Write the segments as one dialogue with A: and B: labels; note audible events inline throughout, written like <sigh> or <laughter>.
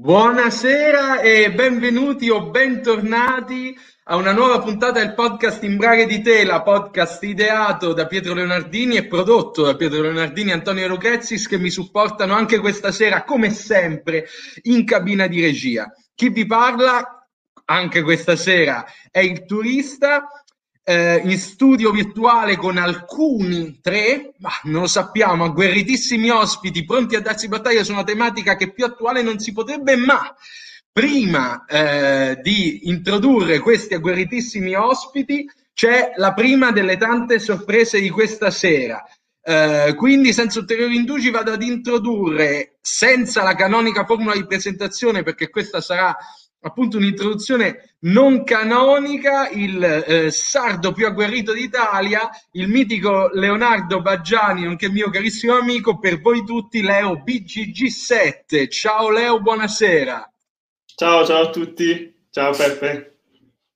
A: Buonasera e benvenuti o bentornati a una nuova puntata del podcast In Braghe di Tela, podcast ideato da Pietro Leonardini e prodotto da Pietro Leonardini e Antonio Lucrezzis che mi supportano anche questa sera, come sempre, in cabina di regia. Chi vi parla anche questa sera è il turista eh, in studio virtuale con alcuni, tre, ma non lo sappiamo, agguerritissimi ospiti pronti a darsi battaglia su una tematica che più attuale non si potrebbe, ma prima eh, di introdurre questi agguerritissimi ospiti c'è la prima delle tante sorprese di questa sera. Uh, quindi senza ulteriori indugi vado ad introdurre senza la canonica formula di presentazione perché questa sarà appunto un'introduzione non canonica, il eh, sardo più agguerrito d'Italia, il mitico Leonardo Baggiani, nonché mio carissimo amico, per voi tutti Leo BGG7. Ciao Leo, buonasera.
B: Ciao, ciao a tutti. Ciao Peppe.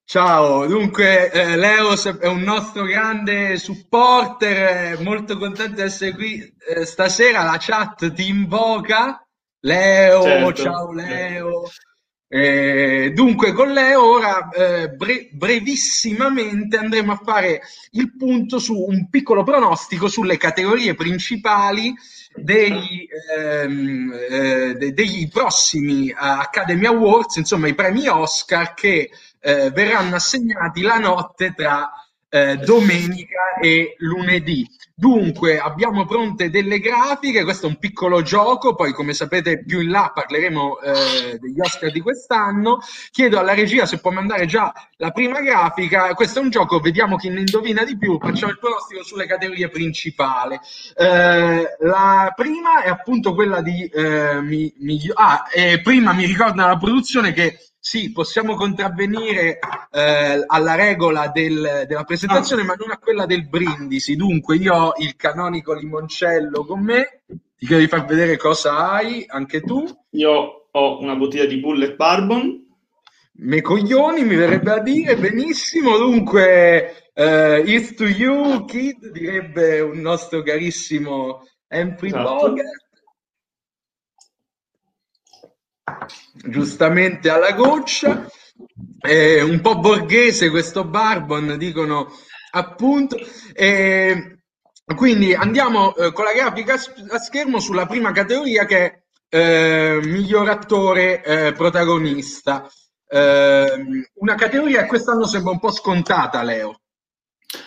A: Ciao, dunque eh, Leo è un nostro grande supporter, molto contento di essere qui eh, stasera, la chat ti invoca. Leo, certo. ciao Leo. Eh, dunque, con Leo ora eh, bre- brevissimamente andremo a fare il punto su un piccolo pronostico sulle categorie principali degli, ehm, eh, de- degli prossimi Academy Awards, insomma i premi Oscar che eh, verranno assegnati la notte tra eh, domenica e lunedì. Dunque, abbiamo pronte delle grafiche, questo è un piccolo gioco, poi come sapete più in là parleremo eh, degli Oscar di quest'anno. Chiedo alla regia se può mandare già la prima grafica, questo è un gioco, vediamo chi ne indovina di più, facciamo il pronostico sulle categorie principali. Eh, la prima è appunto quella di... Eh, mi, mi, ah, prima mi ricorda la produzione che sì, possiamo contravvenire eh, alla regola del, della presentazione, ah. ma non a quella del brindisi. Dunque, io ho il canonico limoncello con me. Ti chiedo di far vedere cosa hai, anche tu.
B: Io ho una bottiglia di Bullet Bourbon.
A: Me coglioni, mi verrebbe a dire, benissimo. Dunque, uh, it's to you, kid, direbbe un nostro carissimo Humphrey esatto. Bogart. Giustamente alla goccia. Eh, un po' borghese questo Barbon, dicono appunto. Eh, quindi andiamo eh, con la grafica a schermo sulla prima categoria che è eh, miglior attore eh, protagonista. Ehm, una categoria che quest'anno sembra un po' scontata, Leo.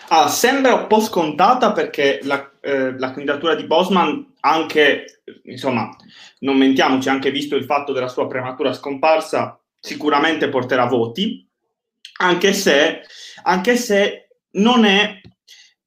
B: Ah, sembra un po' scontata perché la, la candidatura di Bosman anche, insomma, non mentiamoci, anche visto il fatto della sua prematura scomparsa, sicuramente porterà voti, anche se, anche se non è,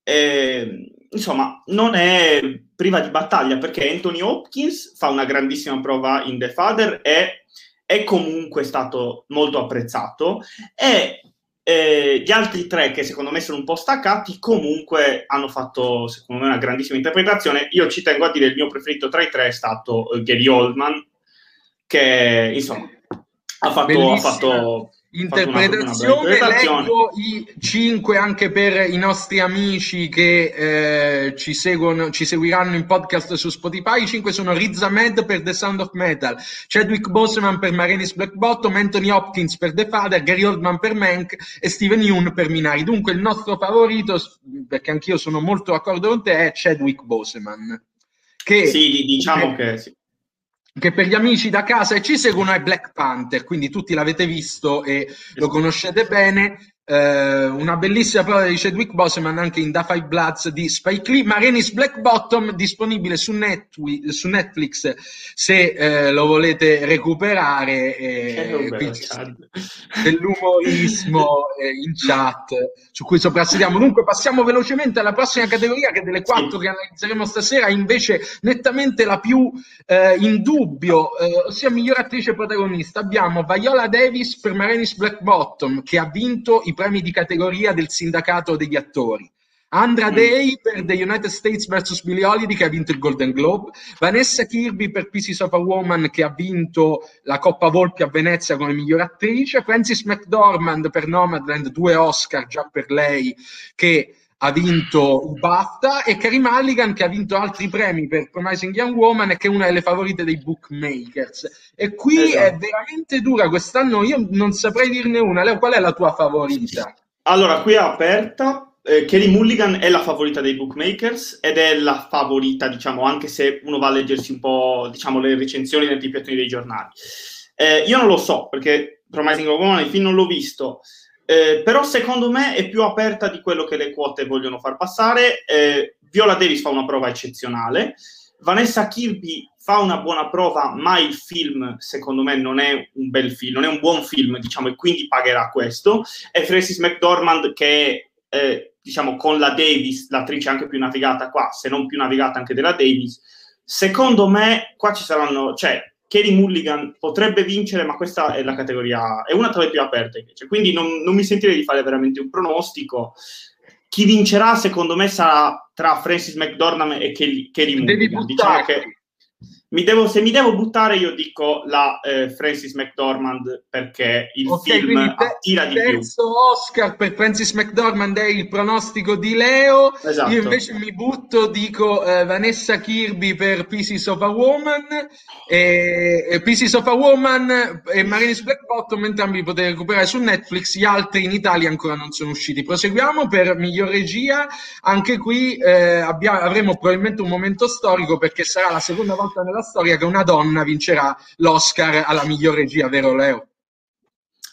B: eh, insomma, non è priva di battaglia, perché Anthony Hopkins fa una grandissima prova in The Father e è comunque stato molto apprezzato e eh, gli altri tre, che secondo me sono un po' staccati, comunque hanno fatto, secondo me, una grandissima interpretazione. Io ci tengo a dire il mio preferito tra i tre è stato uh, Gary Oldman, che insomma ha fatto, ha fatto
A: Interpretazione, leggo i cinque anche per i nostri amici che eh, ci, seguono, ci seguiranno in podcast su Spotify. I cinque sono Riz Ahmed per The Sound of Metal, Chadwick Boseman per Marenis Black Bottom, Anthony Hopkins per The Father, Gary Oldman per Mank e Steven Yeun per Minari. Dunque il nostro favorito, perché anch'io sono molto d'accordo con te, è Chadwick Boseman.
B: Che, sì, diciamo che sì
A: che per gli amici da casa e ci seguono è Black Panther, quindi tutti l'avete visto e lo conoscete bene. Eh, una bellissima prova di Chadwick Boseman anche in Da Five Bloods di Spike Lee, Marenis Black Bottom disponibile su, Netflix, su Netflix se eh, lo volete recuperare eh, dell'umorismo eh, in chat su cui soprassediamo. Dunque passiamo velocemente alla prossima categoria che delle quattro sì. che analizzeremo stasera è invece nettamente la più eh, in dubbio eh, ossia miglior attrice protagonista. Abbiamo Viola Davis per Marenis Black Bottom che ha vinto i premi di categoria del sindacato degli attori. Andra mm. Day per The United States vs. Billie Holiday che ha vinto il Golden Globe, Vanessa Kirby per Pieces of a Woman che ha vinto la Coppa Volpi a Venezia come miglior attrice, Francis McDormand per Nomadland, due Oscar già per lei che ha vinto il BAFTA e Carrie Mulligan che ha vinto altri premi per Promising Young Woman e che è una delle favorite dei bookmakers. E qui esatto. è veramente dura quest'anno, io non saprei dirne una. Leo, qual è la tua favorita?
B: Allora, qui è aperta. Eh, Kelly Mulligan è la favorita dei bookmakers ed è la favorita, diciamo, anche se uno va a leggersi un po', diciamo, le recensioni nei piattoni dei giornali. Eh, io non lo so, perché Promising Woman il film non l'ho visto. Eh, però secondo me è più aperta di quello che le quote vogliono far passare. Eh, Viola Davis fa una prova eccezionale, Vanessa Kirby fa una buona prova, ma il film secondo me non è un bel film, non è un buon film, diciamo, e quindi pagherà questo. E Francis McDormand che è, eh, diciamo, con la Davis, l'attrice anche più navigata qua, se non più navigata anche della Davis, secondo me qua ci saranno, cioè Kerry Mulligan potrebbe vincere, ma questa è la categoria, è una tra le più aperte invece. Quindi non, non mi sentirei di fare veramente un pronostico. Chi vincerà, secondo me, sarà tra Francis McDormand e Kerry, Kerry Mulligan. Diciamo che mi devo, se mi devo buttare, io dico la eh, Francis McDormand perché il okay, film attira di più. Il
A: terzo Oscar per Francis McDormand è il pronostico di Leo. Esatto. Io invece mi butto, dico eh, Vanessa Kirby per Pieces of a Woman. E, e Pieces of a Woman e Marinis Black Bottom, entrambi potete recuperare su Netflix. Gli altri in Italia ancora non sono usciti. Proseguiamo per miglior regia. Anche qui eh, abbiamo, avremo probabilmente un momento storico perché sarà la seconda volta nella storia che una donna vincerà l'Oscar alla miglior regia, vero Leo?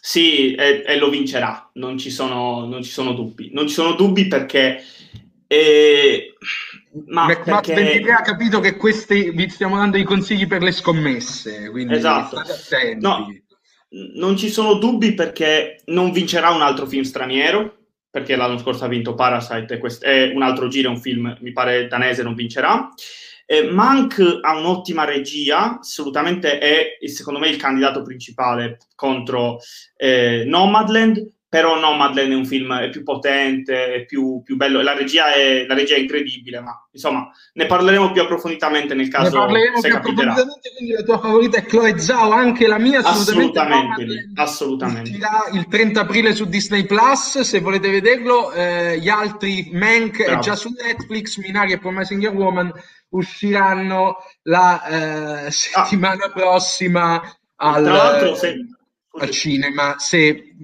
B: Sì, e, e lo vincerà, non ci, sono, non ci, sono, dubbi. Non ci sono dubbi perché... Eh,
A: ma perché... 23 ha capito che questi vi stiamo dando i consigli per le scommesse, quindi
B: esatto. No, non ci sono dubbi perché non vincerà un altro film straniero, perché l'anno scorso ha vinto Parasite e, quest- e un altro giro, un film, mi pare danese, non vincerà. Eh, Mank ha un'ottima regia, assolutamente è secondo me il candidato principale contro eh, Nomadland, però Nomadland è un film è più potente, è più, più bello, la regia, è, la regia, è, incredibile, ma insomma ne parleremo più approfonditamente nel caso
A: ne parleremo più capiterà. approfonditamente, quindi la tua favorita è Chloe Zhao, anche la mia
B: assolutamente. Assolutamente, assolutamente.
A: Il 30 aprile su Disney Plus, se volete vederlo, eh, gli altri Mank Bravo. è già su Netflix, Minari e Promising Young Woman usciranno la eh, settimana ah. prossima al, se... al, cinema, se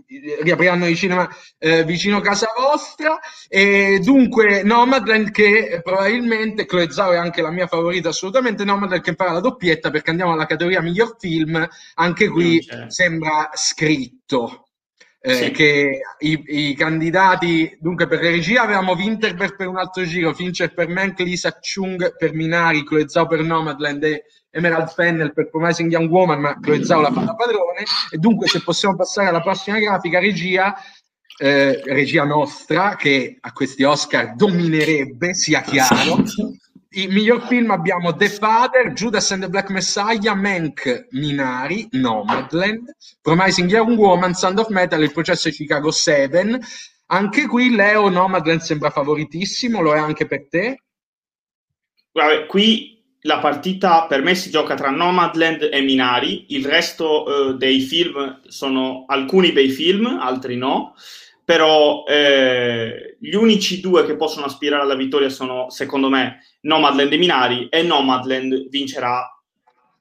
A: riapriranno i cinema eh, vicino a casa vostra. E dunque Nomadland che probabilmente, Chloe Zhao è anche la mia favorita assolutamente, Nomadland che farà la doppietta perché andiamo alla categoria miglior film, anche qui sembra scritto eh, sì. che i, i, candidati, dunque per la regia avevamo Winterberg per un altro giro, Fincher per Mank, Lisa Chung per Minari, Chloe Zhao per Nomadland e Emerald Fennel per Promising Young Woman, ma Chloe Zhao la fa da padrone e dunque se possiamo passare alla prossima grafica, regia, eh, regia nostra che a questi Oscar dominerebbe, sia chiaro. Il miglior film abbiamo The Father, Judas and the Black Messiah, Mank, Minari, Nomadland, Promising Young Woman, Sound of Metal, Il processo di Chicago 7. Anche qui Leo Nomadland sembra favoritissimo, lo è anche per te?
B: Vabbè, qui la partita per me si gioca tra Nomadland e Minari, il resto uh, dei film sono alcuni bei film, altri no. Però eh, gli unici due che possono aspirare alla vittoria sono, secondo me, Nomadland e Minari e Nomadland vincerà,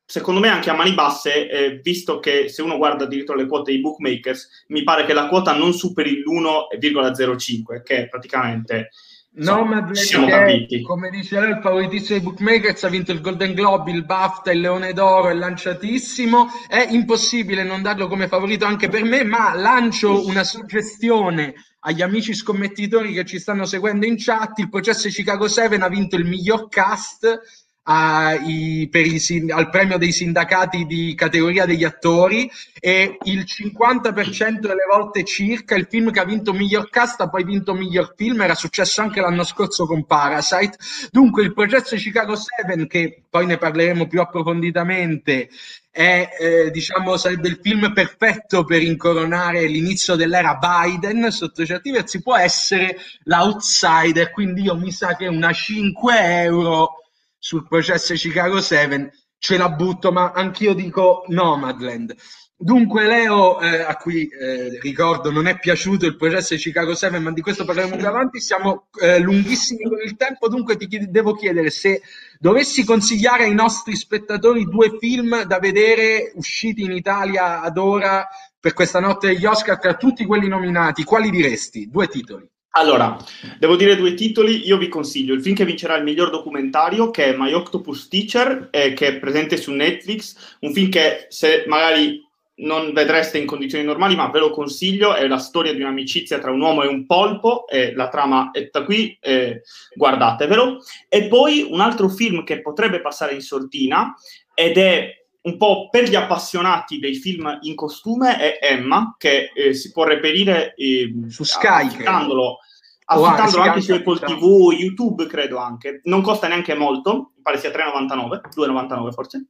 B: secondo me anche a mani basse, eh, visto che se uno guarda addirittura le quote dei bookmakers, mi pare che la quota non superi l'1,05, che è praticamente
A: No, ma siamo capiti. Come dice lei, il favoritissimo dei bookmakers ha vinto il Golden Globe, il BAFTA, il Leone d'Oro, è lanciatissimo. È impossibile non darlo come favorito anche per me, ma lancio una suggestione agli amici scommettitori che ci stanno seguendo in chat. Il processo Chicago 7 ha vinto il miglior cast ai, i, al premio dei sindacati di categoria degli attori e il 50% delle volte circa il film che ha vinto miglior cast ha poi vinto miglior film, era successo anche l'anno scorso con Parasite. Dunque il processo Chicago 7, che poi ne parleremo più approfonditamente, è, eh, diciamo, sarebbe il film perfetto per incoronare l'inizio dell'era Biden sotto certi versi, può essere l'outsider, quindi io mi sa che una 5 euro sul processo Chicago 7 ce la butto, ma anch'io dico Nomadland. Dunque, Leo, eh, a cui eh, ricordo non è piaciuto il processo di Chicago 7, ma di questo parleremo più avanti, siamo eh, lunghissimi con il tempo, dunque ti chied- devo chiedere se dovessi consigliare ai nostri spettatori due film da vedere usciti in Italia ad ora per questa notte degli Oscar, tra tutti quelli nominati, quali diresti? Due titoli.
B: Allora, devo dire due titoli, io vi consiglio il film che vincerà il miglior documentario, che è My Octopus Teacher, eh, che è presente su Netflix, un film che se magari non vedreste in condizioni normali, ma ve lo consiglio, è la storia di un'amicizia tra un uomo e un polpo, e la trama è da qui, eh, guardatevelo. E poi un altro film che potrebbe passare in sortina, ed è un po' per gli appassionati dei film in costume, è Emma, che eh, si può reperire eh,
A: su Sky,
B: affittandolo, affittandolo anche su Apple TV, YouTube credo anche. Non costa neanche molto, mi pare sia 3,99, 2,99 forse.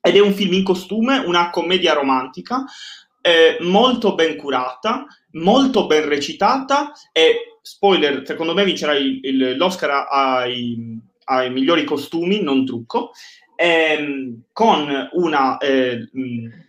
B: Ed è un film in costume, una commedia romantica, eh, molto ben curata, molto ben recitata e, spoiler, secondo me vincerà il, il, l'Oscar ai, ai, migliori costumi, non trucco, ehm, con una, eh,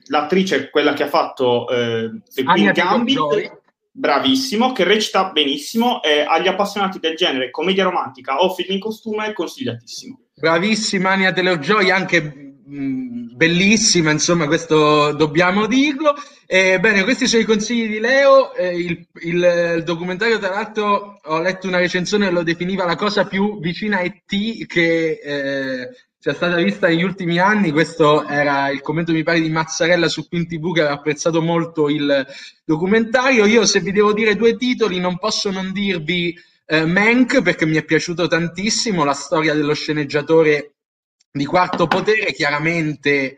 B: l'attrice, quella che ha fatto eh, The Queen Gambit, bravissimo, che recita benissimo e agli appassionati del genere commedia romantica o film in costume consigliatissimo.
A: Bravissima Ania Teleogioy, anche bellissima, insomma, questo dobbiamo dirlo. Eh, bene, questi sono i consigli di Leo. Eh, il, il, il, documentario, tra l'altro, ho letto una recensione che lo definiva la cosa più vicina a ET che eh, sia stata vista negli ultimi anni. Questo era il commento, mi pare, di Mazzarella su Quint TV che aveva apprezzato molto il documentario. Io, se vi devo dire due titoli, non posso non dirvi eh, Mank perché mi è piaciuto tantissimo la storia dello sceneggiatore di quarto potere, chiaramente eh,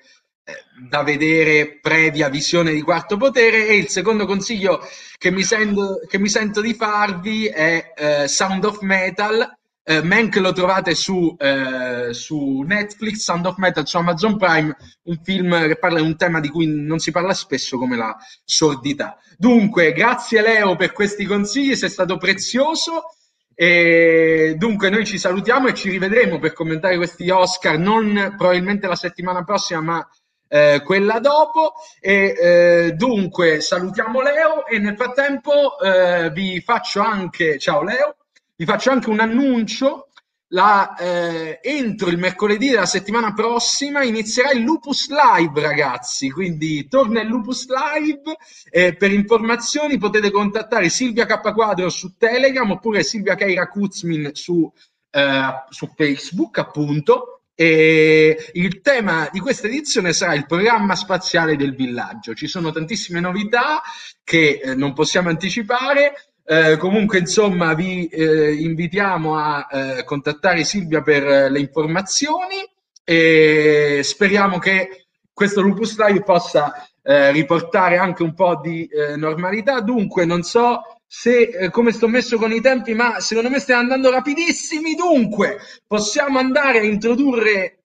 A: da vedere previa visione di quarto potere. E il secondo consiglio che mi sento, che mi sento di farvi è eh, Sound of Metal. Eh, Mank lo trovate su, eh, su, Netflix, Sound of Metal su Amazon Prime, un film che parla di un tema di cui non si parla spesso come la sordità. Dunque, grazie Leo per questi consigli, sei stato prezioso. E dunque noi ci salutiamo e ci rivedremo per commentare questi Oscar non probabilmente la settimana prossima ma eh, quella dopo e eh, dunque salutiamo Leo e nel frattempo eh, vi faccio anche ciao Leo vi faccio anche un annuncio la, eh, entro il mercoledì della settimana prossima inizierà il Lupus Live, ragazzi. Quindi torna il Lupus Live. Eh, per informazioni potete contattare Silvia Cappaquadro su Telegram oppure Silvia Keira Kuzmin su, eh, su Facebook, appunto. E il tema di questa edizione sarà il programma spaziale del villaggio. Ci sono tantissime novità che eh, non possiamo anticipare. Eh, comunque, insomma, vi eh, invitiamo a eh, contattare Silvia per eh, le informazioni e speriamo che questo Lupus Live possa eh, riportare anche un po' di normalità. Dunque, non so se come sto messo con i tempi, ma secondo me stiamo andando rapidissimi. Dunque, possiamo andare a introdurre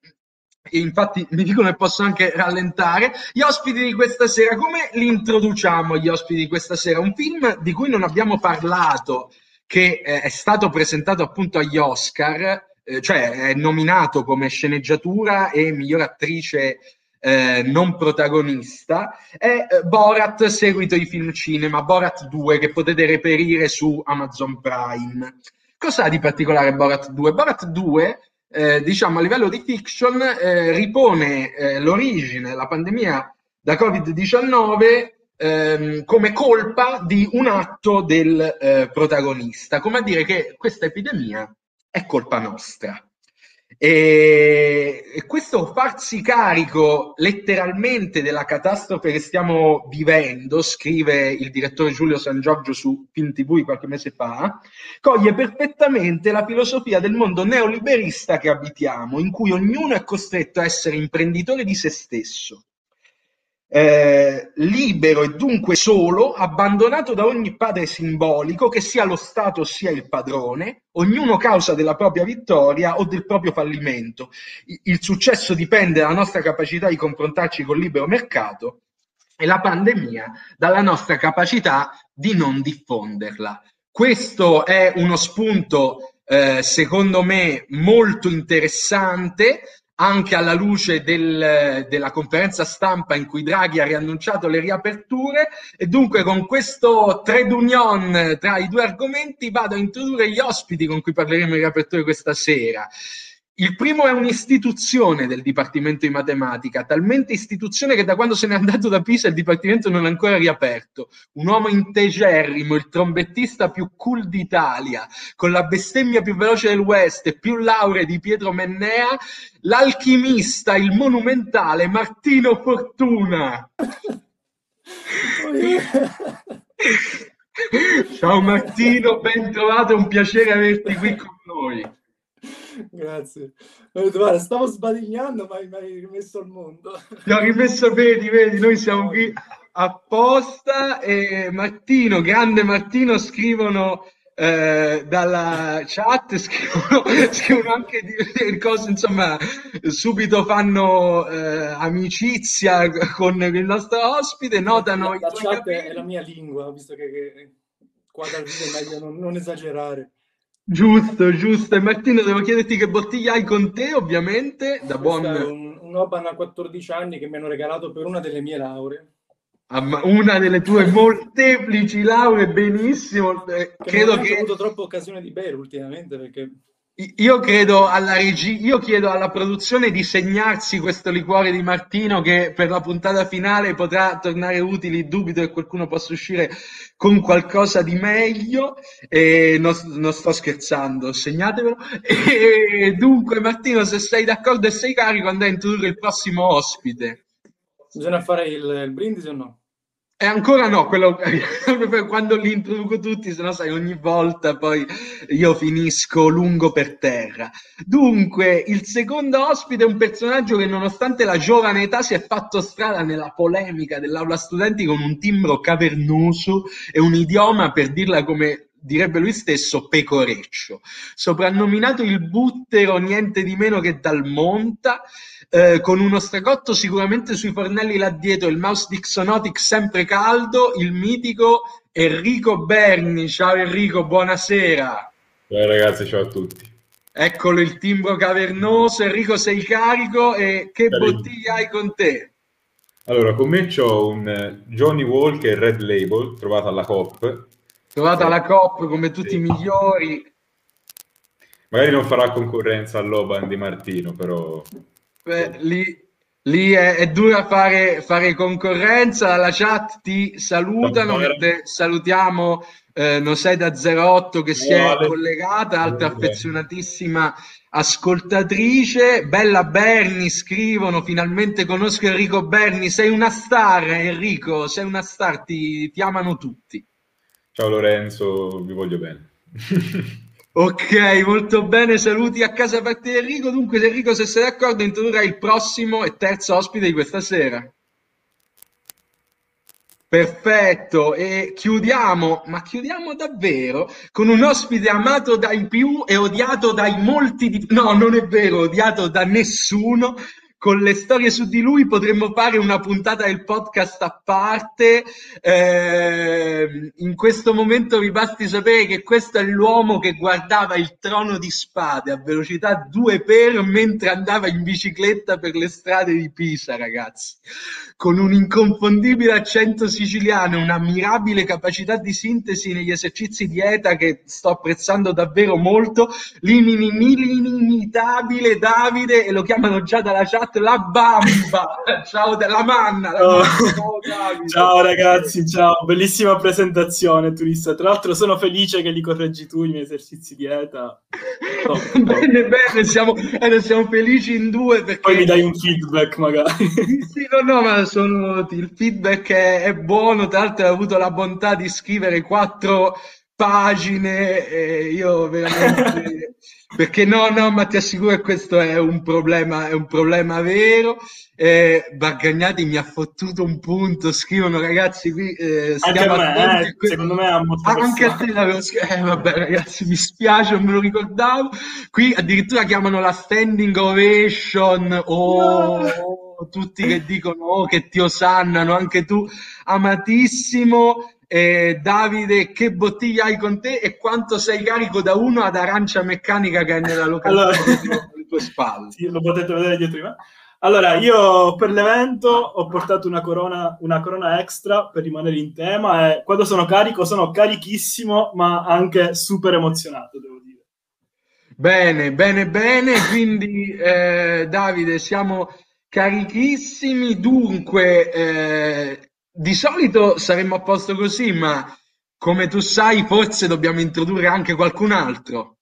A: infatti mi dicono che posso anche rallentare. Gli ospiti di questa sera, come li introduciamo gli ospiti di questa sera? Un film di cui non abbiamo parlato, che eh, è stato presentato appunto agli Oscar, eh, cioè è nominato come sceneggiatura e miglior attrice eh, non protagonista, è eh, Borat seguito di film cinema, Borat 2, che potete reperire su Amazon Prime. Cosa ha di particolare Borat 2? Borat 2 eh, diciamo a livello di fiction eh, ripone eh, l'origine, la pandemia da Covid-19 ehm, come colpa di un atto del eh, protagonista, come a dire che questa epidemia è colpa nostra. E questo farsi carico letteralmente della catastrofe che stiamo vivendo, scrive il direttore Giulio San Giorgio su Film TV qualche mese fa, coglie perfettamente la filosofia del mondo neoliberista che abitiamo, in cui ognuno è costretto a essere imprenditore di se stesso eh, libero e dunque solo, abbandonato da ogni padre simbolico, che sia lo Stato sia il padrone, ognuno causa della propria vittoria o del proprio fallimento. Il successo dipende dalla nostra capacità di confrontarci col libero mercato e la pandemia dalla nostra capacità di non diffonderla. Questo è uno spunto, eh, secondo me, molto interessante anche alla luce del, della conferenza stampa in cui Draghi ha riannunciato le riaperture e dunque con questo trade union tra i due argomenti vado a introdurre gli ospiti con cui parleremo di riaperture questa sera. Il primo è un'istituzione del Dipartimento di Matematica, talmente istituzione che da quando se n'è andato da Pisa il Dipartimento non è ancora riaperto. Un uomo integerrimo, il trombettista più cool d'Italia, con la bestemmia più veloce del West e più lauree di Pietro Mennea, l'alchimista, il monumentale Martino Fortuna. <laughs> Ciao Martino, ben trovato, è un piacere averti qui con noi.
C: Grazie. Guarda, stavo sbadigliando, ma mi hai rimesso al mondo.
A: Ti ho rimesso, vedi, vedi, noi siamo qui apposta e Martino, grande Martino, scrivono eh, dalla chat, <laughs> scrivono, scrivono anche di, cose, insomma, subito fanno eh, amicizia con il nostro ospite, notano...
C: La, la chat capelli. è la mia lingua, visto che, che qua dal vivo è meglio non, non esagerare.
A: Giusto, giusto. E Martino, devo chiederti che bottiglia hai con te, ovviamente, da buon...
C: un, un Oban a 14 anni che mi hanno regalato per una delle mie lauree.
A: Ah, una delle tue molteplici lauree, benissimo.
C: Eh, che credo che... ho avuto troppa occasione di bere ultimamente perché...
A: Io credo alla regia, io chiedo alla produzione di segnarsi questo liquore di Martino che per la puntata finale potrà tornare utile. Dubito che qualcuno possa uscire con qualcosa di meglio. E non, non sto scherzando, segnatevelo. E dunque, Martino, se sei d'accordo e sei carico, andai a introdurre il prossimo ospite.
C: Bisogna fare il, il brindisi o no?
A: E ancora no, quello, <laughs> quando li introduco tutti, se no sai, ogni volta poi io finisco lungo per terra. Dunque, il secondo ospite è un personaggio che nonostante la giovane età si è fatto strada nella polemica dell'aula studenti con un timbro cavernoso e un idioma, per dirla come direbbe lui stesso, pecoreccio. Soprannominato il buttero niente di meno che dal monta, eh, con uno stracotto sicuramente sui fornelli là dietro, il mouse Dixonotic sempre caldo, il mitico Enrico Berni. Ciao Enrico, buonasera.
D: Ciao ragazzi, ciao a tutti.
A: Eccolo il timbro cavernoso, Enrico sei carico e che Carino. bottiglia hai con te?
D: Allora, con me c'ho un eh, Johnny Walker Red Label, trovato alla COP.
A: Trovato alla COP come tutti sì. i migliori.
D: Magari non farà concorrenza all'Oban di Martino, però
A: Beh, lì, lì è, è dura fare, fare, concorrenza. La chat ti salutano, salutiamo eh, Noseda 08 che si è collegata, altra affezionatissima ascoltatrice. Bella Berni, scrivono, finalmente conosco Enrico Berni, sei una star Enrico, sei una star, ti, ti amano tutti.
D: Ciao Lorenzo, vi voglio bene. <laughs>
A: Ok, molto bene, saluti a casa per te Enrico. Dunque, Enrico, se sei d'accordo, introdurrai il prossimo e terzo ospite di questa sera. Perfetto, e chiudiamo, ma chiudiamo davvero con un ospite amato dai più e odiato dai molti di... No, non è vero, odiato da nessuno, con le storie su di lui potremmo fare una puntata del podcast a parte. Eh, in questo momento vi basti sapere che questo è l'uomo che guardava il trono di spade a velocità 2 per mentre andava in bicicletta per le strade di Pisa, ragazzi. Con un inconfondibile accento siciliano un'ammirabile capacità di sintesi negli esercizi di ETA che sto apprezzando davvero molto, l'inimitabile Davide, e lo chiamano già dalla chat chat la bamba. <laughs> ciao della manna. La
C: oh. Ciao, ciao, ragazzi, ciao. Bellissima presentazione, turista. Tra l'altro sono felice che li correggi tu i miei esercizi dieta.
A: Oh, <laughs> bene, bene, siamo, eh, siamo, felici in due perché...
C: Poi mi dai un feedback magari.
A: sì, no, no, ma sono, il feedback è, è buono. Tra l'altro hai avuto la bontà di scrivere quattro pagine e io veramente <laughs> perché no no ma ti assicuro che questo è un problema è un problema vero. Eh, Bargagnati mi ha fottuto un punto scrivono ragazzi qui
C: eh, anche a me, eh, que- secondo me ha
A: molto ah, anche a te l'avevo scritto eh, vabbè ragazzi mi spiace non me lo ricordavo. Qui addirittura chiamano la standing ovation o no. tutti che dicono oh, che ti osannano anche tu amatissimo eh, Davide, che bottiglia hai con te e quanto sei carico da uno ad arancia meccanica che è nella locazione?
C: Allora,
A: tue spalle. <laughs>
C: Sì, lo potete vedere dietro di. Allora, io per l'evento ho portato una corona, una corona extra per rimanere in tema e quando sono carico sono carichissimo, ma anche super emozionato, devo dire.
A: Bene, bene, bene. Quindi, eh, Davide, siamo carichissimi. Dunque, eh, di solito saremmo a posto così, ma come tu sai, forse dobbiamo introdurre anche qualcun altro.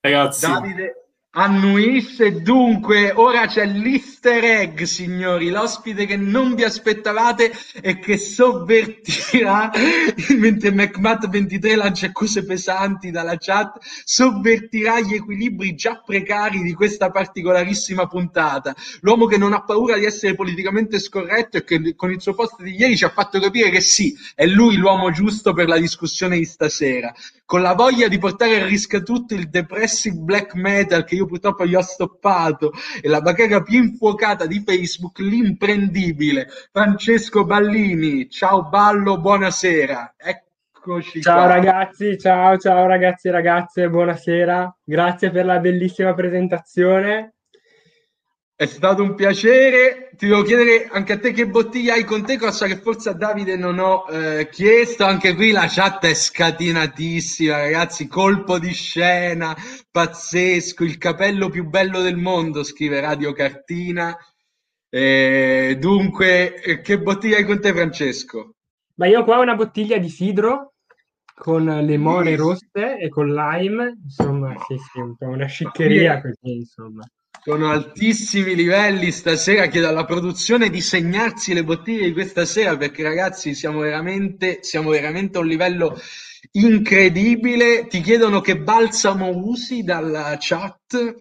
C: Ragazzi,
A: Davide annuisce dunque ora c'è l'easter egg signori l'ospite che non vi aspettavate e che sovvertirà <laughs> mentre McMatt23 lancia accuse pesanti dalla chat sovvertirà gli equilibri già precari di questa particolarissima puntata. L'uomo che non ha paura di essere politicamente scorretto e che con il suo post di ieri ci ha fatto capire che sì è lui l'uomo giusto per la discussione di stasera. Con la voglia di portare a rischio tutto il depressive black metal che io purtroppo gli ho stoppato e la bacheca più infuocata di Facebook, l'imprendibile Francesco Ballini. Ciao Ballo, buonasera. Eccoci
E: Ciao
A: qua.
E: ragazzi, ciao ciao ragazzi e ragazze, buonasera. Grazie per la bellissima presentazione.
A: È stato un piacere. Ti devo chiedere anche a te che bottiglia hai con te, cosa che forse a Davide non ho eh, chiesto. Anche qui la chat è scatenatissima, ragazzi. Colpo di scena, pazzesco. Il capello più bello del mondo, scrive Radio Cartina. Eh, dunque, eh, che bottiglia hai con te, Francesco?
E: Ma io ho qua una bottiglia di sidro con le more rosse e con lime, insomma, sì, sì, un po' una sciccheria così, insomma.
A: Sono altissimi livelli stasera. Chiedo alla produzione di segnarsi le bottiglie di questa sera perché, ragazzi, siamo veramente, siamo veramente a un livello incredibile. Ti chiedono che balsamo usi dalla chat.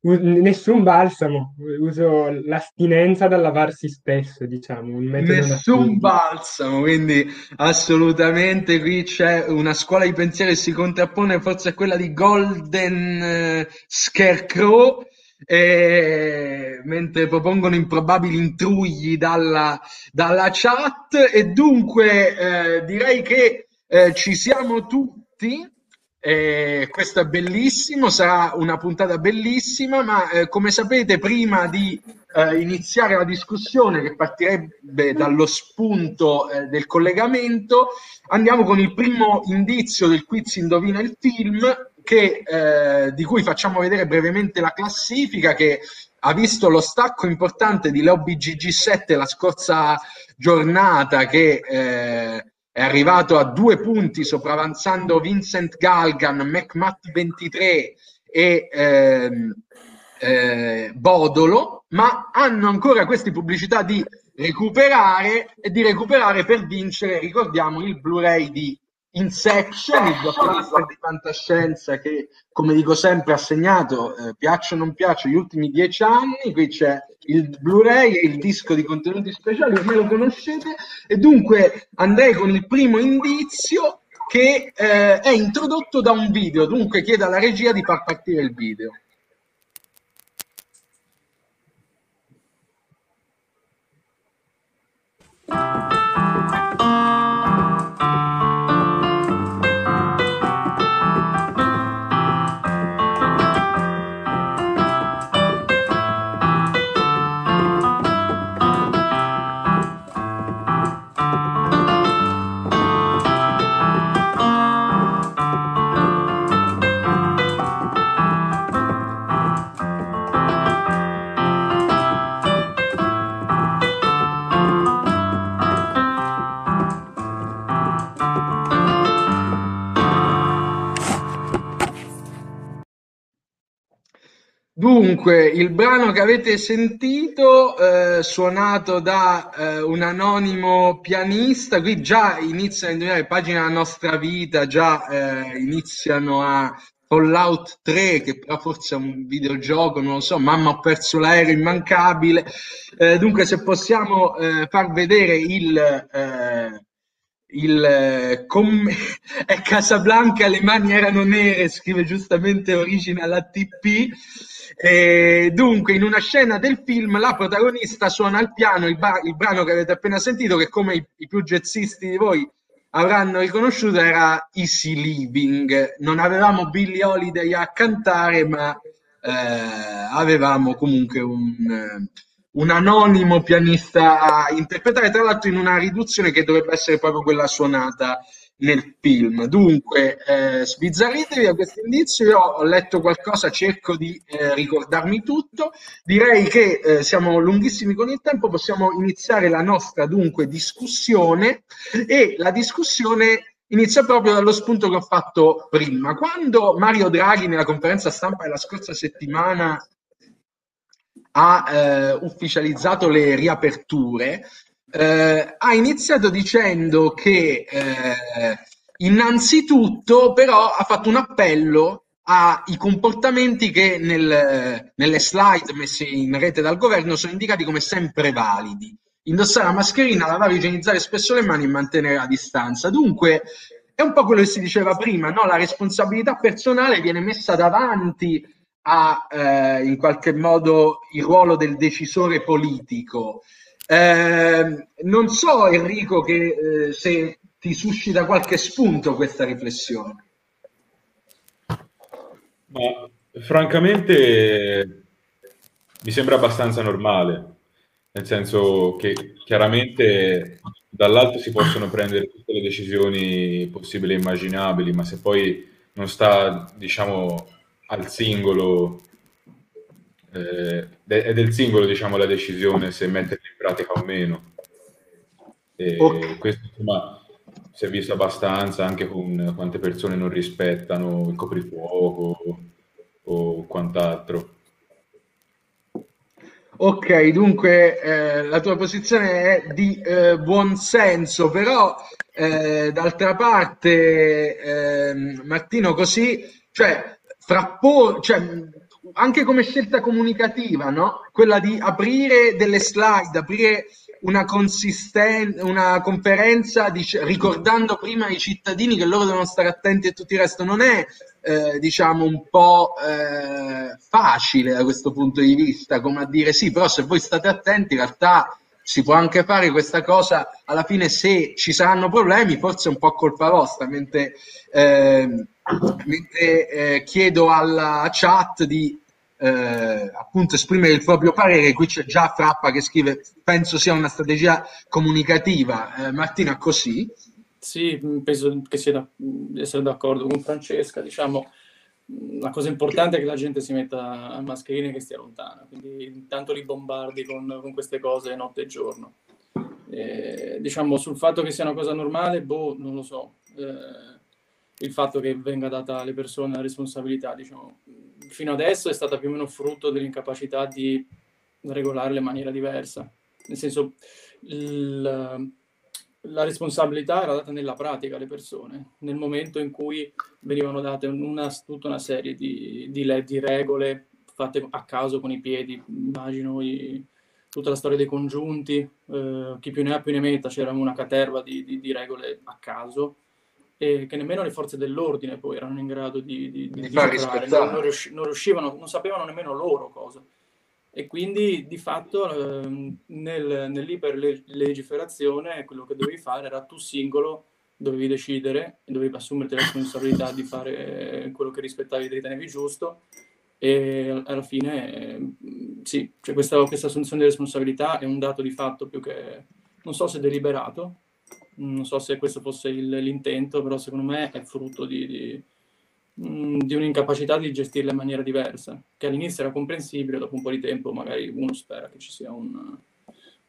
E: Nessun balsamo, uso l'astinenza dal lavarsi spesso, diciamo,
A: Nessun balsamo, quindi assolutamente qui c'è una scuola di pensiero che si contrappone forse a quella di Golden eh, Scarecrow, eh, mentre propongono improbabili intrugli dalla, dalla chat e dunque eh, direi che eh, ci siamo tutti. Eh, questo è bellissimo, sarà una puntata bellissima, ma eh, come sapete, prima di eh, iniziare la discussione che partirebbe dallo spunto eh, del collegamento, andiamo con il primo indizio del quiz Indovina il film, che, eh, di cui facciamo vedere brevemente la classifica che ha visto lo stacco importante di Lobby GG7 la scorsa giornata che eh, è arrivato a due punti sopravanzando Vincent Galgan, McMatt 23 e ehm, eh, Bodolo, ma hanno ancora queste pubblicità di recuperare e di recuperare per vincere, ricordiamo, il Blu-ray di Insection, il blockbuster di fantascienza che, come dico sempre, ha segnato, eh, piaccia o non piaccia, gli ultimi dieci anni. Qui c'è il Blu-ray e il disco di contenuti speciali, ormai lo conoscete, e dunque andrei con il primo indizio che eh, è introdotto da un video, dunque chiedo alla regia di far partire il video. Dunque, il brano che avete sentito, eh, suonato da eh, un anonimo pianista, qui già iniziano a indovinare pagine della nostra vita, già eh, iniziano a Fallout 3, che però forse è un videogioco, non lo so, mamma ho perso l'aereo immancabile. Eh, dunque, se possiamo eh, far vedere il... eh, il eh, com- <laughs> è Casablanca, le mani erano nere, scrive giustamente Original ATP. E dunque, in una scena del film, la protagonista suona il piano, il, ba- il brano che avete appena sentito, che come i, i più jazzisti di voi avranno riconosciuto era Easy Living. Non avevamo Billie Holiday a cantare, ma eh, avevamo comunque un, un anonimo pianista a interpretare, tra l'altro in una riduzione che dovrebbe essere proprio quella suonata nel film. Dunque, eh, sbizzarritevi a questo indizio, io ho letto qualcosa, cerco di eh, ricordarmi tutto. Direi che eh, siamo lunghissimi con il tempo, possiamo iniziare la nostra dunque discussione e la discussione inizia proprio dallo spunto che ho fatto prima. Quando Mario Draghi nella conferenza stampa della scorsa settimana ha eh, ufficializzato le riaperture, eh, ha iniziato dicendo che eh, innanzitutto però ha fatto un appello ai comportamenti che nel, nelle slide messe in rete dal governo sono indicati come sempre validi. Indossare la mascherina, lavare igienizzare spesso le mani e mantenere la distanza. Dunque, è un po' quello che si diceva prima, no? la responsabilità personale viene messa davanti a, eh, in qualche modo, il ruolo del decisore politico. Eh, non so Enrico che, eh, se ti suscita qualche spunto questa riflessione.
D: Ma francamente mi sembra abbastanza normale, nel senso che chiaramente dall'alto si possono prendere tutte le decisioni possibili e immaginabili, ma se poi non sta, diciamo, al singolo eh, è del singolo diciamo, la decisione se metterli in pratica o meno. E okay. Questo insomma, si è visto abbastanza anche con quante persone non rispettano il coprifuoco o quant'altro.
A: Ok, dunque eh, la tua posizione è di eh, buon senso, però eh, d'altra parte, ehm, Martino, così, cioè, frappo, cioè, anche come scelta comunicativa, no? quella di aprire delle slide, aprire una, consisten- una conferenza dic- ricordando prima ai cittadini che loro devono stare attenti e tutto il resto, non è eh, diciamo un po' eh, facile da questo punto di vista, come a dire sì, però se voi state attenti in realtà si può anche fare questa cosa, alla fine se ci saranno problemi forse è un po' colpa vostra, mentre, eh, mentre eh, chiedo alla chat di eh, appunto esprimere il proprio parere, qui c'è già Frappa che scrive penso sia una strategia comunicativa, eh, Martina così?
F: Sì, penso che sia da, essere d'accordo con Francesca, diciamo la cosa importante è che la gente si metta a mascherine e che stia lontana, quindi intanto li bombardi con, con queste cose notte e giorno. Eh, diciamo sul fatto che sia una cosa normale, boh, non lo so. Eh, il fatto che venga data alle persone la responsabilità, diciamo, fino adesso è stata più o meno frutto dell'incapacità di regolarle in maniera diversa. Nel senso, il, la responsabilità era data nella pratica alle persone, nel momento in cui venivano date una, tutta una serie di, di, di, regole fatte a caso con i piedi, immagino i, tutta la storia dei congiunti, eh, chi più ne ha più ne metta, c'era una caterva di, di, regole a caso e che nemmeno le forze dell'ordine poi erano in grado di, di, di, di non, non, riuscivano, non sapevano nemmeno loro cosa e quindi di fatto eh, nel, nell'iperlegiferazione quello che dovevi fare era tu singolo dovevi decidere dovevi assumerti la responsabilità di fare quello che rispettavi e ritenevi giusto. E alla fine eh, sì, cioè questa, questa assunzione di responsabilità è un dato di fatto più che non so se deliberato non so se questo fosse il, l'intento però secondo me è frutto di, di Di un'incapacità di gestirla in maniera diversa, che all'inizio era comprensibile, dopo un po' di tempo magari uno spera che ci sia un,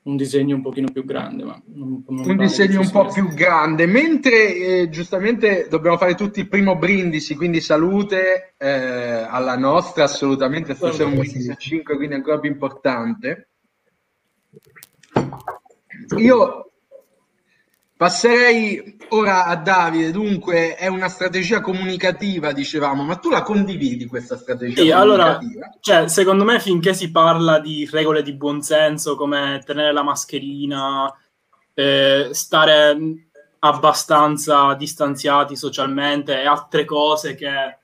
F: un disegno un pochino più grande. Ma
A: non, non un disegno un po' più grande, mentre eh, giustamente dobbiamo fare tutti il primo brindisi, quindi salute eh, alla nostra, assolutamente, stasera un brindisi a 5, quindi ancora più importante. Io Passerei ora a Davide, dunque è una strategia comunicativa, dicevamo, ma tu la condividi questa strategia sì,
C: allora, cioè, secondo me finché si parla di regole di buonsenso come tenere la mascherina, eh, stare abbastanza distanziati socialmente e altre cose che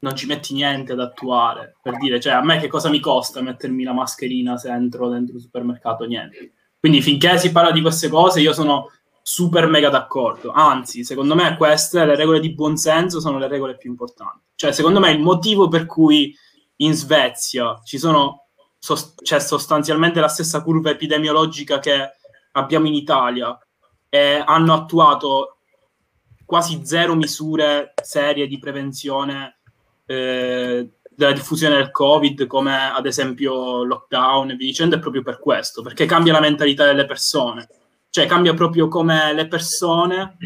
C: non ci metti niente ad attuare, per dire, cioè a me che cosa mi costa mettermi la mascherina se entro dentro il supermercato? Niente quindi finché si parla di queste cose io sono super mega d'accordo. Anzi, secondo me queste, le regole di buonsenso, sono le regole più importanti. Cioè, secondo me il motivo per cui in Svezia ci sono sost- c'è sostanzialmente la stessa curva epidemiologica che abbiamo in Italia e hanno attuato quasi zero misure serie di prevenzione eh, della diffusione del Covid, come ad esempio lockdown e via dicendo, è proprio per questo, perché cambia la mentalità delle persone, cioè cambia proprio come le persone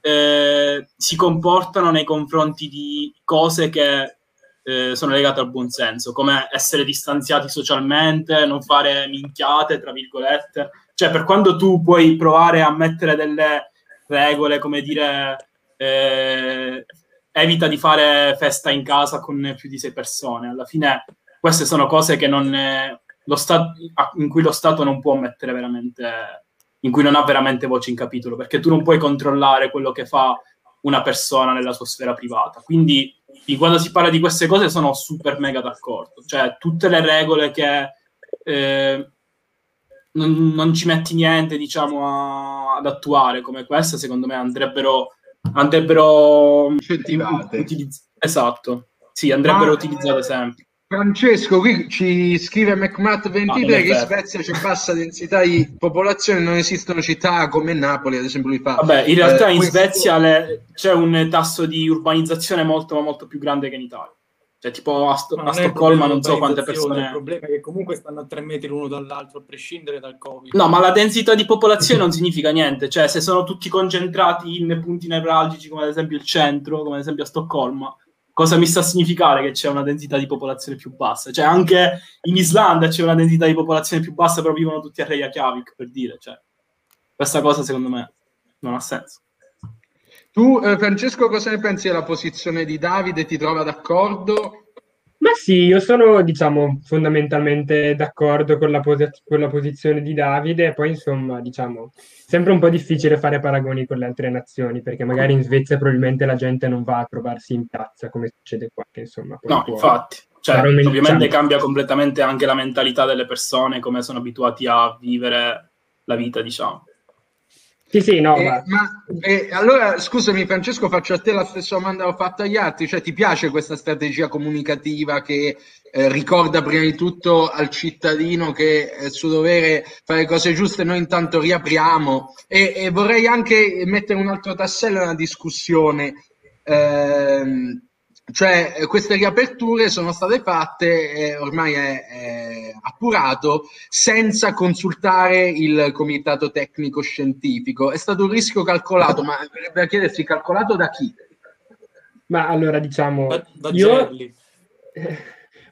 C: eh, si comportano nei confronti di cose che eh, sono legate al buonsenso, come essere distanziati socialmente, non fare minchiate, tra virgolette. Cioè, per quando tu puoi provare a mettere delle regole, come dire, eh, evita di fare festa in casa con più di sei persone. Alla fine queste sono cose è, lo Stato, in cui lo Stato non può mettere veramente, in cui non ha veramente voce in capitolo, perché tu non puoi controllare quello che fa una persona nella sua sfera privata. Quindi quando si parla di queste cose sono super mega d'accordo. Cioè, tutte le regole che eh, non, non, ci metti niente, diciamo, a, ad attuare come queste, secondo me andrebbero andrebbero
A: incentivate.
C: Utilizz- esatto, sì, andrebbero Ma, utilizzate sempre.
A: Francesco, qui ci scrive McMatt23 ah, che in Svezia c'è bassa densità di popolazione, non esistono città come Napoli, ad esempio. Lui fa,
C: Vabbè, in realtà eh, in questo... Svezia le... c'è un tasso di urbanizzazione molto, molto più grande che in Italia. Cioè, tipo a, Sto- a Stoccolma non so quante persone.
F: Il problema è che comunque stanno a tre metri l'uno dall'altro, a prescindere dal Covid.
C: No, ma la densità di popolazione non significa niente. Cioè, se sono tutti concentrati in punti nevralgici, come ad esempio il centro, come ad esempio a Stoccolma, cosa mi sta a significare che c'è una densità di popolazione più bassa? Cioè, anche in Islanda c'è una densità di popolazione più bassa, però vivono tutti a Reykjavik, per dire. Cioè, questa cosa, secondo me, non ha senso.
A: Tu, eh, Francesco, cosa ne pensi della posizione di Davide? Ti trova d'accordo?
E: Ma sì, io sono, diciamo, fondamentalmente d'accordo con la, pos- con la posizione di Davide, poi insomma, diciamo, sempre un po' difficile fare paragoni con le altre nazioni, perché magari in Svezia probabilmente la gente non va a trovarsi in piazza, come succede qua, che insomma...
C: No, può... infatti, cioè, ovviamente cambia completamente anche la mentalità delle persone, come sono abituati a vivere la vita, diciamo.
E: Sì, sì, no,
A: eh, ma... ma eh, allora scusami Francesco, faccio a te la stessa domanda che ho fatto agli altri, cioè ti piace questa strategia comunicativa che eh, ricorda prima di tutto al cittadino che è il suo dovere fare cose giuste, noi intanto riapriamo. E, e vorrei anche mettere un altro tassello nella discussione. Ehm, cioè, eh, queste riaperture sono state fatte, eh, ormai è, è, appurato, senza consultare il comitato tecnico scientifico. È stato un rischio calcolato, ma per chiedersi calcolato da chi?
E: Ma allora diciamo,
F: da, da
E: io...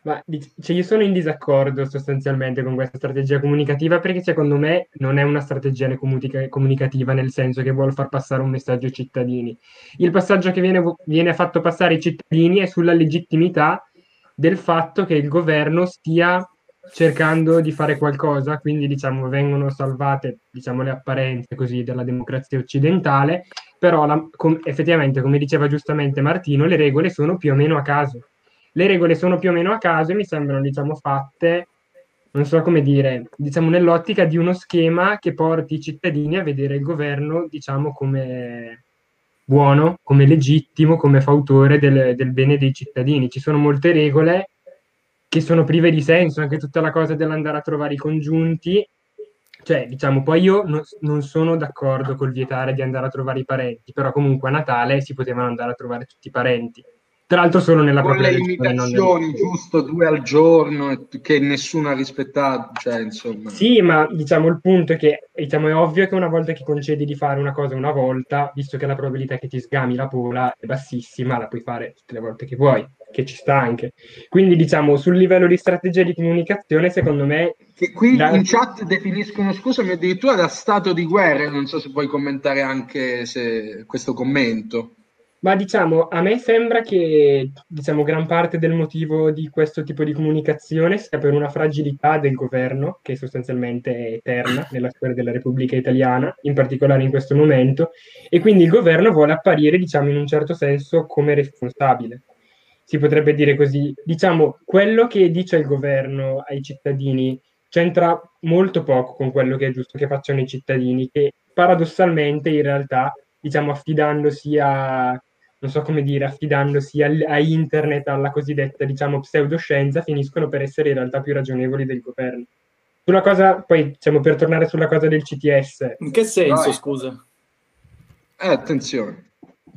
E: Ma cioè, io sono in disaccordo sostanzialmente con questa strategia comunicativa perché secondo me non è una strategia comunica- comunicativa nel senso che vuole far passare un messaggio ai cittadini. Il passaggio che viene, viene fatto passare ai cittadini è sulla legittimità del fatto che il governo stia cercando di fare qualcosa, quindi diciamo vengono salvate diciamo, le apparenze così della democrazia occidentale, però la, com- effettivamente, come diceva giustamente Martino, le regole sono più o meno a caso le regole sono più o meno a caso e mi sembrano, diciamo, fatte, non so come dire, diciamo, nell'ottica di uno schema che porti i cittadini a vedere il governo, diciamo, come buono, come legittimo, come fautore del, del bene dei cittadini. Ci sono molte regole che sono prive di senso, anche tutta la cosa dell'andare a trovare i congiunti. Cioè, diciamo, poi io no, non sono d'accordo col vietare di andare a trovare i parenti, però comunque a Natale si potevano andare a trovare tutti i parenti. Tra l'altro solo nella
A: Con le limitazioni, nel... giusto due al giorno, che nessuno ha rispettato, cioè, insomma.
E: Sì, ma diciamo il punto è che diciamo, è ovvio che una volta che concedi di fare una cosa una volta, visto che la probabilità che ti sgami la pola è bassissima, la puoi fare tutte le volte che vuoi, che ci sta anche. Quindi diciamo sul livello di strategia di comunicazione, secondo me...
A: Che qui da... in chat definiscono, scusami, addirittura da stato di guerra, non so se puoi commentare anche se... questo commento.
E: Ma diciamo, a me sembra che diciamo, gran parte del motivo di questo tipo di comunicazione sia per una fragilità del governo, che sostanzialmente è eterna nella storia della Repubblica Italiana, in particolare in questo momento, e quindi il governo vuole apparire, diciamo, in un certo senso come responsabile. Si potrebbe dire così. Diciamo, quello che dice il governo ai cittadini c'entra molto poco con quello che è giusto che facciano i cittadini, che paradossalmente in realtà, diciamo, affidandosi a, non so come dire, affidandosi al, a internet, alla cosiddetta, diciamo, pseudoscienza, finiscono per essere in realtà più ragionevoli del governo. Sulla cosa, poi, diciamo, per tornare sulla cosa del CTS.
F: In che senso,
A: Vai.
F: scusa?
A: Eh, attenzione.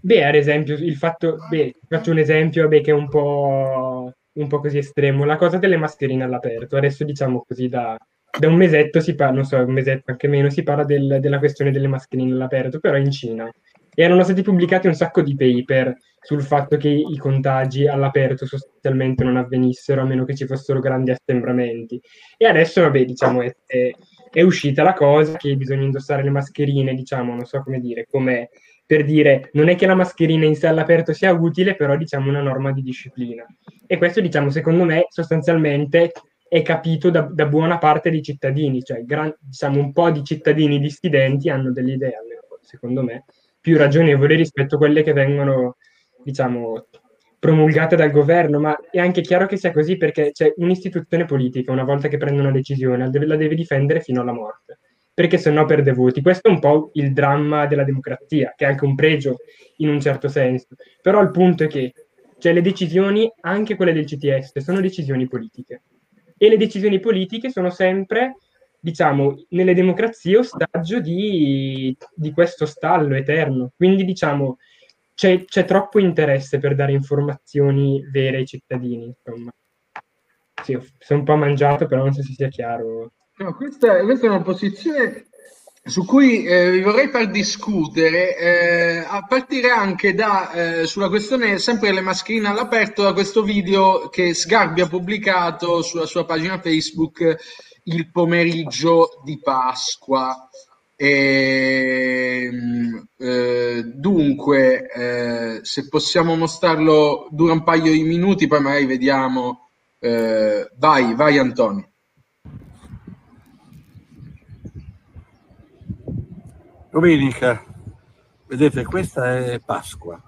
E: Beh, ad esempio, il fatto, beh, faccio un esempio, beh, che è un po', un po' così estremo, la cosa delle mascherine all'aperto. Adesso, diciamo così, da, da un mesetto si parla, non so, un mesetto anche meno, si parla del- della questione delle mascherine all'aperto, però in Cina. Erano stati pubblicati un sacco di paper sul fatto che i contagi all'aperto sostanzialmente non avvenissero a meno che ci fossero grandi assembramenti. E adesso, vabbè, diciamo, è, è- è uscita la cosa che bisogna indossare le mascherine, diciamo, non so come dire, come per dire, non è che la mascherina in sé all'aperto sia utile, però diciamo una norma di disciplina. E questo, diciamo, secondo me, sostanzialmente è capito da, da buona parte dei cittadini, cioè gran- diciamo un po' di cittadini dissidenti hanno delle idee, almeno secondo me, più ragionevoli rispetto a quelle che vengono, diciamo, promulgate dal governo, ma è anche chiaro che sia così perché c'è un'istituzione politica, una volta che prende una decisione, la deve, difendere fino alla morte, perché se no perde voti. Questo è un po' il dramma della democrazia, che è anche un pregio in un certo senso. Però il punto è che cioè, le decisioni, anche quelle del CTS, sono decisioni politiche. E le decisioni politiche sono sempre, diciamo, nelle democrazie ostaggio di, di questo stallo eterno. Quindi, diciamo, c'è, c'è troppo interesse per dare informazioni vere ai cittadini, insomma. Sì, sono un po' mangiato, però non so se sia chiaro.
A: No, questa, questa è una posizione su cui eh, vi vorrei far discutere, eh, a partire anche da, eh, sulla questione sempre delle mascherine all'aperto, da questo video che Sgarbi ha pubblicato sulla sua pagina Facebook il pomeriggio di Pasqua. Ehm, eh, dunque, eh, se possiamo mostrarlo, dura un paio di minuti, poi magari vediamo. eh, vai, vai Antonio.
G: Domenica, vedete, questa è Pasqua.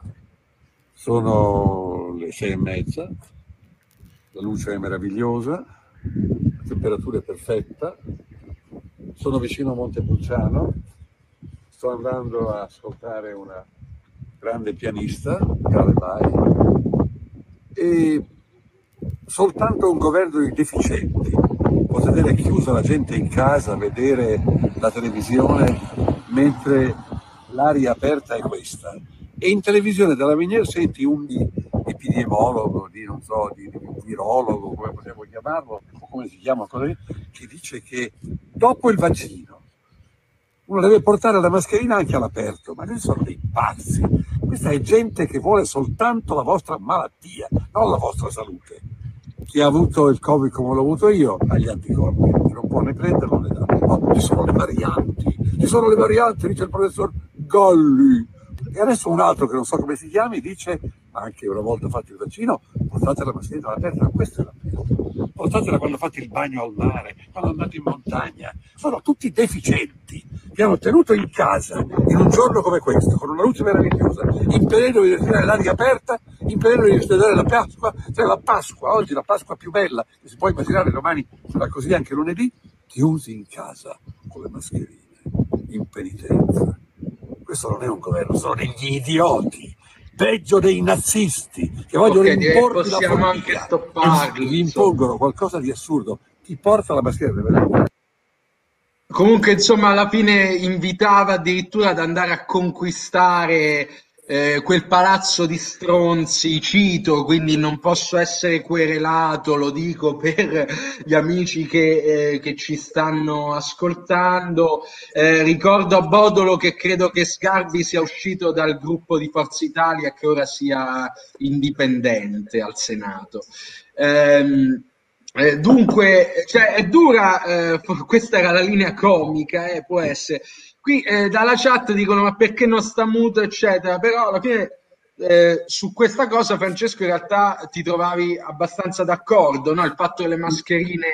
G: Sono le sei e mezza, la luce è meravigliosa, la temperatura è perfetta. Sono vicino a Montepulciano, sto andando a ascoltare una grande pianista, Gale Mai, e soltanto un governo di deficienti può tenere chiusa la gente in casa vedere la televisione mentre l'aria aperta è questa. E in televisione dalla Minier senti un epidemiologo, di non so, di, di virologo, come possiamo chiamarlo, come si chiama, che dice che dopo il vaccino uno deve portare la mascherina anche all'aperto, ma questi sono dei pazzi. Questa è gente che vuole soltanto la vostra malattia, non la vostra salute. Chi ha avuto il Covid come l'ho avuto io ha gli anticorpi, non può né prenderlo né darlo. Oh, ci sono le varianti, ci sono le varianti, dice il professor Galli. E adesso un altro che non so come si chiami dice, anche una volta fatto il vaccino, portate la mascherina all'aperto, questa è la prima. Portatela quando fate il bagno al mare, quando andate in montagna. Sono tutti deficienti. Vi hanno tenuto in casa in un giorno come questo, con una luce meravigliosa, impedendovi di respirare l'aria aperta, impedendovi di rispettare la Pasqua, cioè la Pasqua, oggi la Pasqua più bella, che si può immaginare domani sarà così anche lunedì, chiusi in casa con le mascherine, in penitenza. Questo non è un governo, sono degli idioti, peggio dei nazisti, che vogliono
A: Ok, direi
G: importi la
A: anche stopparli, insomma.
G: impongono qualcosa di assurdo. Chi porta la mascherina deve
A: Comunque, insomma, alla fine invitava addirittura ad andare a conquistare eh, quel palazzo di stronzi, cito, quindi non posso essere querelato, lo dico <laughs> per gli amici che, eh, che ci stanno ascoltando. Eh, ricordo a Bodolo che credo che Sgarbi sia uscito dal gruppo di Forza Italia e che ora sia indipendente al Senato. Ehm, eh, dunque, cioè, è dura, eh, <laughs> questa era la linea comica, può essere. Qui eh, dalla chat dicono ma perché non sta muto, eccetera, però alla fine eh, su questa cosa, Francesco, in realtà ti trovavi abbastanza d'accordo, no? Il fatto delle mascherine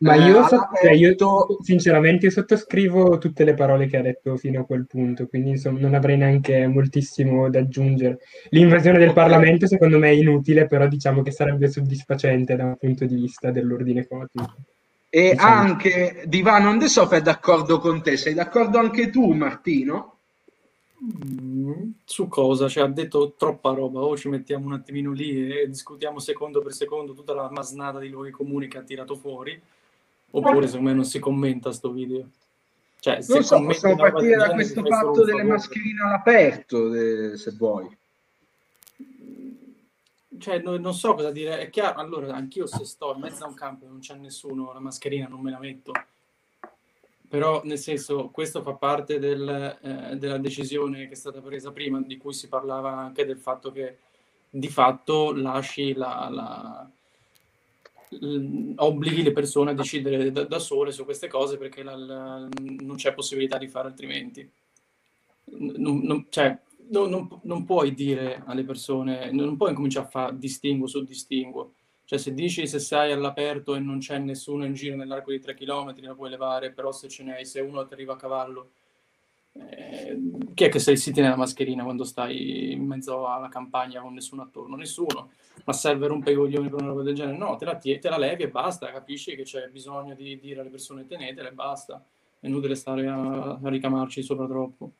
E: Ma
A: eh,
E: io, so- cioè, io, sinceramente io sottoscrivo tutte le parole che ha detto fino a quel punto, quindi insomma non avrei neanche moltissimo da aggiungere. L'invasione del
A: Ok.
E: Parlamento secondo me è inutile, però diciamo che sarebbe soddisfacente da un punto di vista dell'ordine cosmico.
A: E diciamo. anche Divano on the Sofa è d'accordo con te. Sei d'accordo anche tu, Martino?
F: Mm, su cosa? Cioè, ha detto troppa roba. O ci mettiamo un attimino lì e discutiamo secondo per secondo tutta la masnata di luoghi comuni che ha tirato fuori. Oppure, secondo me, non si commenta sto video.
A: Cioè, non so, possiamo partire da questo fatto delle mascherine all'aperto, se vuoi
F: cioè, no, non so cosa dire. È chiaro, allora, anch'io se sto in mezzo a un campo e non c'è nessuno, la mascherina non me la metto. Però, nel senso, questo fa parte del, eh, della decisione che è stata presa prima, di cui si parlava anche del fatto che di fatto lasci la, la obblighi le persone a decidere da, da, sole su queste cose perché la, la, non c'è possibilità di fare altrimenti. Non, non, cioè, no, non, non, puoi dire alle persone, non puoi cominciare a fare distinguo su distinguo. Cioè se dici se sei all'aperto e non c'è nessuno in giro nell'arco di 3 km la puoi levare, però se ce n'hai, se uno ti arriva a cavallo, eh, chi è che sei, si tiene la mascherina quando stai in mezzo alla campagna con nessuno attorno? Nessuno. Ma serve rompe i coglioni per una roba del genere? No, te la, te la levi e basta, capisci che c'è bisogno di dire alle persone tenetela e basta. È inutile stare a, a ricamarci sopra troppo.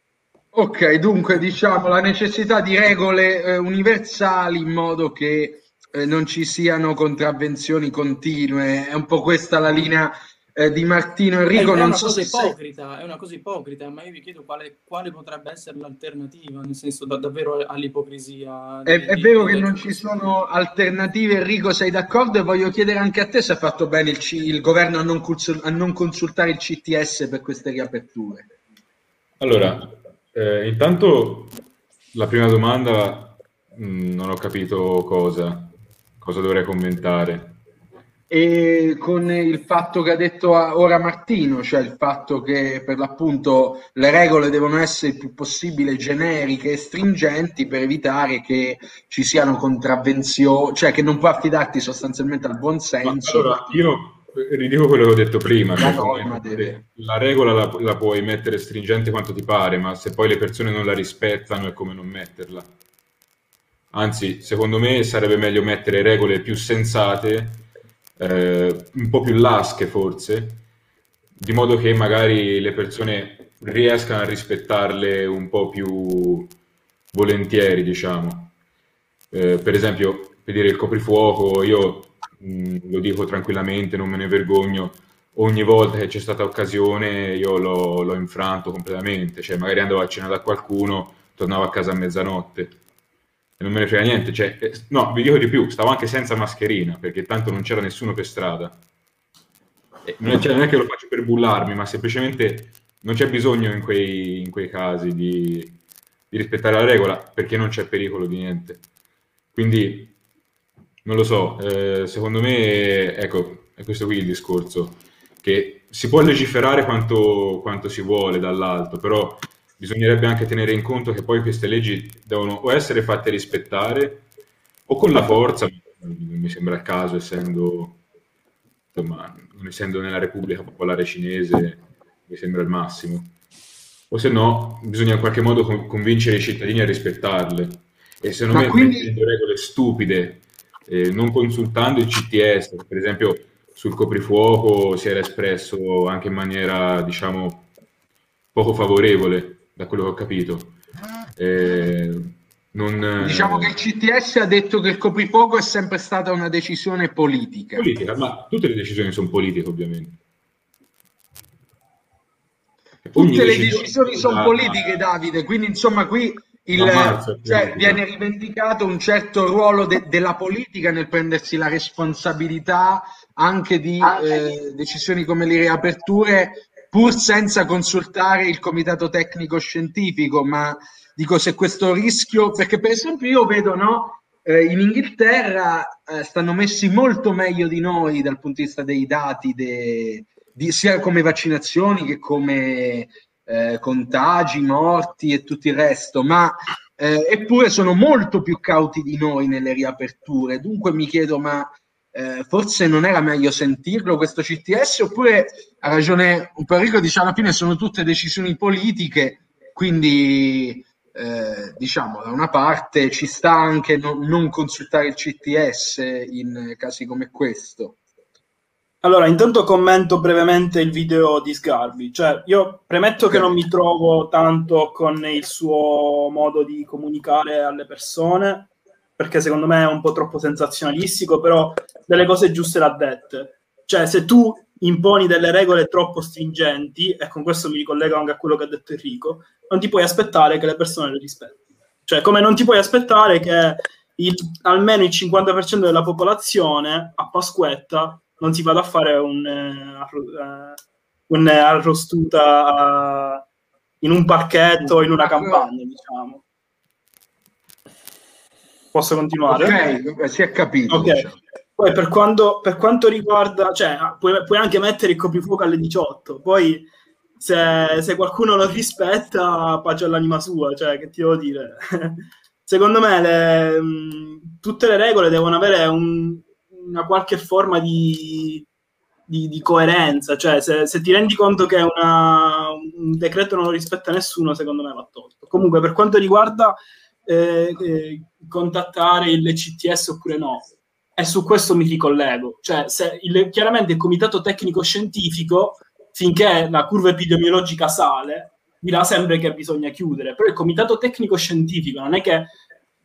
A: Ok, dunque diciamo la necessità di regole eh, universali in modo che eh, non ci siano contravvenzioni continue, è un po' questa la linea eh, di Martino Enrico.
F: È,
A: è
F: una cosa ipocrita, se... è una cosa ipocrita, ma io vi chiedo quale, quale potrebbe essere l'alternativa, nel senso da, davvero all'ipocrisia.
A: È, di, è vero di, che non ci sono alternative, Enrico, sei d'accordo? E voglio chiedere anche a te se ha fatto bene il, C- il governo a non, cons- a non consultare il CTS per queste riaperture.
D: Allora, eh, intanto la prima domanda mh, mm, non ho capito cosa, cosa dovrei commentare.
A: E con il fatto che ha detto ora Martino, cioè il fatto che per l'appunto le regole devono essere il più possibile generiche e stringenti per evitare che ci siano contravvenzioni, cioè che non puoi affidarti sostanzialmente al buon senso.
D: allora, io ridico quello che ho detto prima. La, la regola la, la, puoi mettere stringente quanto ti pare, ma se poi le persone non la rispettano è come non metterla. Anzi, secondo me sarebbe meglio mettere regole più sensate, eh, un po' più lasche forse, di modo che magari le persone riescano a rispettarle un po' più volentieri, diciamo. Eh, per esempio, per dire il coprifuoco, io Mm, lo dico tranquillamente, non me ne vergogno, ogni volta che c'è stata occasione io l'ho, l'ho infranto completamente, cioè magari andavo a cena da qualcuno, tornavo a casa a mezzanotte e non me ne frega niente, cioè, eh, no, vi dico di più, stavo anche senza mascherina perché tanto non c'era nessuno per strada. Non è, cioè, non è, che lo faccio per bullarmi, ma semplicemente non c'è bisogno in quei, in quei casi di, di rispettare la regola perché non c'è pericolo di niente. Quindi non lo so, eh, secondo me, ecco, è questo qui il discorso, che si può legiferare quanto, quanto si vuole dall'alto, però bisognerebbe anche tenere in conto che poi queste leggi devono o essere fatte rispettare o con la forza, mi sembra il caso essendo, insomma, non essendo nella Repubblica Popolare Cinese, mi sembra il massimo, o se no bisogna in qualche modo convincere i cittadini a rispettarle. E secondo Ma me quindi... regole stupide eh, non consultando il CTS, per esempio sul coprifuoco si era espresso anche in maniera, diciamo, poco favorevole, da quello che ho capito. Eh,
A: non, diciamo che il CTS ha detto che il coprifuoco è sempre stata una decisione politica.
D: Politica, ma tutte le decisioni sono politiche, ovviamente.
A: Tutte le decisioni sono politiche, Davide, quindi insomma qui il, cioè, viene rivendicato un certo ruolo de- della politica nel prendersi la responsabilità anche di eh, decisioni come le riaperture pur senza consultare il comitato tecnico scientifico. Ma dico se questo rischio perché per esempio io vedo no, eh, in Inghilterra eh, stanno messi molto meglio di noi dal punto di vista dei dati de- di, sia come vaccinazioni che come eh, contagi, morti e tutto il resto, ma eh, eppure sono molto più cauti di noi nelle riaperture. Dunque mi chiedo, ma eh, forse non era meglio sentirlo questo CTS oppure ha ragione un po' Enrico, dice alla fine sono tutte decisioni politiche, quindi eh, diciamo da una parte ci sta anche no, non consultare il CTS in casi come questo.
C: Allora, intanto commento brevemente il video di Sgarbi. Cioè, io premetto che non mi trovo tanto con il suo modo di comunicare alle persone, perché secondo me è un po' troppo sensazionalistico, però delle cose giuste l'ha dette. Cioè, se tu imponi delle regole troppo stringenti, e con questo mi ricollego anche a quello che ha detto Enrico, non ti puoi aspettare che le persone le rispettino. Cioè, come non ti puoi aspettare che il, almeno il 50% della popolazione a Pasquetta non si vada a fare un, uh, un arrostuta uh, in un parchetto o in una campagna, diciamo. Posso continuare?
A: Ok, si è capito.
C: Ok. Diciamo. Poi per, quando, per, quanto riguarda, cioè, puoi, puoi, anche mettere il coprifuoco alle 18, poi se, se qualcuno lo rispetta, pace all'anima sua, cioè, che ti devo dire? <laughs> Secondo me le, tutte le regole devono avere un, una qualche forma di, di, di coerenza, cioè se, se, ti rendi conto che una, un decreto non lo rispetta nessuno, secondo me va tolto. Comunque, per quanto riguarda eh, eh, contattare il CTS oppure no, e su questo mi ricollego, cioè il, chiaramente il comitato tecnico scientifico, finché la curva epidemiologica sale, dirà sempre che bisogna chiudere, però il comitato tecnico scientifico non è che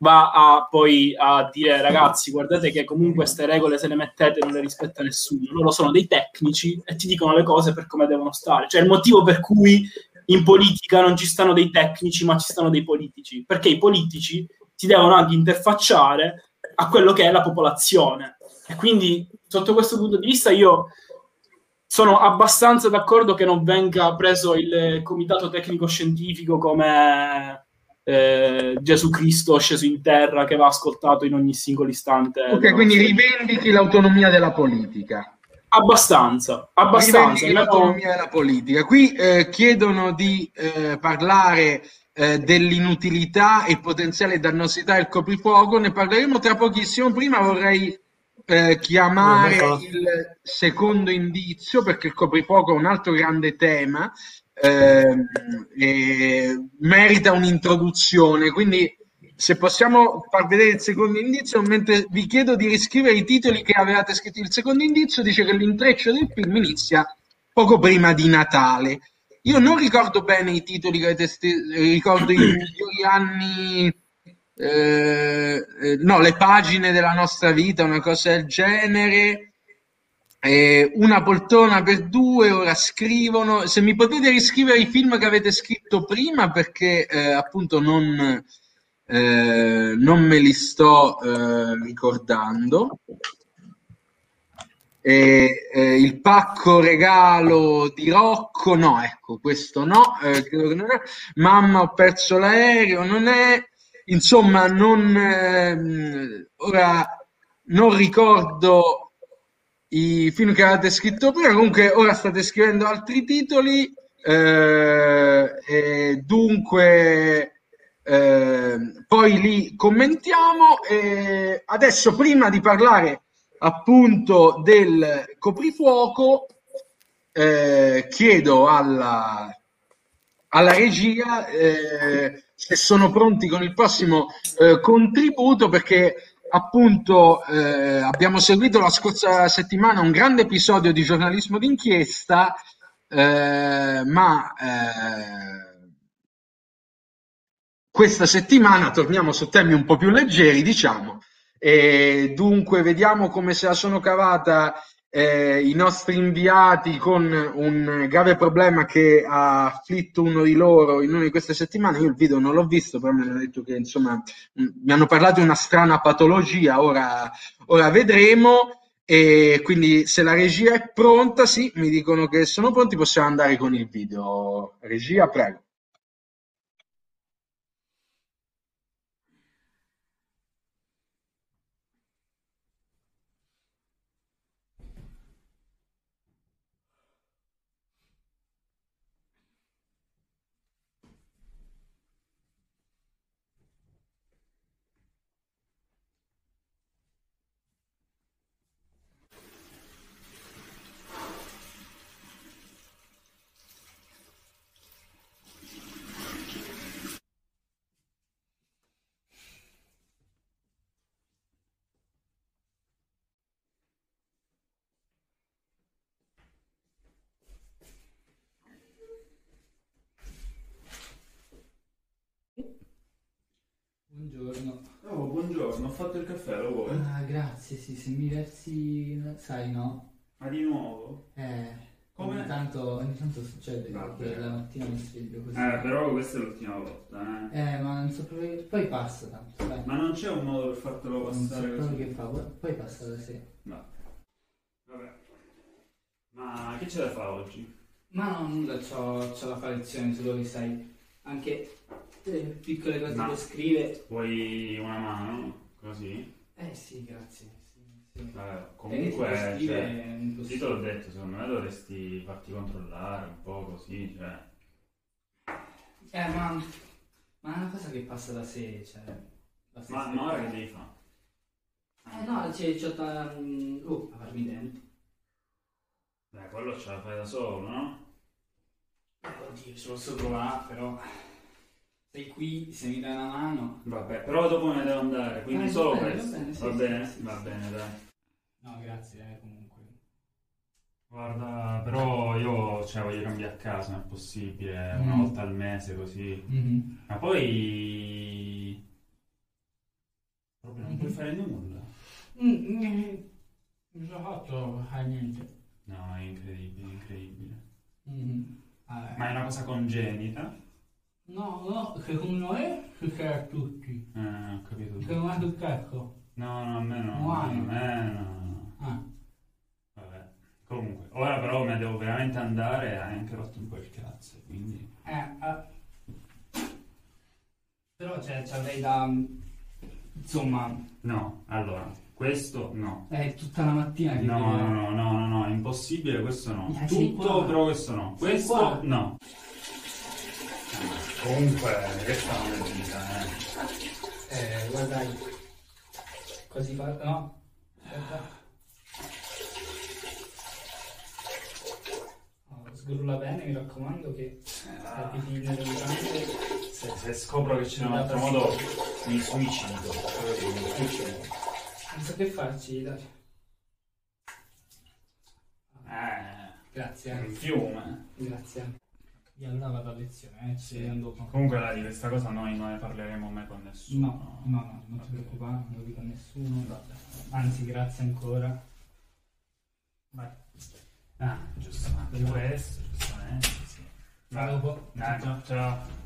C: va a poi a dire ragazzi guardate che comunque queste regole se le mettete non le rispetta nessuno. Loro sono dei tecnici e ti dicono le cose per come devono stare. Cioè il motivo per cui in politica non ci stanno dei tecnici ma ci stanno dei politici. Perché i politici si devono anche interfacciare a quello che è la popolazione. E quindi sotto questo punto di vista io sono abbastanza d'accordo che non venga preso il comitato tecnico scientifico come eh, Gesù Cristo sceso in terra che va ascoltato in ogni singolo istante.
A: Ok, quindi rivendichi l'autonomia della politica.
C: Abbastanza, abbastanza.
A: l'autonomia della politica. Qui eh, chiedono di eh, parlare eh, dell'inutilità e potenziale dannosità del coprifuoco, ne parleremo tra pochissimo. Prima vorrei eh, chiamare il secondo indizio perché il coprifuoco è un altro grande tema eh, merita un'introduzione. Quindi, se possiamo far vedere il secondo indizio, mentre vi chiedo di riscrivere i titoli che avevate scritto. Il secondo indizio dice che l'intreccio del film inizia poco prima di Natale. Io non ricordo bene i titoli che avete scritto, ricordo i migliori anni. Eh, eh, no, le pagine della nostra vita, una cosa del genere eh, una poltrona per due, ora scrivono. Se mi potete riscrivere i film che avete scritto prima, perché eh, appunto non, eh, non, me li sto eh, ricordando. il pacco regalo di Rocco, no, ecco, questo no, eh. Mamma, ho perso l'aereo, non è. Insomma, non, ehm, ora non ricordo i film che avete scritto prima, comunque ora state scrivendo altri titoli, eh, e dunque eh, poi li commentiamo. E adesso, prima di parlare appunto del coprifuoco, eh, chiedo alla, alla regia eh, se sono pronti con il prossimo eh, contributo perché appunto eh, abbiamo seguito la scorsa settimana un grande episodio di giornalismo d'inchiesta, eh, ma eh, questa settimana torniamo su temi un po' più leggeri, diciamo, e dunque vediamo come se la sono cavata eh, i nostri inviati con un grave problema che ha afflitto uno di loro in una di queste settimane. Io il video non l'ho visto, però mi hanno detto che insomma mi hanno parlato di una strana patologia. Ora, ora vedremo. E quindi se la regia è pronta, sì, mi dicono che sono pronti, possiamo andare con il video. Regia, prego.
H: Grazie, sì, se mi versi, sai, no?
I: Ma di nuovo?
H: Eh,
I: Come?
H: ogni tanto, ogni tanto succede che la mattina mi sveglio così.
I: Eh, però questa è l'ultima volta, eh.
H: Eh, ma non so proprio, poi passa tanto, dai.
I: Ma non c'è un modo per fartelo
H: Non so
I: passare così?
H: che fa, poi- passa da sé.
I: No. Vabbè. Ma che c'è da fare oggi?
H: Ma no, nulla, c'ho, c'ho la fare lezione, solo che sai, anche eh, piccole cose
I: Ma-
H: da scrivere.
I: Vuoi una mano? Così?
H: Eh sì, grazie. Sì, sì.
I: Vabbè,
H: Eh,
I: comunque, cioè, sì, te l'ho detto, secondo me dovresti farti controllare un po' così, cioè...
H: Eh, ma, ma è una cosa che passa da sé, cioè...
I: Ma,
H: stessa
I: ma ora che devi fare?
H: Eh no, c'è, c'ho da... Oh, lavarmi i denti.
I: Beh, quello ce la fai da solo, no?
H: Eh, oddio, ci posso provare, però... Sei qui, se mi dai una mano...
I: Vabbè, però dopo me ne devo andare, quindi
H: Eh, va
I: solo
H: bene,
I: questo.
H: va bene, sì,
I: va bene?
H: sì,
I: va bene, dai.
H: No, grazie, eh, comunque.
I: Guarda, però io cioè, voglio cambiare casa, non è possibile, una
H: Mm.
I: volta al mese così.
H: Mhm.
I: Ma poi... Proprio non puoi
H: Mhm.
I: fare nulla.
H: Mm, mm, Mi sono fatto a niente.
I: No, è incredibile, incredibile.
H: Mhm. Vabbè.
I: Ma è una cosa congenita?
H: No, no, secondo me succede a tutti.
I: Eh, ho capito.
H: Che non è successo.
I: No, no, a me no.
H: Mai.
I: A me no.
H: Ah.
I: Vabbè. Comunque, ora però me devo veramente andare e hai anche rotto un po' il cazzo, quindi...
H: Eh, eh. Però cioè, ci avrei da... Insomma,
I: No, allora, questo no.
H: è tutta la mattina che
I: No, no, no, no, no, no, impossibile, questo no.
H: Eh,
I: Tutto, però questo no. Questo no. Comunque, questa è vita, eh.
H: Eh, guarda, così fa... No? Aspetta. Oh, sgrulla bene, mi raccomando che la nelle mutande...
I: Se, se scopro che c'è un altro modo, mi suicido. Mi suicido.
H: Non so che farci, dai.
I: Eh,
H: Grazie,
I: un
H: eh.
I: fiume.
H: Grazie. E allora vado a lezione, eh, dopo.
I: Comunque dai, di questa cosa noi non ne parleremo mai con nessuno.
H: No, no, no, non ti preoccupare, non lo dico a nessuno. Anzi, grazie ancora. Vai.
I: Ah, giustamente questo, giustamente, sì.
H: A
I: Vai.
H: dopo.
I: Dai,
H: Ciao.
I: ciao.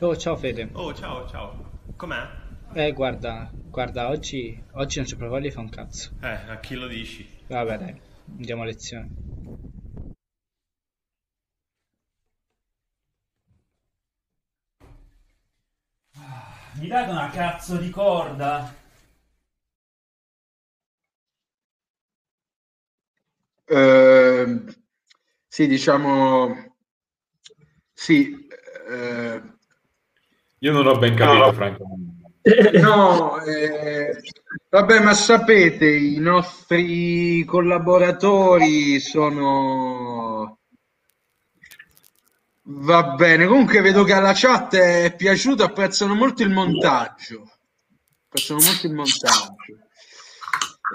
J: Oh, ciao Fede.
K: Oh, ciao, ciao. Com'è?
J: Eh, guarda, guarda, oggi, oggi non c'è proprio voglia di fare un cazzo.
K: Eh, a chi lo dici?
J: Vabbè, dai, andiamo a lezione.
I: Mi date una cazzo di corda?
A: Ehm, sì, diciamo, sì, eh,
D: Io non ho ben capito,
A: No.
D: francamente.
A: No, <laughs> eh, vabbè, ma sapete, i nostri collaboratori sono... Va bene, comunque vedo che alla chat è piaciuto, apprezzano molto il montaggio. Apprezzano molto il montaggio.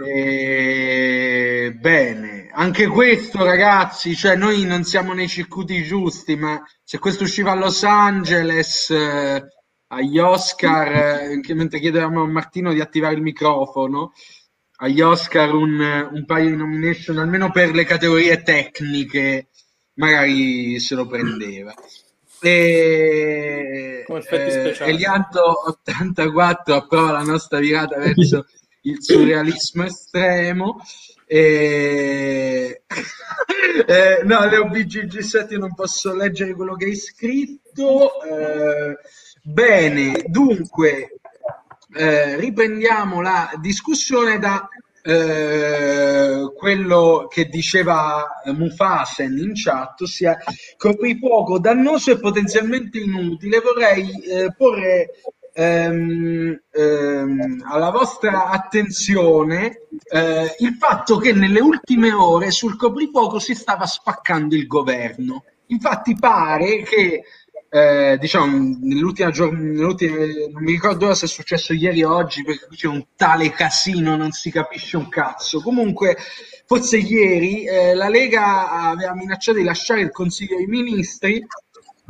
A: E... Bene, anche questo ragazzi, cioè noi non siamo nei circuiti giusti, ma se questo usciva a Los Angeles, eh, agli Oscar, eh, mentre chiedevamo a Martino di attivare il microfono, agli Oscar un, un paio di nomination, almeno per le categorie tecniche, magari se lo prendeva. E,
F: Come effetti
A: eh,
F: speciali.
A: Elianto 84 approva la nostra virata verso il surrealismo estremo. E... <laughs> eh, no, Leo BGG7 io non posso leggere quello che hai scritto. Eh, bene, dunque, eh, riprendiamo la discussione da eh, quello che diceva Mufasen in chat, ossia coprifuoco dannoso e potenzialmente inutile. Vorrei eh, porre ehm, ehm, alla vostra attenzione eh, il fatto che nelle ultime ore sul coprifuoco si stava spaccando il governo. Infatti pare che eh, diciamo nell'ultima giornata, non mi ricordo ora se è successo ieri o oggi perché c'è un tale casino, non si capisce un cazzo. Comunque, forse ieri eh, la Lega aveva minacciato di lasciare il Consiglio dei Ministri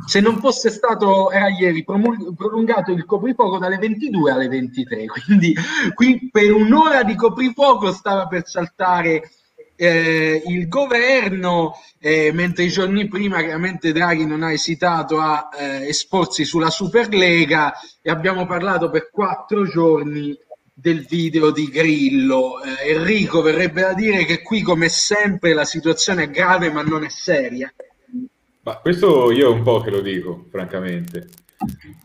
A: se non fosse stato, era ieri, promul- prolungato il coprifuoco dalle 22 alle 23, quindi qui per un'ora di coprifuoco stava per saltare eh, il governo, eh, mentre i giorni prima chiaramente Draghi non ha esitato a eh, esporsi sulla Superlega e abbiamo parlato per quattro giorni del video di Grillo. Eh, Enrico verrebbe da dire che qui come sempre la situazione è grave ma non è seria.
D: Ma questo io un po' che lo dico, francamente.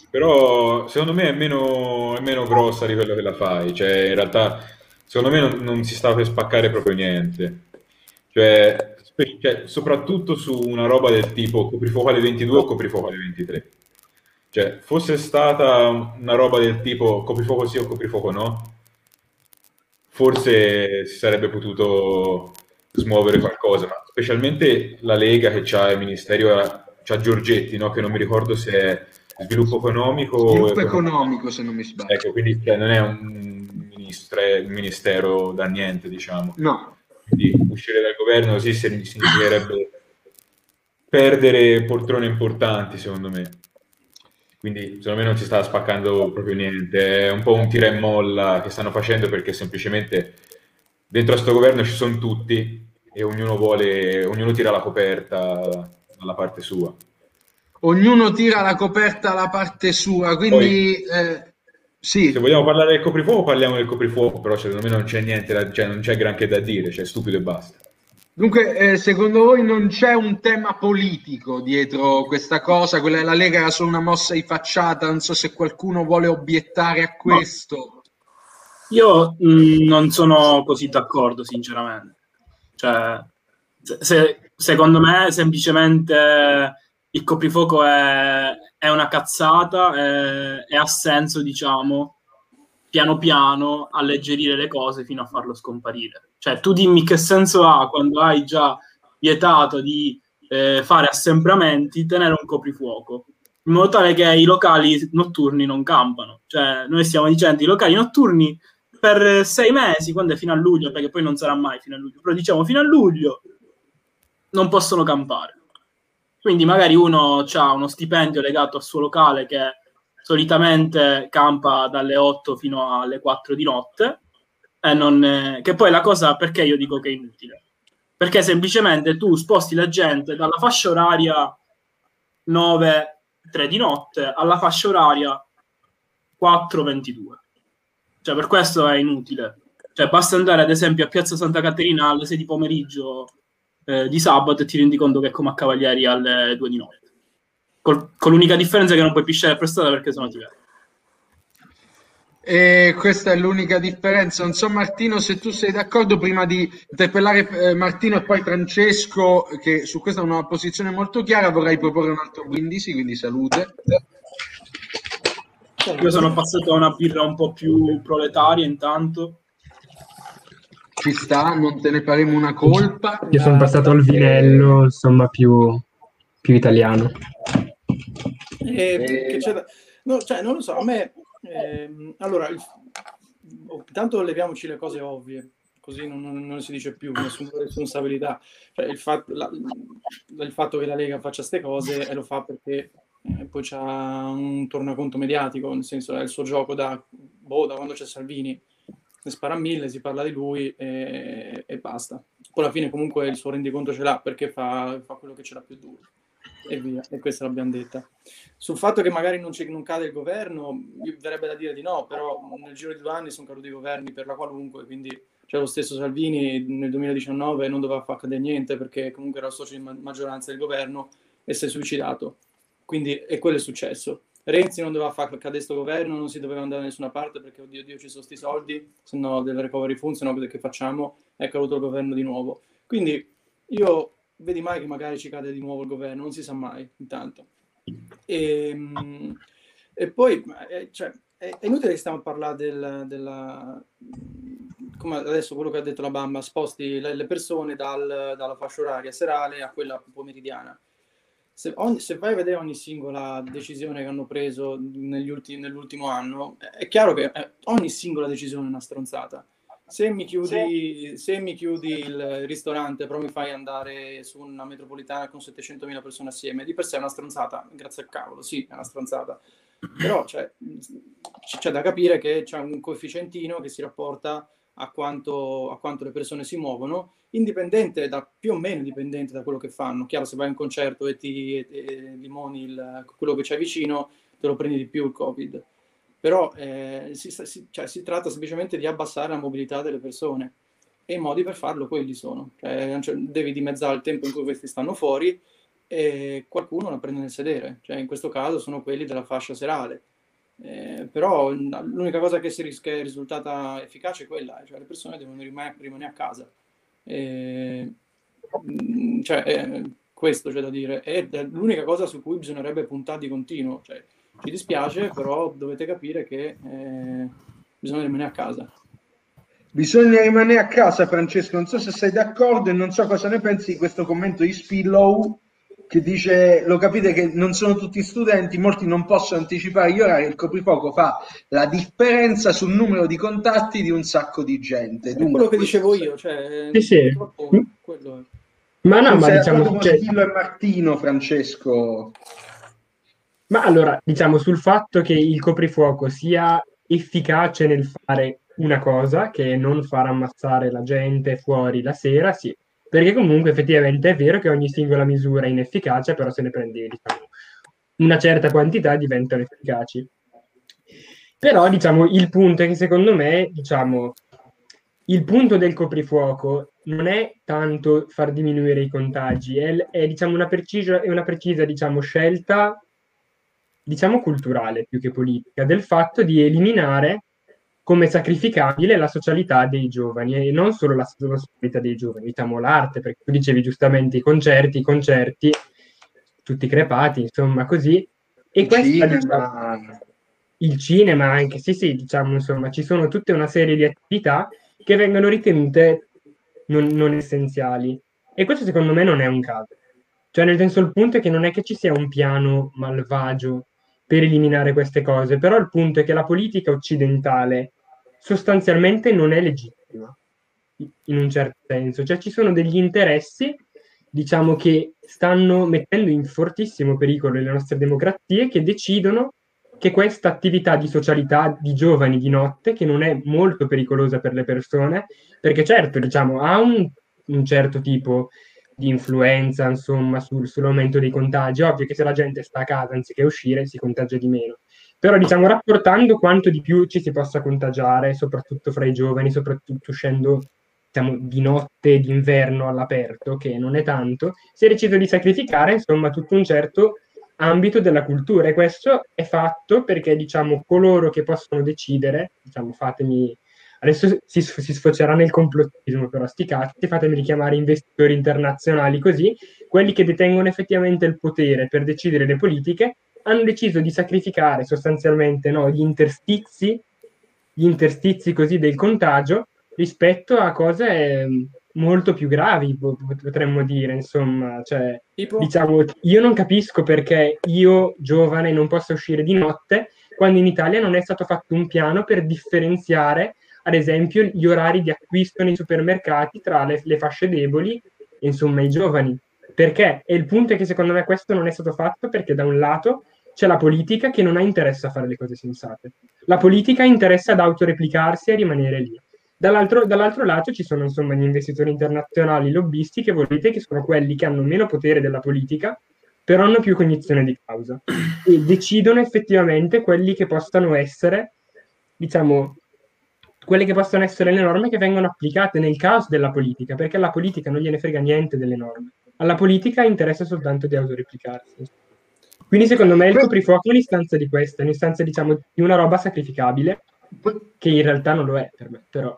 D: Però secondo me è meno, è meno grossa di quello che la fai. Cioè, in realtà, secondo me non, non si sta per spaccare proprio niente. Cioè, spe- cioè, soprattutto su una roba del tipo coprifuoco alle 22 o coprifuoco alle 23. Cioè, fosse stata una roba del tipo coprifuoco sì o coprifuoco no, forse si sarebbe potuto smuovere qualcosa, ma specialmente la Lega che ha il ministero, c'ha Giorgetti, no? che non mi ricordo se è sviluppo economico
A: Sviluppo economico, se non mi sbaglio.
D: Ecco, quindi cioè, non è un, ministre, un ministero da niente, diciamo.
A: No.
D: Quindi uscire dal governo così significherebbe perdere poltrone importanti, secondo me. Quindi secondo me non si sta spaccando proprio niente, è un po' un tira e molla che stanno facendo perché semplicemente dentro a questo governo ci sono tutti e ognuno vuole, ognuno tira la coperta dalla parte sua.
A: Ognuno tira la coperta alla parte sua, quindi Poi, eh, sì.
D: Se vogliamo parlare del coprifuoco, parliamo del coprifuoco, però secondo me non c'è niente, da, cioè non c'è granché da dire, cioè stupido e basta.
A: Dunque, eh, secondo voi non c'è un tema politico dietro questa cosa? Quella della Lega era solo una mossa di facciata, non so se qualcuno vuole obiettare a questo. No.
C: Io mh, mm, non sono così d'accordo, sinceramente. Cioè, se, secondo me semplicemente il coprifuoco è, è una cazzata e ha senso, diciamo, piano piano alleggerire le cose fino a farlo scomparire. Cioè, tu dimmi che senso ha quando hai già vietato di eh, fare assembramenti, tenere un coprifuoco, in modo tale che i locali notturni non campano. Cioè, noi stiamo dicendo i locali notturni per sei mesi, quando è fino a luglio, perché poi non sarà mai fino a luglio, però diciamo fino a luglio non possono campare. Quindi magari uno ha uno stipendio legato al suo locale che solitamente campa dalle 8 fino alle 4 di notte non, che poi la cosa perché io dico che è inutile? Perché semplicemente tu sposti la gente dalla fascia oraria 9, 3 di notte alla fascia oraria 4, 22. Cioè, per questo è inutile. Cioè, basta andare ad esempio a Piazza Santa Caterina alle 6 di pomeriggio eh, di sabato e ti rendi conto che è come a Cavalieri alle 2 di notte. Col, con l'unica differenza che non puoi pisciare per strada perché sono ti vedi.
A: E questa è l'unica differenza. Non so, Martino, se tu sei d'accordo, prima di interpellare eh, Martino e poi Francesco, che su questa è una posizione molto chiara, vorrei proporre un altro brindisi, quindi salute.
C: Io sono passato a una birra un po' più proletaria intanto.
A: Ci sta, non te ne faremo una colpa.
E: Io sono passato al vinello, insomma, più, più italiano.
F: Eh, no, cioè, non lo so, a me eh, allora, il, oh, intanto leviamoci le cose ovvie, così non, non, non si dice più nessuna responsabilità. Cioè, il, fatto, la, il, fatto che la Lega faccia queste cose e lo fa perché eh, poi c'è un tornaconto mediatico, nel senso è il suo gioco da, boh, da quando c'è Salvini, ne spara mille, si parla di lui e, e basta. Poi alla fine comunque il suo rendiconto ce l'ha perché fa, fa quello che ce l'ha più duro e via, e questa l'abbiamo detta. Sul fatto che magari non, non cade il governo, verrebbe da dire di no, però nel giro di due anni sono caduti i governi per la qualunque, quindi c'è lo stesso Salvini nel 2019 non doveva far cadere niente perché comunque era socio di maggioranza del governo e si è suicidato. Quindi, e quello è successo. Renzi non doveva far cadere questo governo, non si doveva andare da nessuna parte perché, oddio, Dio, ci sono questi soldi, se no del recovery fund, se no che facciamo? È caduto il governo di nuovo. Quindi io vedi mai che magari ci cade di nuovo il governo, non si sa mai, intanto. E, ehm, e poi, eh, cioè, è, inutile che stiamo a parlare del, della... come adesso quello che ha detto la Bamba, sposti le persone dal, dalla fascia oraria serale a quella pomeridiana. Se, ogni, se, vai a vedere ogni singola decisione che hanno preso ultimi, nell'ultimo anno, è chiaro che eh, ogni singola decisione è una stronzata. se mi, chiudi, se mi chiudi il ristorante, però mi fai andare su una metropolitana con 700.000 persone assieme, di per sé è una stronzata, grazie al cavolo, sì, è una stronzata. Però cioè, c'è da capire che c'è un coefficientino che si rapporta a quanto, a quanto le persone si muovono, indipendente da più o meno indipendente da quello che fanno. Chiaro, se vai a un concerto e ti e- e limoni il- quello che c'è vicino, te lo prendi di più il Covid. Però eh, si, si- cioè, si tratta semplicemente di abbassare la mobilità delle persone e i modi per farlo quelli sono. Cioè, cioè, devi dimezzare il tempo in cui questi stanno fuori e qualcuno la prende nel sedere. Cioè, in questo caso sono quelli della fascia serale. Eh, però l'unica cosa che, ris- che è risultata efficace è quella, cioè le persone devono rima- rimanere a casa. E, mm, cioè, eh, questo c'è da dire. È l'unica cosa su cui bisognerebbe puntare di continuo. Cioè, ci dispiace, però dovete capire che eh, bisogna rimanere a casa.
A: Bisogna rimanere a casa, Francesco. Non so se sei d'accordo e non so cosa ne pensi di questo commento di Spillow che dice: Lo capite che non sono tutti studenti, molti non possono anticipare gli orari. Il coprifuoco fa la differenza sul numero di contatti di un sacco di gente.
F: È quello che dicevo io, cioè,
E: Sì, sì.
F: purtroppo quello è.
E: Ma no, ma diciamo, cioè,
A: e Martino, Francesco.
E: Ma allora, diciamo sul fatto che il coprifuoco sia efficace nel fare una cosa, che è non far ammazzare la gente fuori la sera, sì. Perché comunque effettivamente è vero che ogni singola misura è inefficace, però se ne prende, diciamo, una certa quantità diventano efficaci. Però, diciamo, il punto è che secondo me, diciamo, il punto del coprifuoco non è tanto far diminuire i contagi, è, è, diciamo, una precisa, è una precisa diciamo, scelta diciamo culturale più che politica, del fatto di eliminare come sacrificabile la socialità dei giovani e non solo la, la socialità dei giovani, diciamo l'arte, perché tu dicevi giustamente i concerti, i concerti, tutti crepati, insomma così. E
A: Il
E: questa,
A: cinema.
E: diciamo, il cinema anche, sì sì, diciamo insomma, ci sono tutta una serie di attività che vengono ritenute non, non essenziali. E questo secondo me non è un caso. Cioè, nel senso, il punto è che non è che ci sia un piano malvagio per eliminare queste cose, però il punto è che la politica occidentale sostanzialmente non è legittima, in un certo senso. Cioè, ci sono degli interessi, diciamo, che stanno mettendo in fortissimo pericolo le nostre democrazie, che decidono che questa attività di socialità di giovani di notte, che non è molto pericolosa per le persone, perché certo, diciamo, ha un, un certo tipo di influenza, insomma, sul, sull'aumento dei contagi. Ovvio che se la gente sta a casa anziché uscire si contagia di meno. Però, diciamo, rapportando quanto di più ci si possa contagiare, soprattutto fra i giovani, soprattutto uscendo diciamo, di notte, d'inverno all'aperto, che non è tanto, si è deciso di sacrificare, insomma, tutto un certo ambito della cultura. E questo è fatto perché diciamo coloro che possono decidere diciamo fatemi adesso si, si sfocerà nel complottismo però sti cazzi fatemi richiamare investitori internazionali così quelli che detengono effettivamente il potere per decidere le politiche hanno deciso di sacrificare sostanzialmente no, gli interstizi gli interstizi così del contagio rispetto a cose eh, molto più gravi, potremmo dire, insomma, cioè,
F: Tipo?
E: diciamo, io non capisco perché io, giovane, non possa uscire di notte, quando in Italia non è stato fatto un piano per differenziare, ad esempio, gli orari di acquisto nei supermercati tra le, le fasce deboli e, insomma, i giovani. Perché? E il punto è che secondo me questo non è stato fatto perché da un lato c'è la politica che non ha interesse a fare le cose sensate. La politica interessa ad autoreplicarsi e rimanere lì. Dall'altro, dall'altro, lato ci sono insomma gli investitori internazionali, lobbisti che volete, che sono quelli che hanno meno potere della politica, però hanno più cognizione di causa e decidono effettivamente quelli che possano essere, diciamo, quelle che possono essere le norme che vengono applicate nel caos della politica, perché alla politica non gliene frega niente delle norme. Alla politica interessa soltanto di autoreplicarsi. Quindi secondo me il coprifuoco è un'istanza di questa, è un'istanza diciamo di una roba sacrificabile che in realtà non lo è per me, però.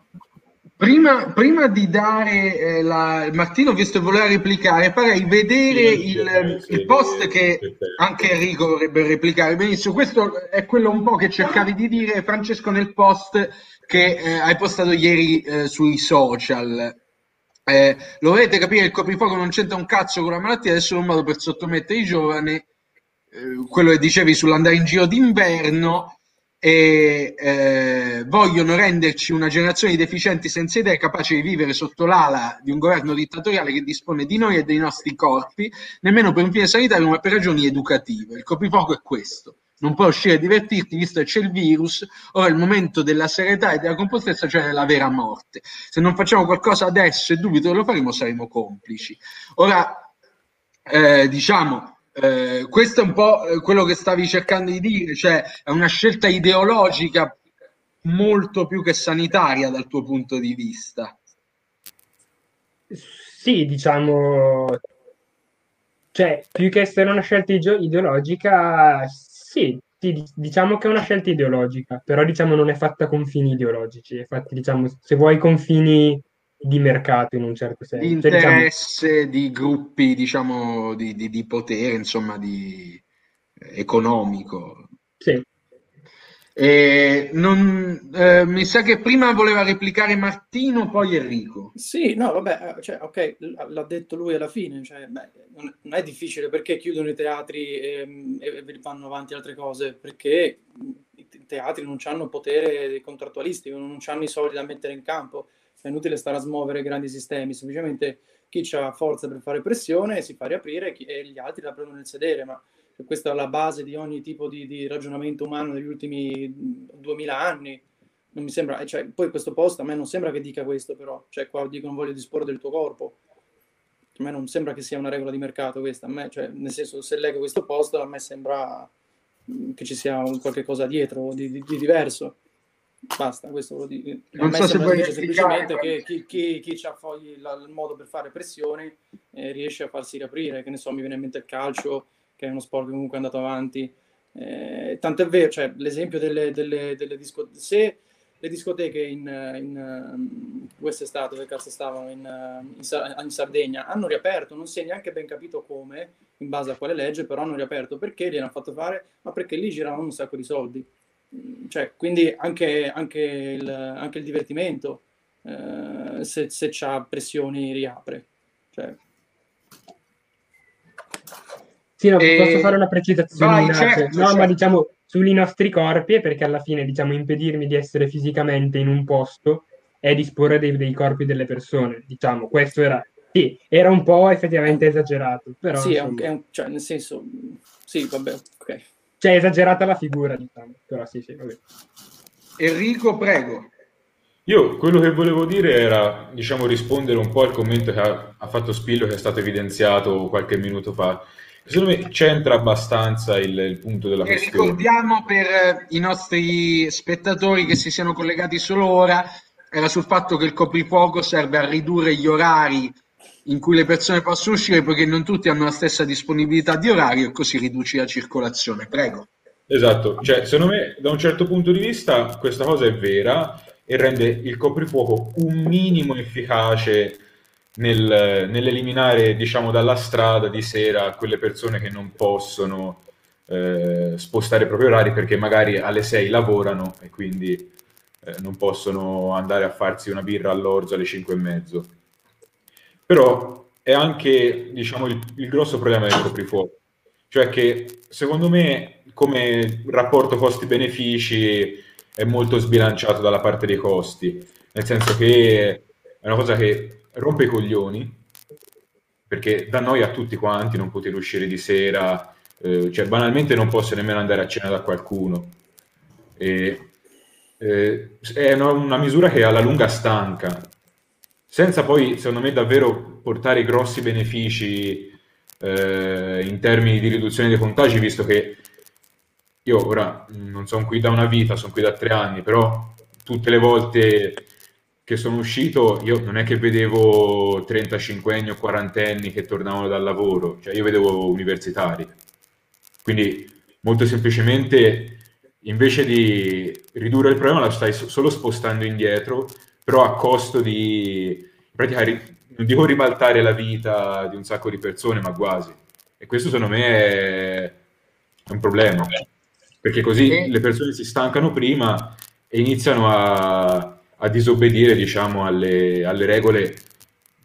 A: Prima, prima di dare eh, la... Martino, visto che voleva replicare, farei vedere
D: Sì,
A: il,
D: sì,
A: il post
D: sì,
A: che anche Enrico vorrebbe replicare benissimo. Questo è quello un po' che cercavi di dire, Francesco, nel post che eh, hai postato ieri eh, sui social. Eh, lo volete capire, il coprifuoco non c'entra un cazzo con la malattia, è solo un modo per sottomettere i giovani, quello che dicevi sull'andare in giro d'inverno, e eh, vogliono renderci una generazione di deficienti senza idee capaci di vivere sotto l'ala di un governo dittatoriale che dispone di noi e dei nostri corpi, nemmeno per un fine sanitario, ma per ragioni educative. Il coprifuoco è questo. Non puoi uscire a divertirti visto che c'è il virus, ora è il momento della serietà e della compostezza, cioè della vera morte. Se non facciamo qualcosa adesso e dubito che lo faremo, saremo complici. Ora, eh, diciamo, eh, questo è un po' quello che stavi cercando di dire, cioè è una scelta ideologica molto più che sanitaria dal tuo punto di vista.
E: Sì, diciamo, cioè, più che essere una scelta ideologica, sì, diciamo che è una scelta ideologica, però diciamo non è fatta con fini ideologici, è fatta, diciamo, se vuoi con fini di mercato in un certo senso.
A: Di
E: Cioè, diciamo,
A: interesse di gruppi, diciamo, di, di- di potere, insomma, di economico.
E: sì.
A: E non- eh, mi sa che prima voleva replicare Martino, poi Enrico.
F: Sì, no, vabbè, eh, cioè, ok, l- l'ha detto lui alla fine, cioè, beh, non non è difficile perché chiudono i teatri ehm, e, e vanno avanti altre cose, perché i te- teatri non hanno potere contrattualistico, non hanno i soldi da mettere in campo, è inutile stare a smuovere grandi sistemi, semplicemente chi ha forza per fare pressione si fa riaprire e gli altri la prendono nel sedere, ma questa è la base di ogni tipo di, di ragionamento umano negli ultimi 2000 anni non mi sembra, cioè, poi questo post a me non sembra che dica questo, però, cioè, qua dicono voglio disporre del tuo corpo. A me non sembra che sia una regola di mercato questa, a me, cioè, nel senso, se leggo questo post, a me sembra che ci sia un qualche cosa dietro di, di- di diverso. Basta, questo lo dico.
A: Non so se vuoi
F: semplicemente che chi, chi, ha il modo per fare pressione eh, riesce a farsi riaprire, che ne so, mi viene in mente il calcio, che è uno sport che comunque è andato avanti. Eh, tant'è vero, cioè, l'esempio delle, delle, delle discoteche, se le discoteche in, in um, quest'estate, dove cazzo stavano, in, uh, in, in Sardegna, hanno riaperto, non si è neanche ben capito come, in base a quale legge, però hanno riaperto. Perché li hanno fatto fare? Ma perché lì giravano un sacco di soldi. Cioè, quindi anche, anche, il, anche il divertimento, eh, se, se c'ha pressioni, riapre. Cioè,
E: Sì, no,
A: E-
E: posso fare una precisazione?
A: Vai, certo,
E: no,
A: certo.
E: ma diciamo sui nostri corpi è perché alla fine, diciamo, impedirmi di essere fisicamente in un posto è disporre dei, dei corpi delle persone. Diciamo, questo era, sì, era un po' effettivamente esagerato, però
F: sì, è un- è un- cioè, nel senso, sì, vabbè, ok.
E: Cioè è esagerata la figura, diciamo, però sì, sì, vabbè.
A: Enrico, prego.
D: Io quello che volevo dire era, diciamo, rispondere un po' al commento che ha, ha fatto Spillo, che è stato evidenziato qualche minuto fa. Secondo me c'entra abbastanza il, il punto della
A: E
D: questione.
A: ricordiamo per eh, i nostri spettatori che si siano collegati solo ora, era sul fatto che il coprifuoco serve a ridurre gli orari in cui le persone possono uscire perché non tutti hanno la stessa disponibilità di orario e così riduci la circolazione. Prego.
D: Esatto, cioè secondo me da un certo punto di vista questa cosa è vera e rende il coprifuoco un minimo efficace nel- nell'eliminare, diciamo, dalla strada di sera quelle persone che non possono eh, spostare i propri orari perché magari alle 6 lavorano e quindi eh, non possono andare a farsi una birra all'orzo alle 5 e mezzo. Però è anche, diciamo, il, il grosso problema del coprifuoco, cioè che secondo me come rapporto costi-benefici è molto sbilanciato dalla parte dei costi, nel senso che è una cosa che rompe i coglioni, perché da noi a tutti quanti non poter uscire di sera, eh, cioè banalmente non posso nemmeno andare a cena da qualcuno. E, eh, è una, una misura che alla lunga stanca, senza poi, secondo me, davvero portare grossi benefici eh, in termini di riduzione dei contagi, visto che io ora mh, non sono qui da una vita, sono qui da tre anni, però tutte le volte che sono uscito io non è che vedevo 35 anni o 40 anni che tornavano dal lavoro, cioè io vedevo universitari. Quindi molto semplicemente invece di ridurre il problema lo stai so- solo spostando indietro, però a costo di pratica non dico ribaltare la vita di un sacco di persone, ma quasi. E questo secondo me è, un problema, perché così
A: E-
D: le persone si stancano prima e iniziano a, a disobbedire, diciamo, alle, alle regole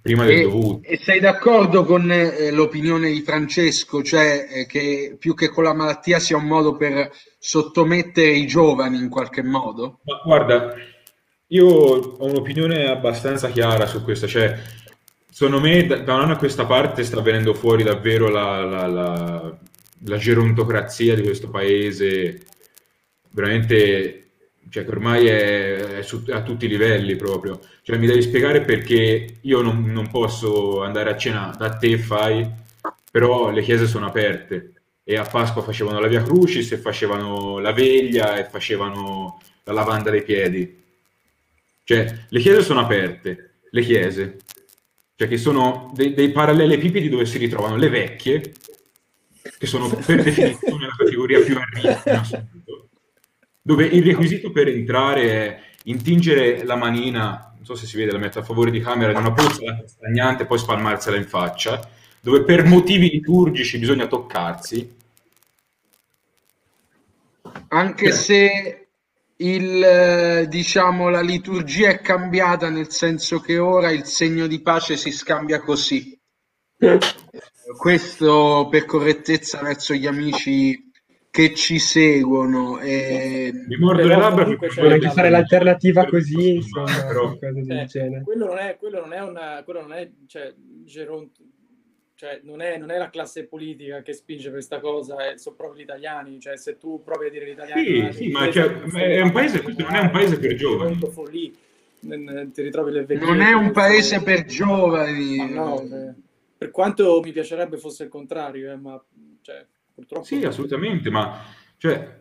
D: prima del
A: E,
D: dovuto.
A: e sei d'accordo con eh, l'opinione di Francesco, cioè eh, che più che con la malattia sia un modo per sottomettere i giovani in qualche modo?
D: Ma guarda, io ho un'opinione abbastanza chiara su questo, cioè, secondo me da, un anno a questa parte sta venendo fuori davvero la, la- la- la gerontocrazia di questo paese, veramente, cioè, che ormai è, è su- a tutti i livelli proprio. Cioè, mi devi spiegare perché io non, non posso andare a cena da te, fai, però le chiese sono aperte e a Pasqua facevano la Via Crucis e facevano la veglia e facevano la lavanda dei piedi. Cioè, le chiese sono aperte, le chiese, cioè che sono dei, dei parallelepipedi dove si ritrovano le vecchie, che sono per definizione la categoria più a rischio in assoluto, dove il requisito per entrare è intingere la manina, non so se si vede, la metto a favore di camera, in una pozza stagnante e poi spalmarsela in faccia, dove per motivi liturgici bisogna toccarsi.
A: Anche se il, eh, diciamo, la liturgia è cambiata, nel senso che ora il segno di pace si scambia così. Questo per correttezza verso gli amici che ci seguono. E...
D: Mi mordo le labbra perché
E: anche fare l'alternativa così, insomma,
D: però-
E: qualcosa del
F: Eh, quello non è, quello non è una, quello non è, cioè, geron- cioè, non è, non è la classe politica che spinge per questa cosa, eh, sono proprio gli italiani, cioè, se tu provi a dire gli italiani...
D: Sì,
F: "Ah,
D: sì, ma cioè, è un paese- questo non è un paese per giovani.
F: Folli, ti ritrovi le vecchie...
A: Non è un paese per giovani.
F: Ma no, eh, per quanto mi piacerebbe fosse il contrario, eh, ma cioè, purtroppo...
D: Sì, assolutamente, ma, cioè,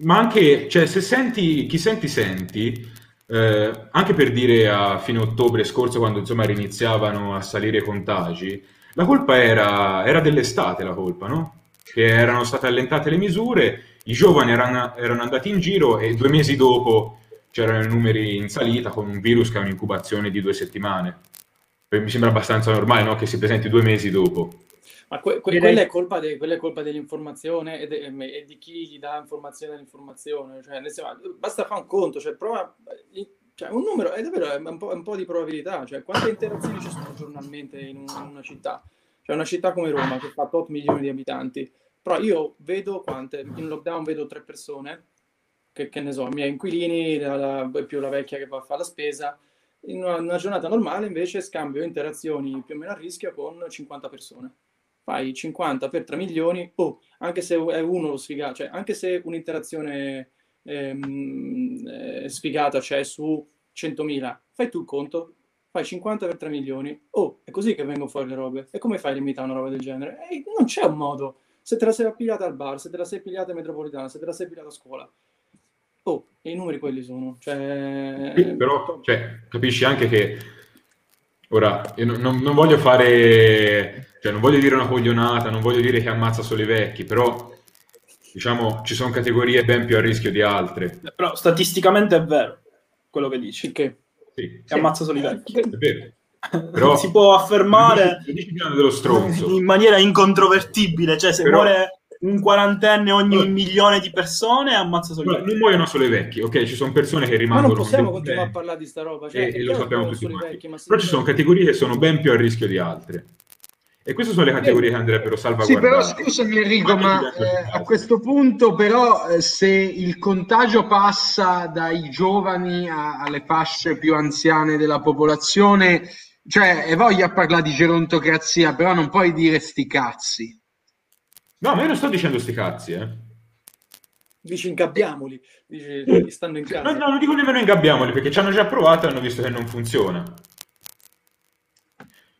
D: ma anche, cioè, se senti, chi senti senti, eh, anche per dire a fine ottobre scorso, quando insomma riniziavano a salire i contagi, la colpa era, era dell'estate, la colpa, no? Che erano state allentate le misure, i giovani erano, erano andati in giro e due mesi dopo c'erano i numeri in salita con un virus che ha un'incubazione di due settimane. Mi sembra abbastanza normale, no? Che si presenti due mesi dopo.
F: Ma que- que- quella, è colpa de- quella è colpa dell'informazione e, de- e di chi gli dà informazione all'informazione. Cioè, senso, basta fare un conto, cioè, prova, cioè, un numero, è davvero è un, po', è un po' di probabilità. Cioè, quante interazioni ci sono giornalmente in, un- in una città? Cioè, una città come Roma che fa 8 milioni di abitanti. Però io vedo quante, in lockdown vedo tre persone, che, che ne so, i miei inquilini, la- la- più la vecchia che va a fare la spesa. In una, una giornata normale invece scambio interazioni più o meno a rischio con 50 persone fai 50 per 3 milioni, oh, anche se è uno lo sfigato, cioè anche se un'interazione ehm, eh, sfigata c'è su 100.000, fai tu il conto, fai 50 per 3 milioni, oh, è così che vengono fuori le robe. E come fai a limitare una roba del genere? Eh, non c'è un modo. Se te la sei pigliata al bar, se te la sei pigliata in metropolitana, se te la sei pigliata a scuola, oh, e i numeri quelli sono. Cioè,
D: Sì, però cioè, capisci anche che ora io non- non voglio fare, cioè non voglio dire una coglionata, non voglio dire che ammazza solo i vecchi, però diciamo ci sono categorie ben più a rischio di altre.
C: Però statisticamente è vero quello che dici.
F: Che?
D: Sì,
C: Che ammazza solo i vecchi.
D: è vero. <laughs> Però
C: si può affermare in maniera incontrovertibile, cioè se
D: Però-
C: muore un quarantenne ogni milione di persone ammazza solo i vecchi.
D: non muoiono solo i vecchi, ok? Ci sono persone che
F: Ma
D: rimangono
F: non possiamo continuare a parlare di sta roba. Cioè,
D: e, e lo sappiamo tutti
F: vecchi, ma
D: Però ci sono categorie che sono ben più a rischio di altre. E queste sono le categorie che andrebbero
A: Sì,
D: salvaguardate.
A: però scusami Enrico, ma eh, a questo punto però eh, se il contagio passa dai giovani a- alle fasce più anziane della popolazione, cioè è voglia parlare di gerontocrazia, però non puoi dire sti cazzi.
D: No, ma io non sto dicendo sti cazzi, eh.
F: Dici ingabbiamoli, dici che stanno in casa.
D: No, no, non dico nemmeno ingabbiamoli, perché ci hanno già provato e hanno visto che non funziona.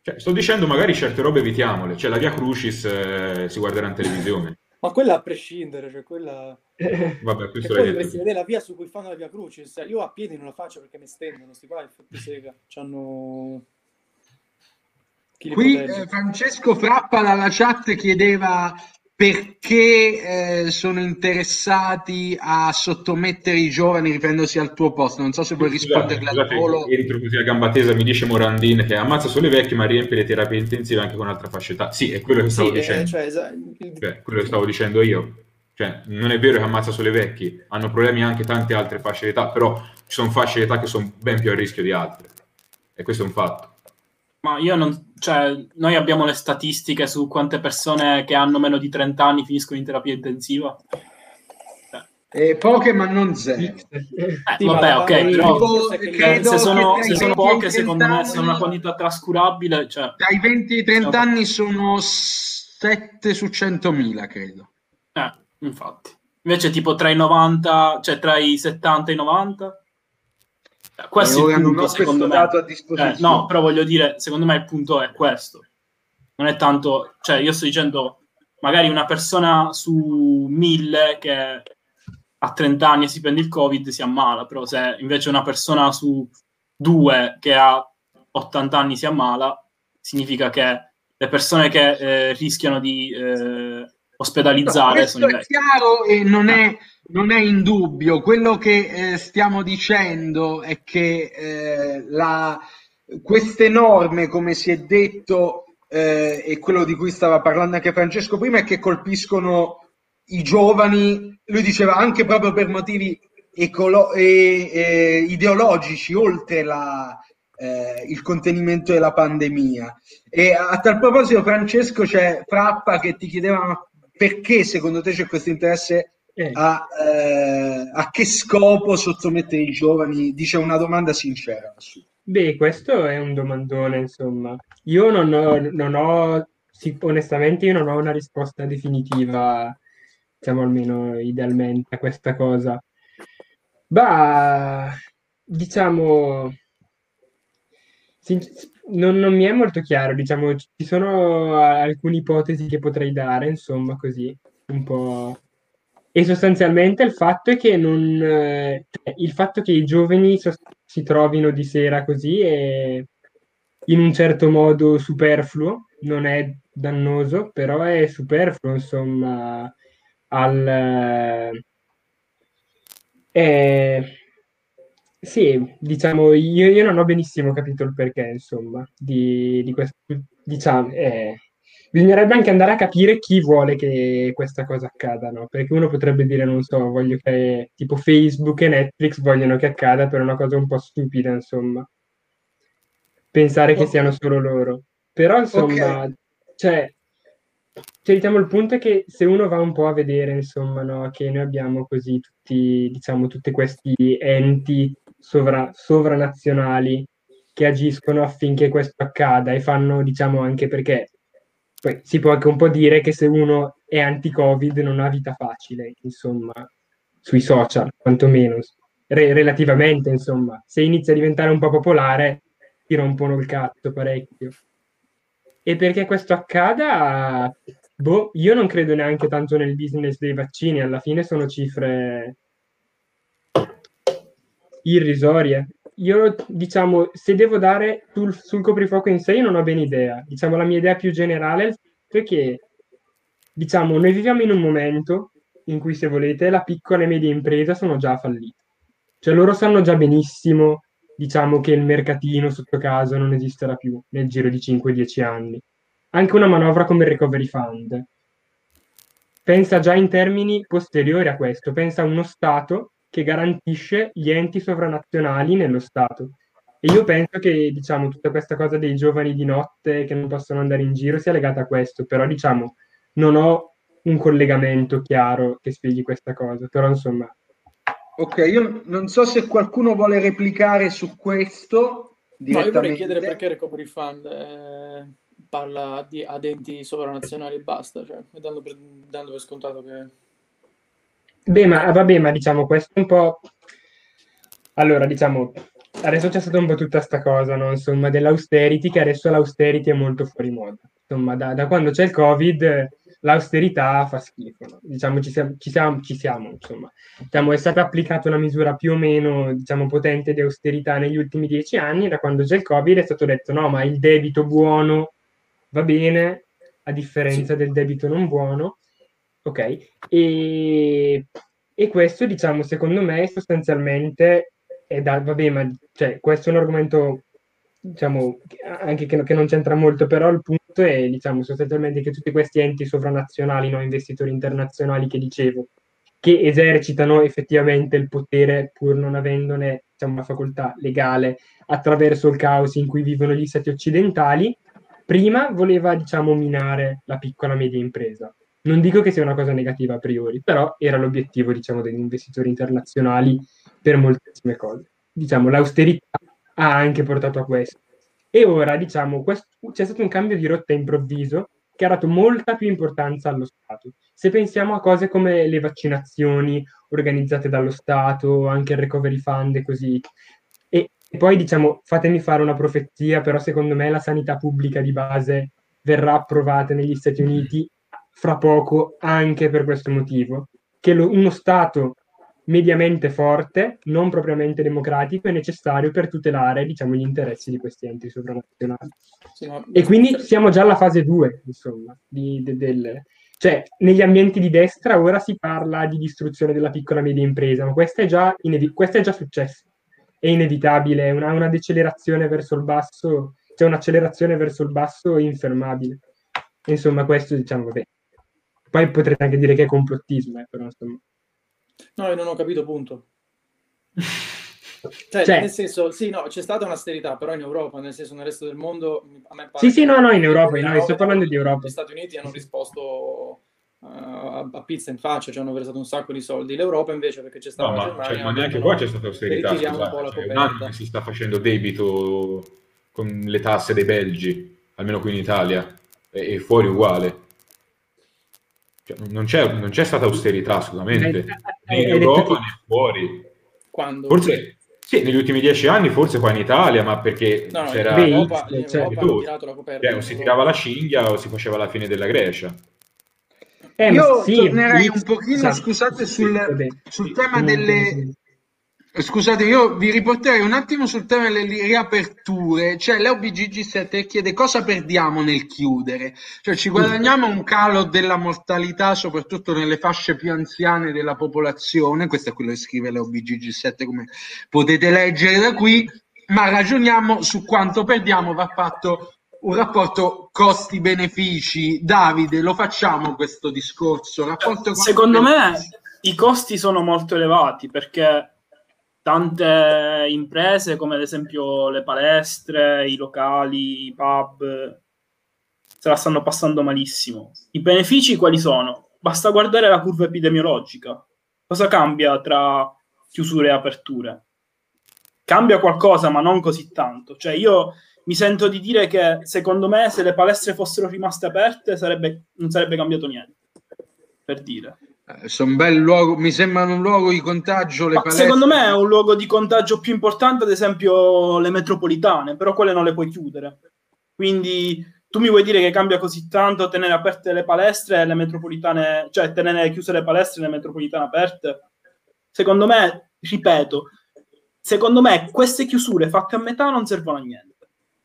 D: Cioè, sto dicendo magari certe robe evitiamole. Cioè, la Via Crucis eh, si guarderà in televisione.
F: Ma quella a prescindere, cioè quella... <laughs>
D: Vabbè,
F: E
D: questo
F: poi dovresti vedere la via su cui fanno la via Crucis. Io a piedi non la faccio perché mi stendono, sti qua, infatti sega. C'hanno...
A: Qui eh, Francesco Frappa dalla chat chiedeva perché eh, sono interessati a sottomettere i giovani riprendendosi al tuo posto. Non so se vuoi
D: Scusate,
A: risponderle al volo.
D: entro così a gamba tesa, mi dice Morandin che ammazza solo i vecchi ma riempie le terapie intensive anche con altra fascia età. Sì, è quello che stavo
F: Sì, eh,
D: dicendo.
F: cioè, esa- il-
D: Cioè, quello che stavo dicendo io. Cioè, non è vero che ammazza solo i vecchi, hanno problemi anche tante altre fasce d'età, però ci sono fasce d'età che sono ben più a rischio di altre. E questo è un fatto.
C: Ma io non, cioè, noi abbiamo le statistiche su quante persone che hanno meno di 30 anni finiscono in terapia intensiva.
A: Eh, poche ma non zero.
C: Eh,
F: Sì,
C: vabbè,
F: ma-
C: ok, però
F: che-
A: credo
C: se sono, se sono
A: 20 ai
C: poche, secondo
A: 30
C: me sono una quantità trascurabile. Cioè,
A: Dai 20 ai 30 anni sono 7 su 100.000, credo.
C: eh, infatti. Invece, tipo tra i 90, cioè tra i 70 e i 90, eh, questo
A: E
C: è il punto,
A: questo
C: secondo me.
A: dato a
C: Eh,
A: disposizione.
C: no, però voglio dire, secondo me il punto è questo. Non è tanto, cioè io sto dicendo, magari una persona su 1000 che a 30 anni si prende il Covid si ammala, però se invece una persona su 2 che ha 80 anni si ammala, significa che le persone che eh, rischiano di eh,
A: No,
C: ospedalizzare
A: questo
C: sono
A: è
C: invecchi.
A: chiaro e non è, non è in dubbio. Quello che eh, stiamo dicendo è che eh, la- queste norme, come si è detto, eh, e quello di cui stava parlando anche Francesco prima, è che colpiscono i giovani, lui diceva anche proprio per motivi ecolo- e- e ideologici, oltre la, eh, il contenimento della pandemia. E a tal proposito, Francesco, c'è Frappa che ti chiedeva perché secondo te c'è questo interesse a, eh, a che scopo sottomettere i giovani? Dice una domanda sincera.
E: Beh, questo è un domandone, insomma. Io non ho, non ho- sì, onestamente, io non ho una risposta definitiva, diciamo almeno idealmente, a questa cosa. Bah, diciamo, non, non mi è molto chiaro, diciamo, ci sono alcune ipotesi che potrei dare, insomma, così, un po'. E sostanzialmente il fatto è che non, eh, cioè, il fatto che i giovani si trovino di sera così è in un certo modo superfluo, non è dannoso, però è superfluo, insomma, al, eh, sì, diciamo, io, io non ho benissimo capito il perché, insomma, di, di questo, diciamo, eh, bisognerebbe anche andare a capire chi vuole che questa cosa accada, no? Perché uno potrebbe dire, non so, voglio che tipo Facebook e Netflix vogliono che accada per una cosa un po' stupida, insomma. Pensare che siano solo loro. Però, insomma,
A: Ok.
E: cioè, cioè, diciamo, il punto è che se uno va un po' a vedere, insomma, no, che noi abbiamo così tutti, diciamo, tutti questi enti sovra- sovranazionali che agiscono affinché questo accada e fanno, diciamo, anche perché poi si può anche un po' dire che se uno è anti-Covid non ha vita facile, insomma, sui social, quantomeno, re- relativamente, insomma. Se inizia a diventare un po' popolare, ti rompono il cazzo parecchio. E perché questo accada, boh, io non credo neanche tanto nel business dei vaccini, alla fine sono cifre irrisorie. Io, diciamo, se devo dare sul, sul coprifuoco in sé, io non ho ben idea. Diciamo, la mia idea più generale è che, diciamo, noi viviamo in un momento in cui, se volete, la piccola e media impresa sono già fallite. Cioè, loro sanno già benissimo, diciamo, che il mercatino sotto casa non esisterà più nel giro di 5-10 anni. Anche una manovra come il Recovery Fund pensa già in termini posteriori a questo, pensa a uno Stato che garantisce gli enti sovranazionali nello Stato. E io penso che, diciamo, tutta questa cosa dei giovani di notte che non possono andare in giro sia legata a questo, però, diciamo, non ho un collegamento chiaro che spieghi questa cosa, però, insomma,
A: Ok, io non so se qualcuno vuole replicare su questo
F: No, io vorrei chiedere perché Recovery Fund eh, parla di ad enti sovranazionali e basta, cioè dando per, dando per scontato che...
E: Beh, ma vabbè, ma diciamo questo un po'. Allora, diciamo, adesso c'è stata un po' tutta sta cosa, no? Insomma, dell'austerity, che adesso l'austerity è molto fuori moda. Insomma, da, da quando c'è il Covid, l'austerità fa schifo, no? Diciamo, ci siamo, ci siamo, ci siamo, insomma. Diciamo, è stata applicata una misura più o meno, diciamo, potente di austerità negli ultimi dieci anni, da quando c'è il Covid è stato detto no, ma il debito buono va bene, a differenza del debito non buono. Ok, e, e questo, diciamo, secondo me, sostanzialmente è da, vabbè, ma cioè, questo è un argomento, diciamo, che- anche che, che non c'entra molto, però il punto è, diciamo, sostanzialmente che tutti questi enti sovranazionali, no, investitori internazionali che dicevo, che esercitano effettivamente il potere pur non avendone diciamo, la facoltà legale attraverso il caos in cui vivono gli stati occidentali, prima voleva, diciamo, minare la piccola media impresa. Non dico che sia una cosa negativa a priori, però era l'obiettivo, diciamo, degli investitori internazionali per moltissime cose. Diciamo, l'austerità ha anche portato a questo. E ora, diciamo, quest- c'è stato un cambio di rotta improvviso che ha dato molta più importanza allo Stato. Se pensiamo a cose come le vaccinazioni organizzate dallo Stato, anche il recovery fund e così. E, e poi, diciamo, fatemi fare una profezia, però secondo me la sanità pubblica di base verrà approvata negli Stati Uniti fra poco anche per questo motivo, che lo- uno Stato mediamente forte, non propriamente democratico, è necessario per tutelare diciamo, gli interessi di questi enti sovranazionali.
F: Sì, ma-
E: E quindi siamo già alla fase 2, insomma, di- de- del... cioè negli ambienti di destra ora si parla di distruzione della piccola e media impresa, ma questo è già, inevi- questo è già successo, è inevitabile, è una, una decelerazione verso il basso, c'è un'accelerazione verso il basso infermabile. Insomma, questo diciamo, vabbè. Poi potrete anche dire che è complottismo, eh, però insomma.
F: No, io non ho capito, punto. <laughs> Cioè,
E: Cioè-
F: nel senso, sì, no, c'è stata un'austerità, però in Europa, nel senso nel resto del mondo, a me pare
E: Sì, sì, no, no, in Europa, no,
F: la
E: sto parlando di Europa.
F: Gli Stati Uniti hanno risposto uh, a, a pizza in faccia, ci hanno versato un sacco di soldi. L'Europa invece, perché c'è stata
D: No, ma,
F: Germania,
D: cioè, ma neanche qua c'è stata austerità.
F: ritiriamo un
D: scusate.
F: po' la
D: Cioè, che si sta facendo debito con le tasse dei belgi, almeno qui in Italia, e, e fuori uguale. Cioè, non, c'è, non c'è stata austerità assolutamente, né in Europa né fuori.
F: Quando?
D: Forse sì, negli ultimi dieci anni, forse qua in Italia, ma perché
F: No, no,
D: c'era...
F: in Europa, in
E: cioè,
F: Europa
D: tutto.
F: hanno tirato la coperta.
D: Cioè, o si tirava la cinghia o si faceva la fine della Grecia.
E: Eh,
A: Io
E: sì,
A: tornerei un pochino, scusate,
E: Sì,
A: sul, sul tema delle... Scusate, io vi riporterei un attimo sul tema delle riaperture, cioè l'OBGG7 chiede cosa perdiamo nel chiudere, cioè ci guadagniamo un calo della mortalità soprattutto nelle fasce più anziane della popolazione, questo è quello che scrive l'OBGG7 come potete leggere da qui, ma ragioniamo su quanto perdiamo, va fatto un rapporto costi-benefici. Davide, lo facciamo questo discorso?
C: Secondo me i costi sono molto elevati perché tante imprese come ad esempio le palestre, i locali, i pub se la stanno passando malissimo. I benefici quali sono? Basta guardare la curva epidemiologica. Cosa cambia tra chiusure e aperture? Cambia qualcosa, ma non così tanto. Cioè io mi sento di dire che secondo me se le palestre fossero rimaste aperte sarebbe, non sarebbe cambiato niente. Per dire.
A: Sono bel luogo, mi sembrano un luogo di contagio le
C: Ma
A: palestre.
C: secondo me è un luogo di contagio più importante, ad esempio le metropolitane, però quelle non le puoi chiudere. Quindi tu mi vuoi dire che cambia così tanto tenere aperte le palestre e le metropolitane, cioè tenere chiuse le palestre e le metropolitane aperte? Secondo me, ripeto, secondo me queste chiusure fatte a metà non servono a niente.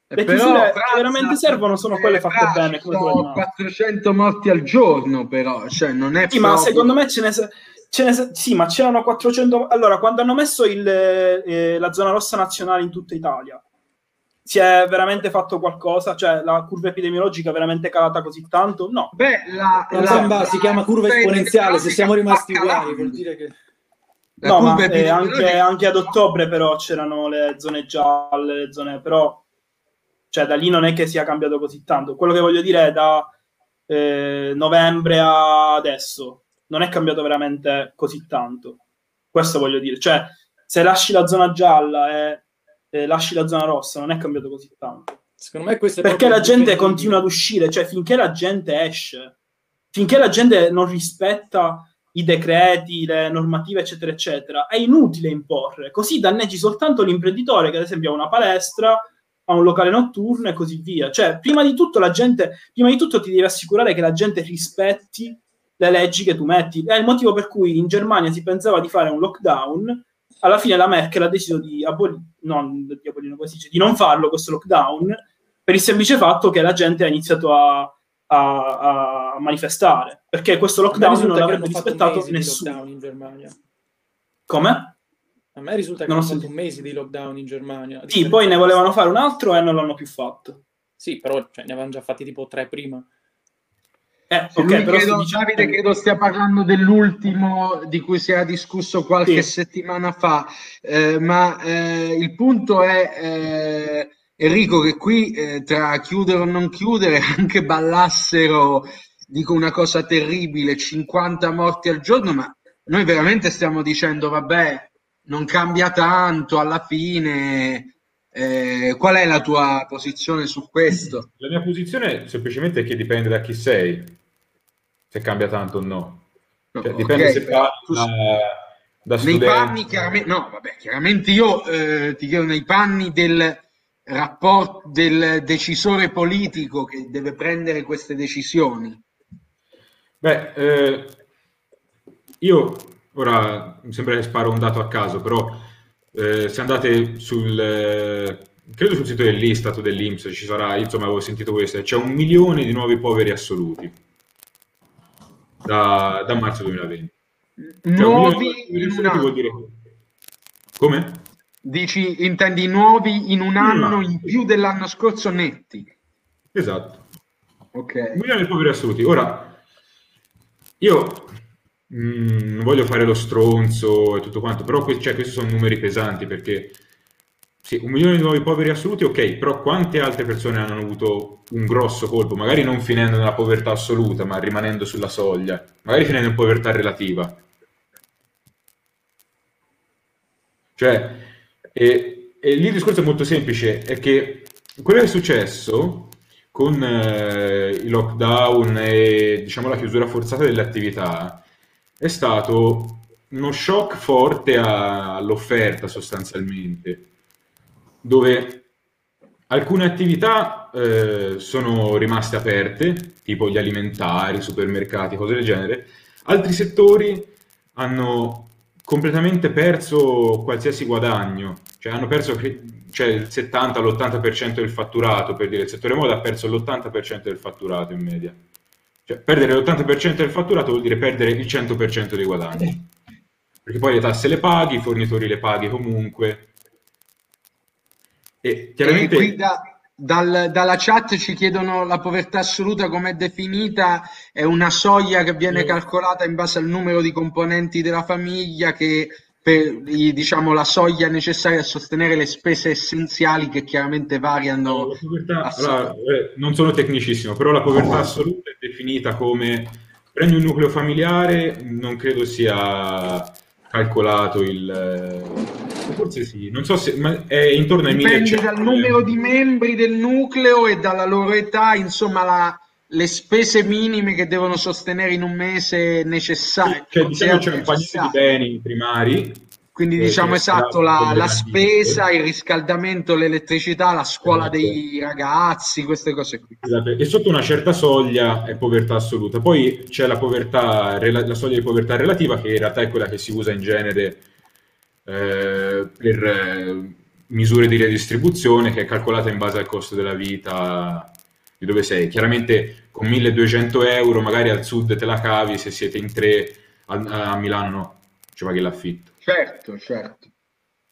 C: Le
A: Però,
C: chiusure
A: Franza,
C: che veramente servono sono quelle fatte
A: Fra,
C: bene, come
A: sono
C: Mao.
A: 400 morti al giorno, però, cioè non è
C: Sì, ma
A: proprio-
C: secondo me ce ne, ce ne sì, ma c'erano 400. Allora, quando hanno messo il, eh, la zona rossa nazionale in tutta Italia, si è veramente fatto qualcosa? Cioè, la curva epidemiologica è veramente calata così tanto? No.
A: Beh, la,
F: Ma sembra- si chiama curva esponenziale, se siamo rimasti uguali vuol dire che...
A: La
C: no, ma eh, anche, anche ad ottobre, però c'erano le zone gialle, le zone. Però, cioè, da lì non è che sia cambiato così tanto. Quello che voglio dire è da eh, novembre a adesso non è cambiato veramente così tanto. Questo voglio dire. Cioè, se lasci la zona gialla e, e lasci la zona rossa, non è cambiato così tanto.
F: Secondo me questo è
C: Perché la gente
F: difendibile.
C: continua ad uscire, cioè finché la gente esce, finché la gente non rispetta i decreti, le normative, eccetera, eccetera, è inutile imporre. Così danneggi soltanto l'imprenditore che, ad esempio, ha una palestra, ha un locale notturno e così via. Cioè, prima di tutto, la gente, prima di tutto ti devi assicurare che la gente rispetti le leggi che tu metti. È il motivo per cui in Germania si pensava di fare un lockdown. Alla fine la Merkel ha deciso di abolire, non di abolire, come si dice, di non farlo questo lockdown per il semplice fatto che la gente ha iniziato a, a- a manifestare perché questo
F: A
C: lockdown non l'avrebbe rispettato nessuno.
F: in Germania.
C: Come?
F: A me risulta che
C: Non ho
F: hanno fatto
C: sentito.
F: mesi di lockdown in Germania.
C: Sì, poi ne volevano fare un altro e non l'hanno più fatto.
F: Sì, però cioè, ne avevano già fatti tipo tre prima.
C: Eh, ok,
A: lui
C: però
A: credo,
C: dicendo-
A: Davide credo stia parlando dell'ultimo di cui si era discusso qualche
C: Sì.
A: settimana fa, eh, ma eh, il punto è, eh, Enrico, che qui eh, tra chiudere o non chiudere <laughs> anche ballassero, dico una cosa terribile, 50 morti al giorno, ma noi veramente stiamo dicendo, vabbè, non cambia tanto alla fine. Eh, qual è la tua posizione su questo?
D: La mia posizione semplicemente è che dipende da chi sei, se cambia tanto o no. Cioè,
A: No,
D: dipende
A: ok,
D: se parli da, da
A: Nei panni, chiaramente, no, vabbè, chiaramente io eh, ti chiedo nei panni del rapporto del decisore politico che deve prendere queste decisioni.
D: Beh, eh, io ora mi sembra che sparo un dato a caso, però eh, se andate sul, eh, credo sul sito dell'Istat o dell'Inps ci sarà, insomma avevo sentito questo, c'è un milione di nuovi poveri assoluti da, da marzo 2020. Cioè,
A: Nuovi in un
D: assoluti vuol
A: anno.
D: dire... Come?
A: Dici, intendi nuovi in un anno in più dell'anno scorso netti.
D: Esatto.
A: Ok.
D: Un milione di poveri assoluti. Ora, io mm, non voglio fare lo stronzo e tutto quanto, però que- cioè, questi sono numeri pesanti perché sì, un milione di nuovi poveri assoluti, ok, però quante altre persone hanno avuto un grosso colpo, magari non finendo nella povertà assoluta, ma rimanendo sulla soglia, magari finendo in povertà relativa. Cioè, e, e lì il discorso è molto semplice, è che quello che è successo con eh, i lockdown e diciamo la chiusura forzata delle attività è stato uno shock forte all'offerta sostanzialmente, dove alcune attività eh, sono rimaste aperte, tipo gli alimentari, supermercati, cose del genere, altri settori hanno completamente perso qualsiasi guadagno, cioè hanno perso cioè il 70 all'80% del fatturato, per dire il settore moda ha perso l'80% del fatturato in media. Cioè perdere l'80% del fatturato vuol dire perdere il 100% dei guadagni. Perché poi le tasse le paghi, i fornitori le paghi comunque. E
A: E
D: chiaramente
A: qui da- dal- dalla chat ci chiedono la povertà assoluta com'è definita, è una soglia che viene calcolata in base al numero di componenti della famiglia che per diciamo, la soglia necessaria a sostenere le spese essenziali che chiaramente variano
D: La povertà- allora, eh, non sono tecnicissimo, però la povertà assoluta è definita come prendi un nucleo familiare, non credo sia calcolato il... eh, forse sì, non so se... ma è intorno ai
A: Dipende
D: 1100
A: dal numero di membri del nucleo e dalla loro età, insomma, la- le spese minime che devono sostenere in un mese necessarie.
D: Cioè, diciamo c'è un paniere di beni primari.
A: Quindi
D: eh,
A: diciamo esatto, la, la spesa, il riscaldamento, l'elettricità, la scuola
D: Esatto.
A: dei ragazzi, queste cose qui.
D: Esatto, E sotto una certa soglia è povertà assoluta. Poi c'è la povertà, la soglia di povertà relativa, che in realtà è quella che si usa in genere eh, per eh, misure di redistribuzione, che è calcolata in base al costo della vita di dove sei. Chiaramente con 1200 euro, magari al sud te la cavi, se siete in tre, a, a Milano no, ci paghi l'affitto.
A: Certo, certo.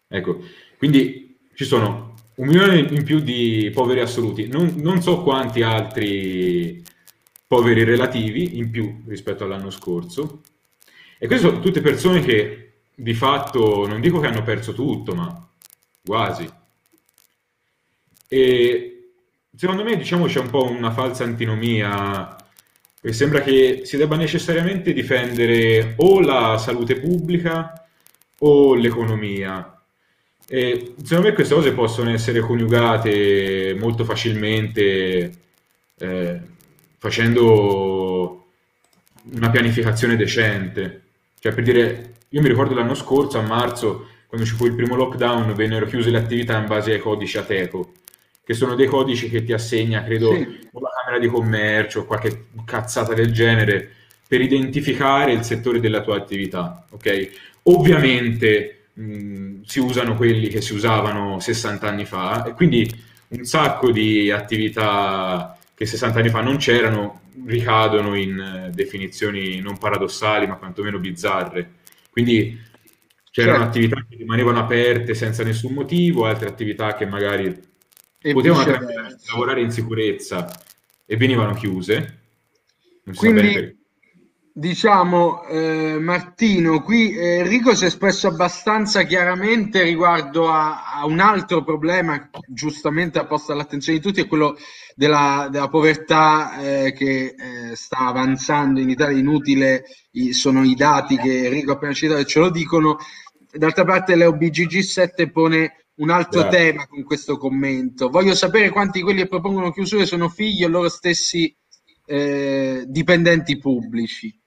D: Ecco, quindi ci sono un milione in più di poveri assoluti, non, non so quanti altri poveri relativi in più rispetto all'anno scorso. E queste sono tutte persone che di fatto non dico che hanno perso tutto, ma quasi. E secondo me, diciamo, c'è un po' una falsa antinomia. E sembra che si debba necessariamente difendere o la salute pubblica o l'economia. E secondo me queste cose possono essere coniugate molto facilmente eh, facendo una pianificazione decente. Cioè, per dire, io mi ricordo l'anno scorso, a marzo, quando ci fu il primo lockdown, vennero chiuse le attività in base ai codici Ateco, che sono dei codici che ti assegna, credo,
A: Sì.
D: la Camera di Commercio o qualche cazzata del genere, per identificare il settore della tua attività, ok? Ovviamente mh, si usano quelli che si usavano 60 anni fa e quindi un sacco di attività che 60 anni fa non c'erano ricadono in eh, definizioni non paradossali ma quantomeno bizzarre. Quindi c'erano
A: Certo.
D: attività che rimanevano aperte senza nessun motivo, altre attività che magari
A: E
D: potevano lavorare in sicurezza e venivano chiuse.
A: Quindi, diciamo, eh, Martino, qui eh, Enrico si è espresso abbastanza chiaramente riguardo a, a un altro problema, giustamente ha posto all'attenzione di tutti, è quello della, della povertà eh, che eh, sta avanzando in Italia. Inutile i- sono i dati che Enrico ha appena citato e ce lo dicono. D'altra parte, l'EOBGG7 pone un altro
D: Grazie.
A: tema con questo commento. Voglio sapere quanti di quelli che propongono chiusure sono figli o loro stessi eh, dipendenti pubblici.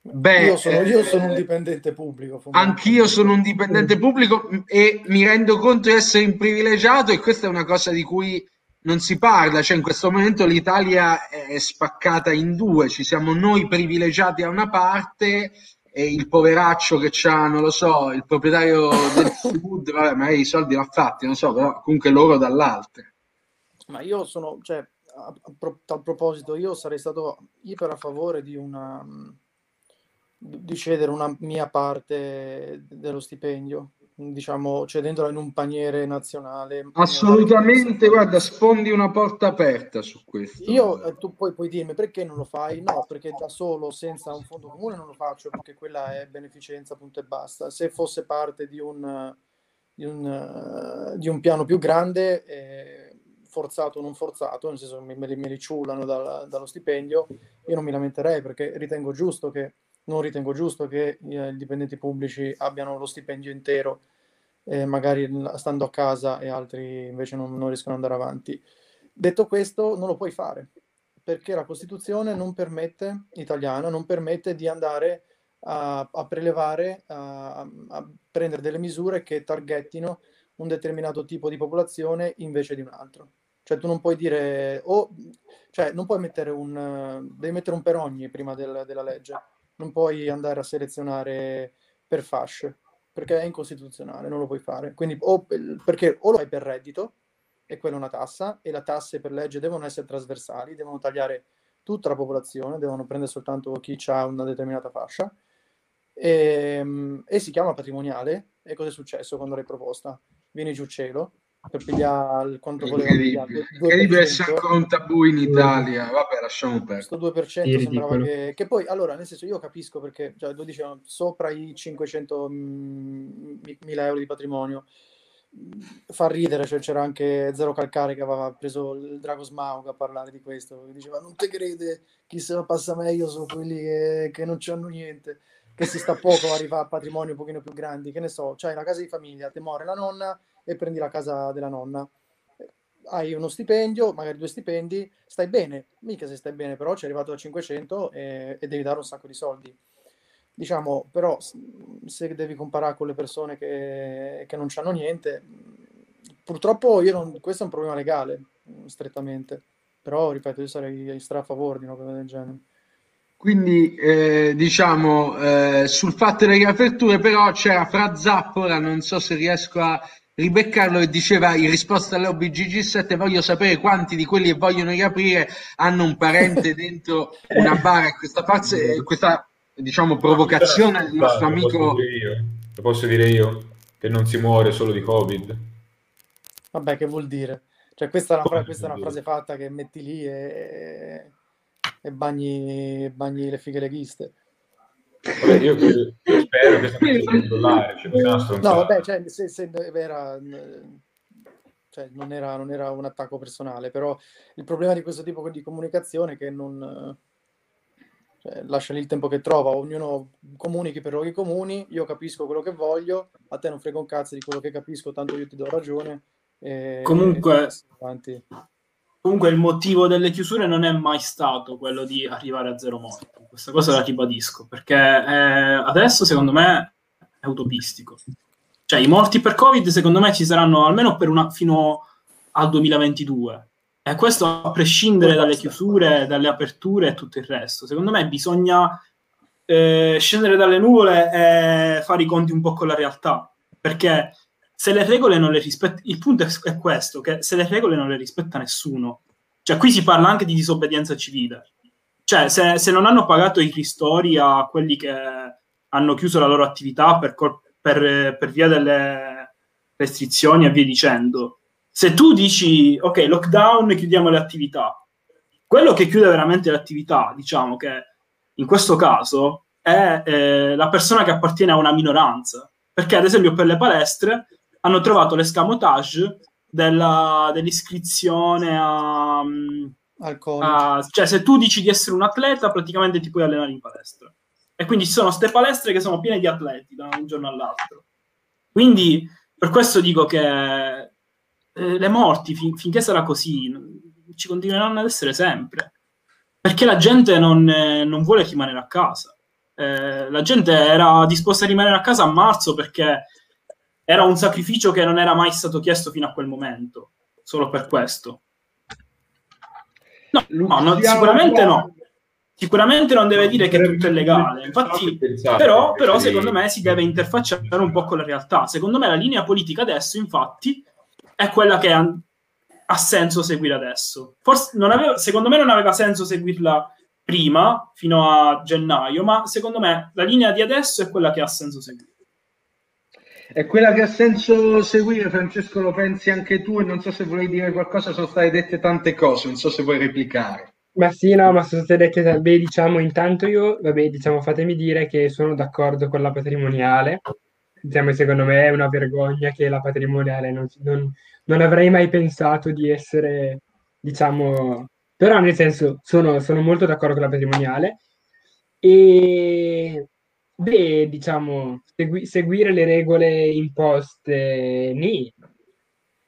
A: Beh,
F: io, sono, io
A: eh,
F: sono un dipendente pubblico.
A: Anch'io sono un dipendente pubblico e mi rendo conto di essere un privilegiato e questa è una cosa di cui non si parla, cioè in questo momento l'Italia è spaccata in due, ci siamo noi privilegiati da una parte e il poveraccio che c'ha, non lo so, il proprietario del <laughs> food, vabbè, magari i soldi l'ha fatti, non so, però comunque loro dall'altra.
F: Ma io sono, cioè, a, a pro- tal proposito, io sarei stato iper a favore di una di cedere una mia parte dello stipendio, diciamo, cedendola in un paniere nazionale.
A: Assolutamente, guarda, sfondi una porta aperta su questo.
F: Io, eh, tu poi puoi dirmi perché non lo fai? No, perché da solo, senza un fondo comune, non lo faccio perché quella è beneficenza, punto e basta. Se fosse parte di un, di un, eh, di un piano più grande, eh, forzato o non forzato, nel senso che me, me me li ciullano dal- dallo stipendio, io non mi lamenterei perché ritengo giusto che, non ritengo giusto che eh, i dipendenti pubblici abbiano lo stipendio intero, eh, magari stando a casa e altri invece non, non riescono ad andare avanti. Detto questo, non lo puoi fare perché la Costituzione non permette, italiana, non permette di andare a, a prelevare, a, a prendere delle misure che targettino un determinato tipo di popolazione invece di un altro. Cioè tu non puoi dire, o, cioè non puoi mettere un, devi mettere un per ogni prima del- della legge, non puoi andare a selezionare per fasce, perché è incostituzionale, non lo puoi fare. Quindi o, perché o lo fai per reddito, e quella è una tassa, e le tasse per legge devono essere trasversali, devono tagliare tutta la popolazione, devono prendere soltanto chi ha una determinata fascia, e, e si chiama patrimoniale. E cosa è successo quando l'hai proposta? Vieni giù cielo per pigliare il- quanto voleva pigliare.
A: Incredibile, essere
F: 2%.
A: ancora un tabù in Italia. Vabbè, lasciamo perdere.
F: Questo 2%
A: Sì,
F: sembrava che, che poi, allora, nel senso, io capisco perché, cioè, lo dicevano, sopra i 500 mm, mila euro di patrimonio, fa ridere, cioè, c'era anche Zero Calcare che aveva preso il Drago Smaug a parlare di questo, che diceva, non te crede, chi se la passa meglio sono quelli che, che non c'hanno niente, che si sta poco, arriva a patrimoni un pochino più grandi, che ne so, c'hai una casa di famiglia, te muore la nonna e prendi la casa della nonna hai uno stipendio, magari due stipendi, stai bene, mica se stai bene, però ci è arrivato a 500 e, e devi dare un sacco di soldi. Diciamo, però se devi comparare con le persone che, che non hanno niente, purtroppo non, questo è un problema legale, strettamente, però ripeto, io sarei stra a favore di una cosa del genere.
A: Quindi, eh, diciamo, eh, sul fatto delle riaperture, però c'era Fra Zappo, ora non so se riesco a ribeccarlo, che diceva in risposta all'OBGG7, voglio sapere quanti di quelli che vogliono riaprire hanno un parente <laughs> dentro una bara. Questa, parte, questa diciamo, provocazione del nostro
D: Lo posso
A: amico...
D: io? Lo posso dire io? Che non si muore solo di Covid?
F: Vabbè, che vuol dire? Cioè, questa è una, fra- questa è una frase fatta che metti lì e, e bagni, bagni le fighe leghiste.
D: Vabbè, io, credo- io spero che sia a controllare, cioè,
F: No, vabbè, cioè, se, se era, cioè, non era, non era un attacco personale, però il problema di questo tipo di comunicazione è che non cioè, lascia lì il tempo che trova, ognuno comunichi per luoghi comuni, io capisco quello che voglio, a te non frega un cazzo di quello che capisco, tanto io ti do ragione. E,
C: Comunque-
F: e avanti.
C: Comunque il motivo delle chiusure non è mai stato quello di arrivare a zero morti. Questa cosa la ribadisco, perché eh, adesso secondo me è utopistico. Cioè i morti per Covid secondo me ci saranno almeno per una, fino al 2022. E questo a prescindere dalle chiusure, dalle aperture e tutto il resto. Secondo me bisogna eh, scendere dalle nuvole e fare i conti un po' con la realtà. Perché se le regole non le rispetta, il punto è, questo, che se le regole non le rispetta nessuno, cioè qui si parla anche di disobbedienza civile, cioè se, se non hanno pagato i ristori a quelli che hanno chiuso la loro attività per, col- per- per via delle restrizioni e via dicendo, se tu dici ok, lockdown, chiudiamo le attività, Quello che chiude veramente l'attività, diciamo che in questo caso è eh, la persona che appartiene a una minoranza, perché ad esempio per le palestre hanno trovato l'escamotage della, dell'iscrizione a, a- cioè se tu dici di essere un atleta praticamente ti puoi allenare in palestra. E quindi ci sono queste palestre che sono piene di atleti da un giorno all'altro. Quindi per questo dico che eh, le morti fin- finché sarà così ci continueranno ad essere sempre. Perché la gente non, eh, non vuole rimanere a casa. Eh, la gente era disposta a rimanere a casa a marzo perché era un sacrificio che non era mai stato chiesto fino a quel momento solo per questo. No, no, no, sicuramente no. Sicuramente non deve dire che tutto è legale infatti però, però secondo me si deve interfacciare un po' con la realtà. Secondo me la linea politica adesso infatti è quella che ha, ha senso seguire adesso. Forse non aveva, secondo me non aveva senso seguirla prima fino a gennaio ma secondo me la linea di adesso è quella che ha senso seguire
A: È quella che ha senso seguire, Francesco, lo pensi anche tu e non so se vuoi dire qualcosa, sono state dette tante cose, non so se vuoi replicare.
E: Ma sì, no, ma sono state dette, beh, diciamo, intanto io, vabbè, diciamo, fatemi dire che sono d'accordo con la patrimoniale. Diciamo, secondo me è una vergogna che la patrimoniale non, non- non avrei mai pensato di essere, diciamo, però nel senso, sono, sono molto d'accordo con la patrimoniale e, beh, diciamo, segui- seguire le regole imposte, nì.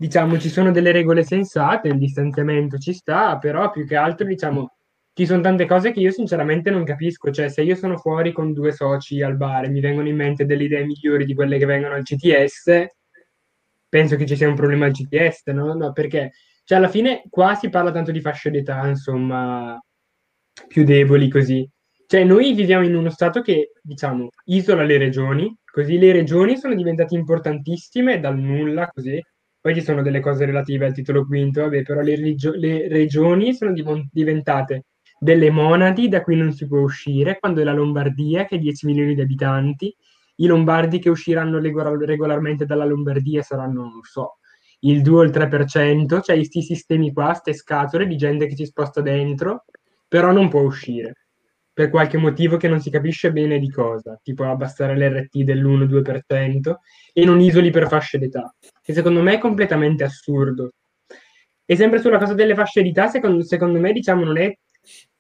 E: Diciamo, ci sono delle regole sensate, il distanziamento ci sta, però più che altro, diciamo, ci sono tante cose che io sinceramente non capisco. Cioè, se io sono fuori con due soci al bar e mi vengono in mente delle idee migliori di quelle che vengono al CTS, penso che ci sia un problema al CTS, no? No, perché, cioè, alla fine qua si parla tanto di fasce d'età, insomma, più deboli così. Cioè, noi viviamo in uno stato che, diciamo, isola le regioni, così le regioni sono diventate importantissime dal nulla, così. Poi ci sono delle cose relative al titolo quinto, vabbè, però le, regio- le regioni sono divon- diventate delle monadi da cui non si può uscire, quando è la Lombardia, che ha 10 milioni di abitanti, i lombardi che usciranno regol- regolarmente dalla Lombardia saranno, non so, il 2 o il 3%, cioè questi sistemi qua, ste scatole di gente che si sposta dentro, però non può uscire per qualche motivo che non si capisce bene di cosa, tipo abbassare l'RT dell'1-2% e non isoli per fasce d'età, che secondo me è completamente assurdo. E sempre sulla cosa delle fasce d'età, secondo, secondo me, diciamo, non è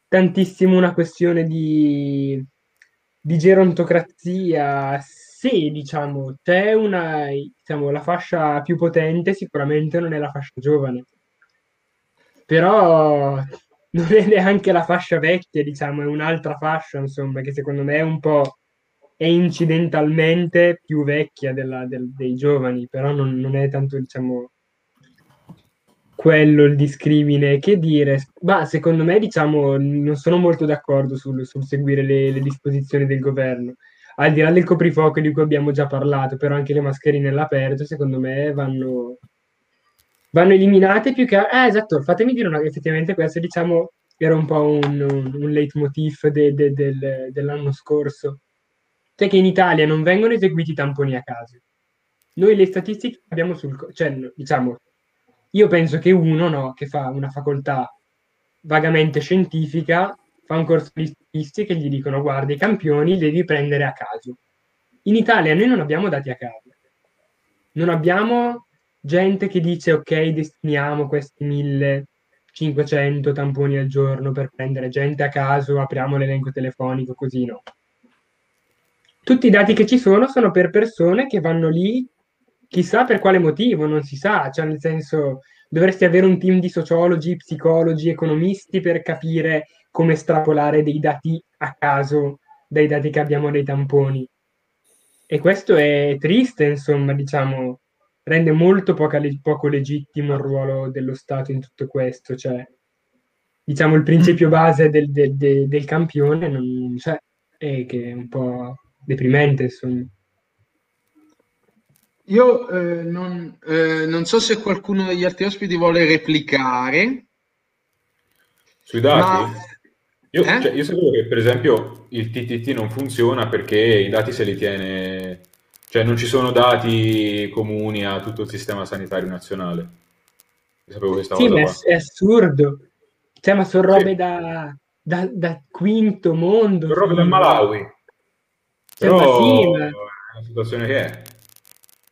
E: tantissimo una questione di, di gerontocrazia. Se, diciamo, c'è una, diciamo, la fascia più potente, sicuramente non è la fascia giovane. Però non è neanche la fascia vecchia, diciamo, è un'altra fascia, insomma, che secondo me è un po' è incidentalmente più vecchia della- del- dei giovani, però non, non è tanto, diciamo, quello il discrimine. Che dire? Ma secondo me, diciamo, non sono molto d'accordo sul, sul seguire le, le disposizioni del governo. Al di là del coprifuoco di cui abbiamo già parlato, però anche le mascherine all'aperto, secondo me, vanno, vanno eliminate più che... Ah, esatto, fatemi dire una, effettivamente questo, diciamo, era un po' un, un, un leitmotiv de- de- del- dell'anno scorso. Cioè che in Italia non vengono eseguiti tamponi a caso. Noi le statistiche che abbiamo sul... Cioè, diciamo, io penso che uno, no, che fa una facoltà vagamente scientifica, fa un corso di statistica e gli dicono, guarda, i campioni li devi prendere a caso. In Italia noi non abbiamo dati a caso. Non abbiamo gente che dice, ok, destiniamo questi 1500 tamponi al giorno per prendere gente a caso, apriamo l'elenco telefonico, così no. Tutti i dati che ci sono sono per persone che vanno lì, chissà per quale motivo, non si sa, cioè nel senso dovresti avere un team di sociologi, psicologi, economisti per capire come estrapolare dei dati a caso dai dati che abbiamo dei tamponi. E questo è triste, insomma, diciamo, rende molto poca poco legittimo il ruolo dello Stato in tutto questo, cioè, diciamo, il principio base del, del- de- del campione non c'è, e che è un po' deprimente, insomma.
A: Io eh, non, eh, non so se qualcuno degli altri ospiti vuole replicare.
D: Sui dati?
A: Ma-
D: Io,
A: Eh?
D: cioè, io sapevo che per esempio il TTT non funziona perché i dati se li tiene, cioè non ci sono dati comuni a tutto il sistema sanitario nazionale. Io sapevo questa
E: Sì,
D: cosa
E: ma è, è assurdo. Cioè, ma sono robe da, da, da quinto mondo.
D: Sono robe da. Malawi.
E: Ma
D: Però
E: sì, ma-
D: è la situazione che è.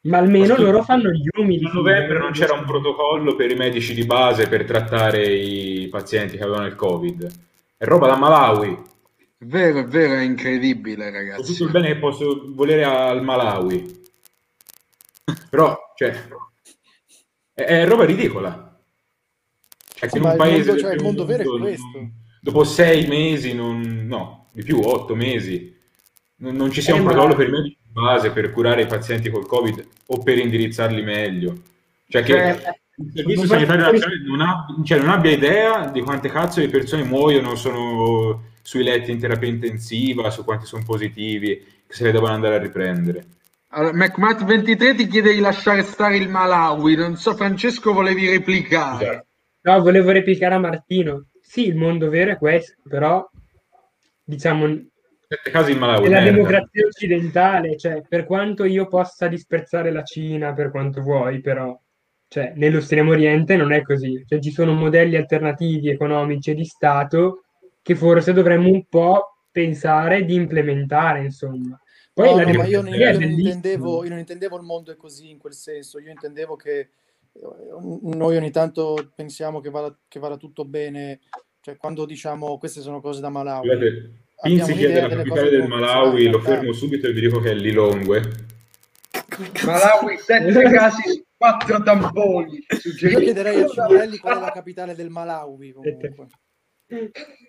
E: Ma almeno
D: Ma
E: loro fanno gli umili.
D: A novembre non c'era un protocollo per i medici di base per trattare i pazienti che avevano il Covid. È roba da Malawi.
A: È vero, è vero, è incredibile, ragazzi.
D: tutto il bene che posso volere al Malawi. Però, cioè, è, è roba ridicola. Cioè,
F: Sì,
D: che in un paese
F: mondo- cioè, il mondo vero è questo.
D: dopo sei mesi, non, no, di più, otto mesi, non, non ci sia
E: Eh,
D: un protocollo per medici di base per curare i pazienti col Covid o per indirizzarli meglio. Cioè che
E: Cioè,
D: il Servizio
E: non
D: Sanitario Nazionale non, ha- cioè, non abbia idea di quante cazzo di persone muoiono, sono sui letti in terapia intensiva, su quanti sono positivi, che se ne devono andare a riprendere.
A: Allora, McMat23 ti chiede di lasciare stare il Malawi. Non so, Francesco, volevi replicare.
E: No, volevo replicare a Martino. Sì, il mondo vero è questo, però diciamo
D: Malawi,
E: nella
D: merda.
E: democrazia occidentale, cioè, per quanto io possa disprezzare la Cina, per quanto vuoi, però, cioè, nell'Estremo Oriente non è così. Cioè, ci sono modelli alternativi economici e di Stato che forse dovremmo un po' pensare di implementare, insomma. Poi
F: No,
E: la
F: no, ma io, non- io non intendevo, io non intendevo il mondo è così in quel senso, io intendevo che eh, noi ogni tanto pensiamo che vada, che vada tutto bene, cioè quando diciamo queste sono cose da Malawi, abbiamo
D: Pinzi chiede la capitale del Malawi, lo fermo subito e vi dico che è Lilongwe.
A: Malawi, sette <laughs> casi su quattro tamponi.
F: Io chiederei a Cimorelli <laughs> qual è la capitale del Malawi comunque. <laughs>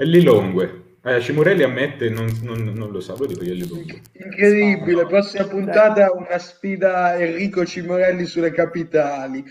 D: È Lilongwe. Eh, Cimurelli ammette, non, non- non lo sa, lo dico io è Lilongwe.
A: Incredibile, prossima puntata una sfida Enrico Cimorelli sulle capitali.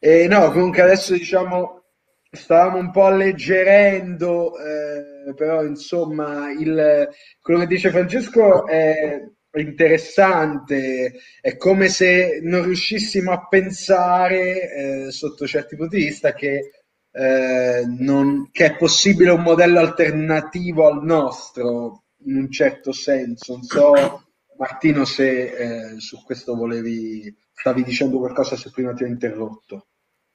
A: E no, comunque adesso diciamo stavamo un po' alleggerendo, eh, però insomma il, quello che dice Francesco è interessante, è come se non riuscissimo a pensare eh, sotto certi punti di vista che, eh, non- che è possibile un modello alternativo al nostro, in un certo senso. Non so, Martino, se eh, su questo volevi, stavi dicendo qualcosa se prima ti ho interrotto.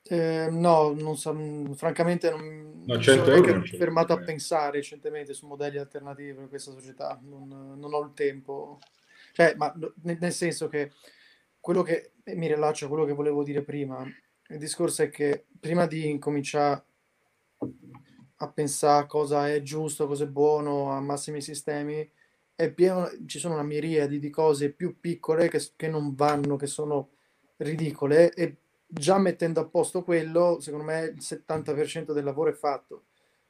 F: Eh, no, non so, francamente non
D: No,
F: mi
D: 100
F: sono neanche fermato a pensare recentemente su modelli alternativi per questa società, non, non ho il tempo. Cioè, ma nel, nel senso che quello che mi rilaccio a quello che volevo dire prima, il discorso è che prima di incominciare a pensare cosa è giusto, cosa è buono, a massimi sistemi, pieno, ci sono una miriade di cose più piccole che, che non vanno, che sono ridicole e già mettendo a posto quello, secondo me il 70% del lavoro è fatto.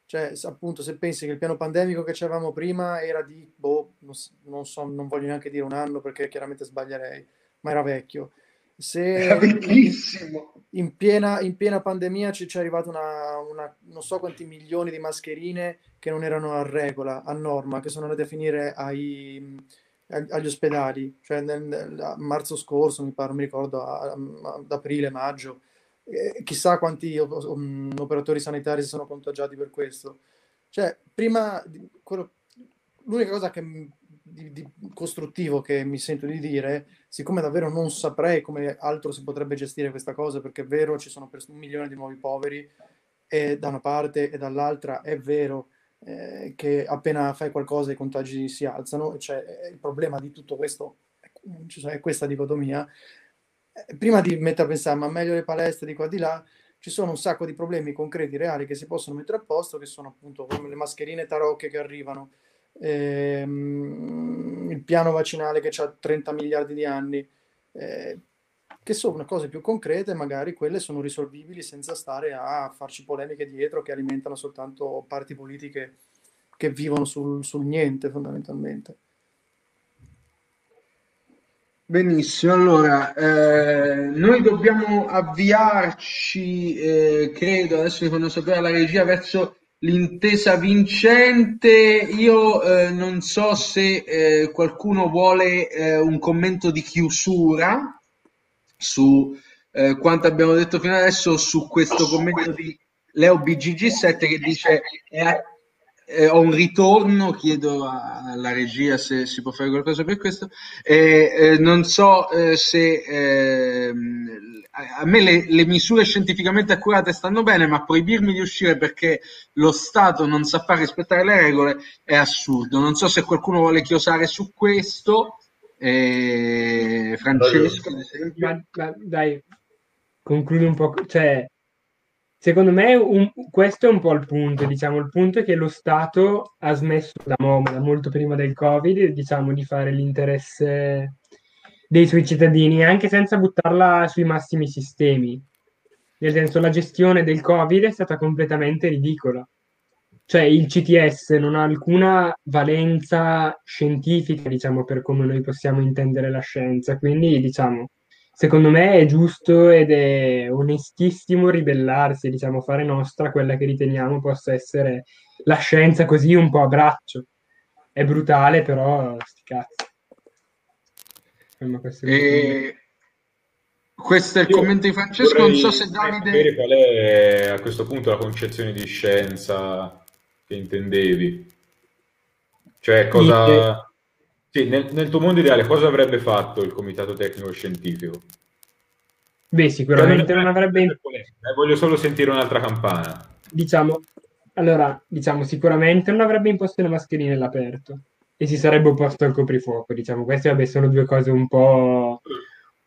F: Cioè, appunto, se pensi che il piano pandemico che avevamo prima era di, boh, non so, non voglio neanche dire un anno perché chiaramente sbaglierei, ma era vecchio. Se <laughs> in piena, in piena pandemia ci, ci è arrivato una, una- non so quanti milioni di mascherine che non erano a regola, a norma, che sono andate a finire ai, ag- agli ospedali, cioè nel, nel- marzo scorso, mi pare, mi ricordo, a- a- ad aprile, maggio. Eh, chissà quanti o- um, operatori sanitari si sono contagiati per questo. Cioè, prima, quello- l'unica cosa che, di, di costruttivo che mi sento di dire, siccome davvero non saprei come altro si potrebbe gestire questa cosa, perché è vero, ci sono pers- un milione di nuovi poveri, e da una parte e dall'altra è vero eh, che appena fai qualcosa i contagi si alzano, cioè eh, il problema di tutto questo cioè, è questa dicotomia. Eh, Prima di mettere a pensare, ma meglio le palestre di qua di là, ci sono un sacco di problemi concreti, reali che si possono mettere a posto, che sono appunto come le mascherine tarocche che arrivano, ehm, il piano vaccinale che ha 30 miliardi di anni, eh, che sono cose più concrete, magari quelle sono risolvibili senza stare a farci polemiche dietro che alimentano soltanto parti politiche che vivono sul, sul niente fondamentalmente.
A: Benissimo, allora eh, noi dobbiamo avviarci, eh, credo, adesso mi fanno sapere la regia, verso l'intesa vincente. Io eh, non so se eh, qualcuno vuole eh, un commento di chiusura su eh, quanto abbiamo detto fino adesso, su questo commento di Leo BGG7 che dice è, eh, ho un ritorno, chiedo alla regia se si può fare qualcosa per questo. Eh, eh, non so eh, se ehm, a me le, le misure scientificamente accurate stanno bene, ma proibirmi di uscire perché lo Stato non sa far rispettare le regole è assurdo. Non so se qualcuno vuole chiosare su questo. Eh, Francesco.
E: Ma, ma dai, concludo un po'. Cioè, secondo me un- questo è un po' il punto. Diciamo, il punto è che lo Stato ha smesso da, da molto prima del Covid, diciamo, di fare l'interesse dei suoi cittadini, anche senza buttarla sui massimi sistemi. Nel senso, la gestione del Covid è stata completamente ridicola. Cioè, il CTS non ha alcuna valenza scientifica, diciamo, per come noi possiamo intendere la scienza. Quindi, diciamo, secondo me è giusto ed è onestissimo ribellarsi, diciamo, fare nostra quella che riteniamo possa essere la scienza così un po' a braccio. È brutale, però sti cazzi. Insomma, questo è il mio commento.
A: Questo è il
D: Io
A: commento di Francesco. Non so se Davide.
D: sapere qual è a questo punto la concezione di scienza che intendevi. Cioè, cosa... Sì, nel, nel tuo mondo ideale, cosa avrebbe fatto il comitato tecnico scientifico?
E: Beh, sicuramente non avrebbe...
D: Eh, voglio solo sentire un'altra campana.
E: Diciamo, allora, diciamo, sicuramente non avrebbe imposto le mascherine all'aperto e si sarebbe opposto al coprifuoco, diciamo. Queste, vabbè, sono due cose un po',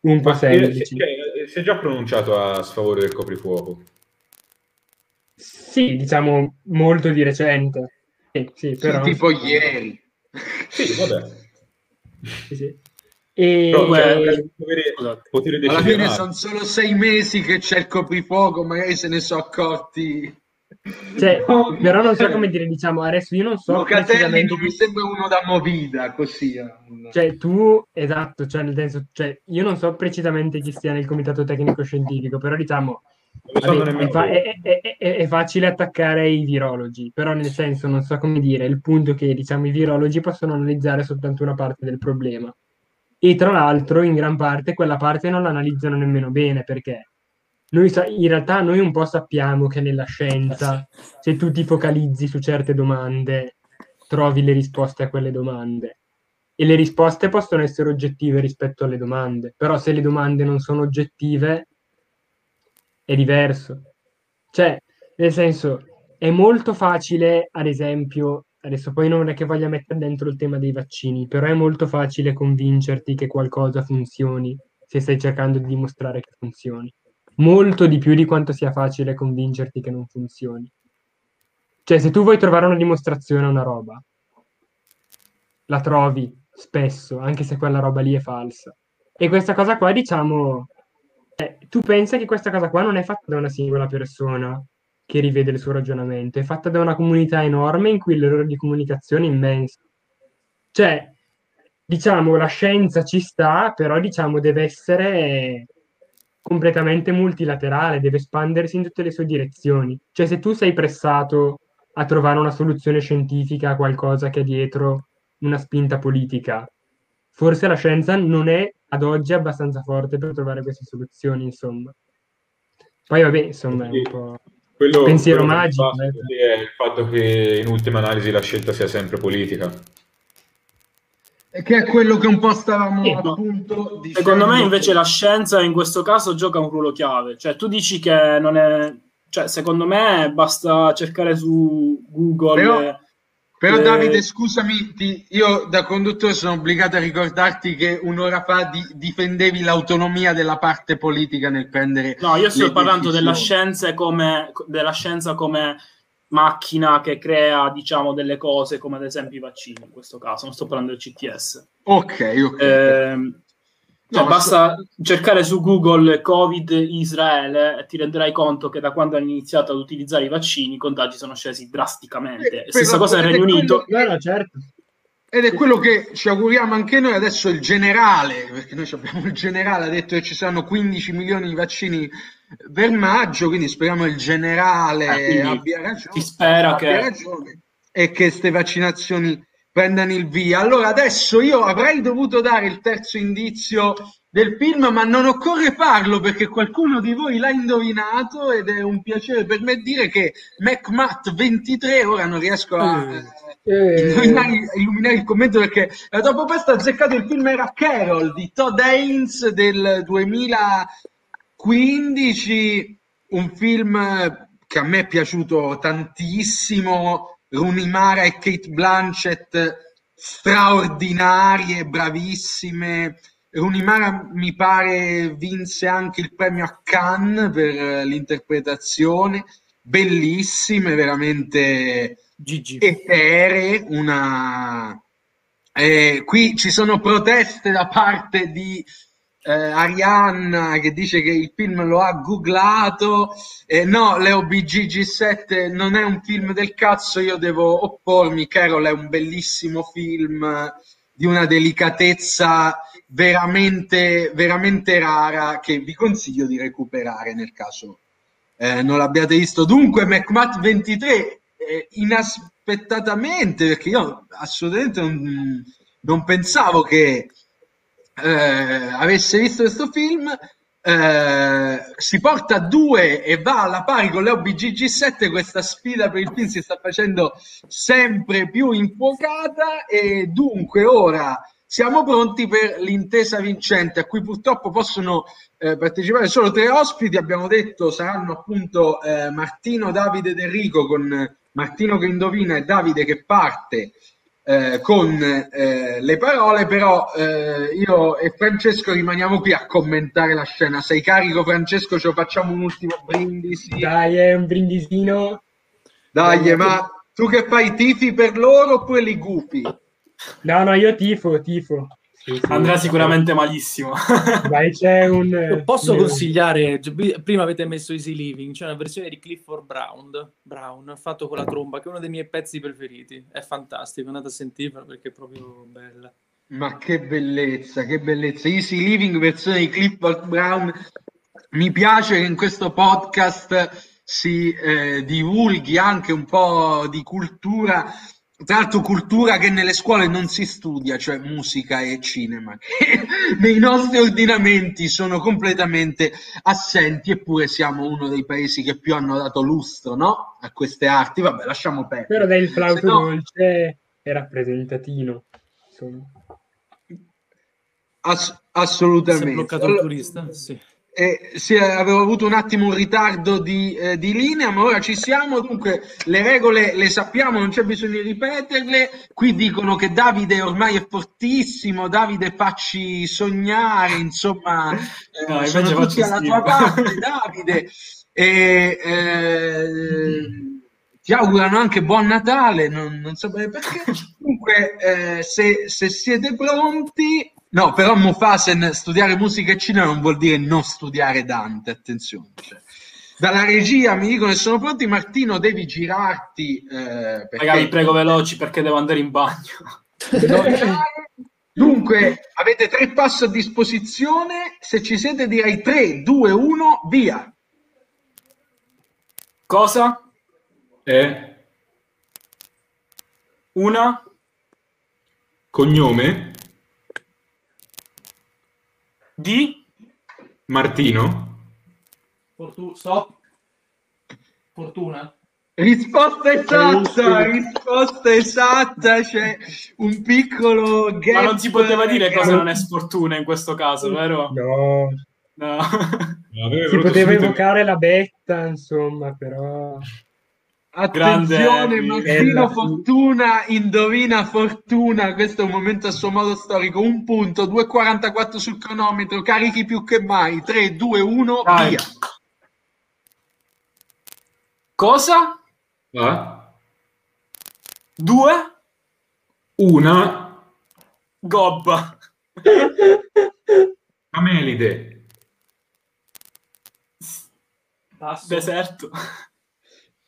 E: un po'
D: eh,
E: semplici.
D: si, cioè, si è già pronunciato a sfavore del coprifuoco.
E: Sì, diciamo, molto di recente. Sì, sì, però...
A: tipo ieri.
D: Sì, vabbè.
E: Sì, sì. E...
D: Però, cioè, potere
A: Alla fine sono solo sei mesi che c'è il coprifuoco, magari se ne sono accorti.
E: Cioè, <laughs> però non so come dire, diciamo, adesso io non so
A: Locatelli non mi sembra uno da movida, così. eh.
E: Cioè, tu, esatto, cioè, nel senso, cioè, io non so precisamente chi stia nel comitato tecnico scientifico, però diciamo, vabbè, è, fa- è- è- è- facile attaccare i virologi, però nel senso, non so come dire, il punto è che, diciamo, i virologi possono analizzare soltanto una parte del problema. E tra l'altro, in gran parte, quella parte non l'analizzano nemmeno bene, perché noi sa- in realtà noi un po' sappiamo che nella scienza, se tu ti focalizzi su certe domande, trovi le risposte a quelle domande. E le risposte possono essere oggettive rispetto alle domande, però se le domande non sono oggettive è diverso. Cioè, nel senso, è molto facile, ad esempio, adesso poi non è che voglia mettere dentro il tema dei vaccini, però è molto facile convincerti che qualcosa funzioni se stai cercando di dimostrare che funzioni. Molto di più di quanto sia facile convincerti che non funzioni. Cioè, se tu vuoi trovare una dimostrazione a una roba, la trovi spesso, anche se quella roba lì è falsa. E questa cosa qua, diciamo, eh, tu pensa che questa cosa qua non è fatta da una singola persona che rivede il suo ragionamento, è fatta da una comunità enorme in cui l'errore di comunicazione è immenso. Cioè, diciamo, la scienza ci sta, però diciamo deve essere completamente multilaterale, deve espandersi in tutte le sue direzioni. Cioè, se tu sei pressato a trovare una soluzione scientifica a qualcosa che è dietro una spinta politica, forse la scienza non è ad oggi abbastanza forte per trovare queste soluzioni, insomma. Poi vabbè, insomma, è un po'
D: Quello,
E: pensiero
D: quello
E: magico. eh.
D: è il fatto che in ultima analisi la scelta sia sempre politica.
A: E che è quello che un po' stavamo
C: Sì,
A: appunto dicendo.
C: Secondo me invece la scienza in questo caso gioca un ruolo chiave. Cioè, tu dici che non è... Cioè, secondo me basta cercare su Google...
A: Però- Però
C: eh,
A: Davide, scusami, ti- io da conduttore sono obbligato a ricordarti che un'ora fa di- difendevi l'autonomia della parte politica nel prendere
C: No, io sto parlando della scienza come, della scienza come macchina che crea, diciamo, delle cose, come ad esempio i vaccini in questo caso, non sto parlando del CTS.
A: Ok, ok.
C: Cioè,
A: No, ma
C: basta cercare su Google Covid Israele e ti renderai conto che da quando hanno iniziato ad utilizzare i vaccini i contagi sono scesi drasticamente.
A: Eh,
C: Stessa
A: però-
C: cosa nel
A: ed è
C: Regno
A: quello-
C: Unito.
E: No, no, certo.
A: Ed è quello che ci auguriamo anche noi adesso il generale, perché noi abbiamo il generale, ha detto che ci saranno 15 milioni di vaccini per maggio, quindi speriamo il generale
C: Eh,
A: abbia ragione.
C: si spera
A: abbia
C: che-
A: ragione e che queste vaccinazioni prendano il via. Allora adesso io avrei dovuto dare il terzo indizio del film, ma non occorre farlo perché qualcuno di voi l'ha indovinato ed è un piacere per me dire che MacMatt 23, ora non riesco a eh, illuminare, illuminare il commento perché eh, dopo questo ha azzeccato il film era Carol di Todd Haynes del 2015, un film che a me è piaciuto tantissimo, Rooney Mara e Kate Blanchett straordinarie, bravissime, Runimara mi pare vinse anche il premio a Cannes per eh, l'interpretazione, bellissime, veramente
F: Gigi.
A: eteree, una... Eh, qui ci sono proteste da parte di eh, Arianna che dice che il film lo ha googlato. Eh, no, Leo BGG7 non è un film del cazzo, io devo oppormi. Carol è un bellissimo film di una delicatezza veramente, veramente rara che vi consiglio di recuperare nel caso eh, non l'abbiate visto. Dunque, MacMatt 23, eh, inaspettatamente, perché io assolutamente non, non pensavo che eh, avesse visto questo film, eh, si porta a due e va alla pari con le OBGG7 questa sfida per il film si sta facendo sempre più infuocata e dunque ora siamo pronti per l'intesa vincente a cui purtroppo possono eh, partecipare solo tre ospiti. Abbiamo detto saranno appunto eh, Martino, Davide ed Enrico con Martino che indovina e Davide che parte eh, con eh, le parole, però eh, io e Francesco rimaniamo qui a commentare la scena. Sei carico, Francesco? Ce lo facciamo un ultimo brindisi?
E: Dai, è un brindisino.
A: Dai,
E: Dai,
A: ma tu che fai tifi per loro oppure li gufi?
E: No, no, io tifo, tifo. Sì, sì.
C: Andrà sicuramente malissimo. <laughs>
E: Vai, c'è un...
F: Io posso
E: un-
F: consigliare, prima avete messo Easy Living, c'è una versione di Clifford Brown, Brown fatto con la tromba, che è uno dei miei pezzi preferiti. È fantastico, andate a sentirlo perché è proprio bella.
A: Ma che bellezza, che bellezza. Easy Living, versione di Clifford Brown. Mi piace che in questo podcast si eh, divulghi anche un po' di cultura, tra l'altro cultura che nelle scuole non si studia, cioè musica e cinema, <laughs> che nei nostri ordinamenti sono completamente assenti, eppure siamo uno dei paesi che più hanno dato lustro no? a queste arti. Vabbè, lasciamo perdere.
E: Però dai, il flauto
A: Se no-
E: dolce è rappresentatino. Insomma.
A: Ass-
F: Si è
A: assolutamente.
F: bloccato il
A: Allora-
F: turista? Sì.
A: Eh, sì, avevo avuto un attimo un ritardo di, eh, di linea, ma ora ci siamo. Dunque, le regole le sappiamo, non c'è bisogno di ripeterle. Qui dicono che Davide ormai è fortissimo. Davide, facci sognare, insomma, eh,
C: No,
A: sono tutti alla tua
C: schifo.
A: parte, Davide. E, eh, ti augurano anche buon Natale, non, non so bene perché. <laughs> Comunque, eh, se, se siete pronti, no, però Mufasen studiare musica e cinema non vuol dire non studiare Dante, attenzione. cioè. Dalla regia mi dicono che sono pronti, Martino, devi girarti. eh, perché-
C: Ragazzi, prego veloci perché devo andare in bagno. <laughs>
A: Dunque, avete tre passi a disposizione. Se ci siete, direi 3, 2, 1, via.
C: Cosa?
D: È
C: Una?
D: cognome
C: Di?
D: Martino?
F: Fortu- stop. Fortuna?
A: Risposta esatta, risposta esatta, c'è un piccolo
C: Ma
A: gap.
C: non si poteva dire
A: che-
C: cosa non è sfortuna in questo caso, vero?
E: No,
C: No.
E: Si poteva
D: subito-
E: evocare la betta, insomma, però...
A: Attenzione. Martino. Fortuna indovina Fortuna, questo è un momento a suo modo storico, un punto, 2.44 sul cronometro, carichi più che mai, 3, 2, 1,
C: Dai.
A: via.
C: Cosa?
D: Ah,
C: Due?
D: una
C: Gobba.
D: Amelide.
F: Passo.
C: Deserto.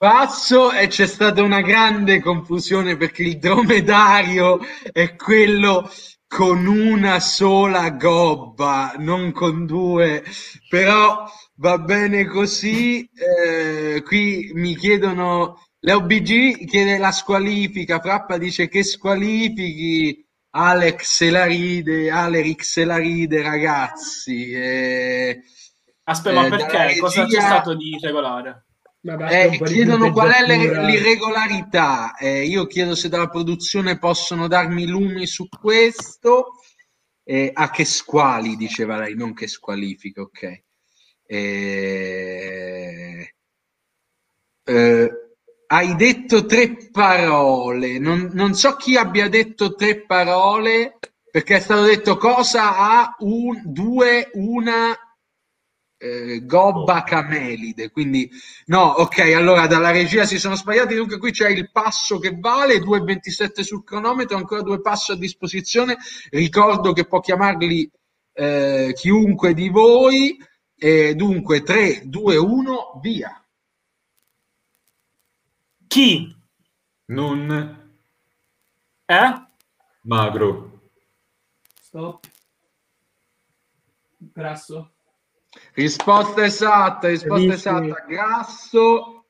A: Passo e c'è stata una grande confusione perché il dromedario è quello con una sola gobba, non con due, però va bene così. Eh, qui mi chiedono Leo BG chiede la squalifica, Frappa dice che squalifichi, Alex se la ride, Aleric se la ride, ragazzi. Eh,
C: Aspetta, ma
A: eh,
C: perché?
A: dalla
C: Cosa c'è
A: regia-
C: stato di irregolare?
E: Basta
A: Eh, chiedono qual è l'irregolarità. Eh, io chiedo se dalla produzione possono darmi lumi su questo. Eh, a che squali, diceva lei, non che squalifica, ok. Eh, eh, hai detto tre parole. Non, non so chi abbia detto tre parole, perché è stato detto cosa a un, due, una eh, gobba camelide. Quindi, no, ok, allora dalla regia si sono sbagliati. Dunque, qui c'è il passo che vale 2,27 sul cronometro, ancora due passi a disposizione. Ricordo che può chiamarli eh, chiunque di voi. E dunque, 3, 2, 1, via.
C: Chi?
D: Non
C: Eh?
D: magro.
F: Stop. Grasso.
A: Risposta esatta, risposta esatta. Grasso.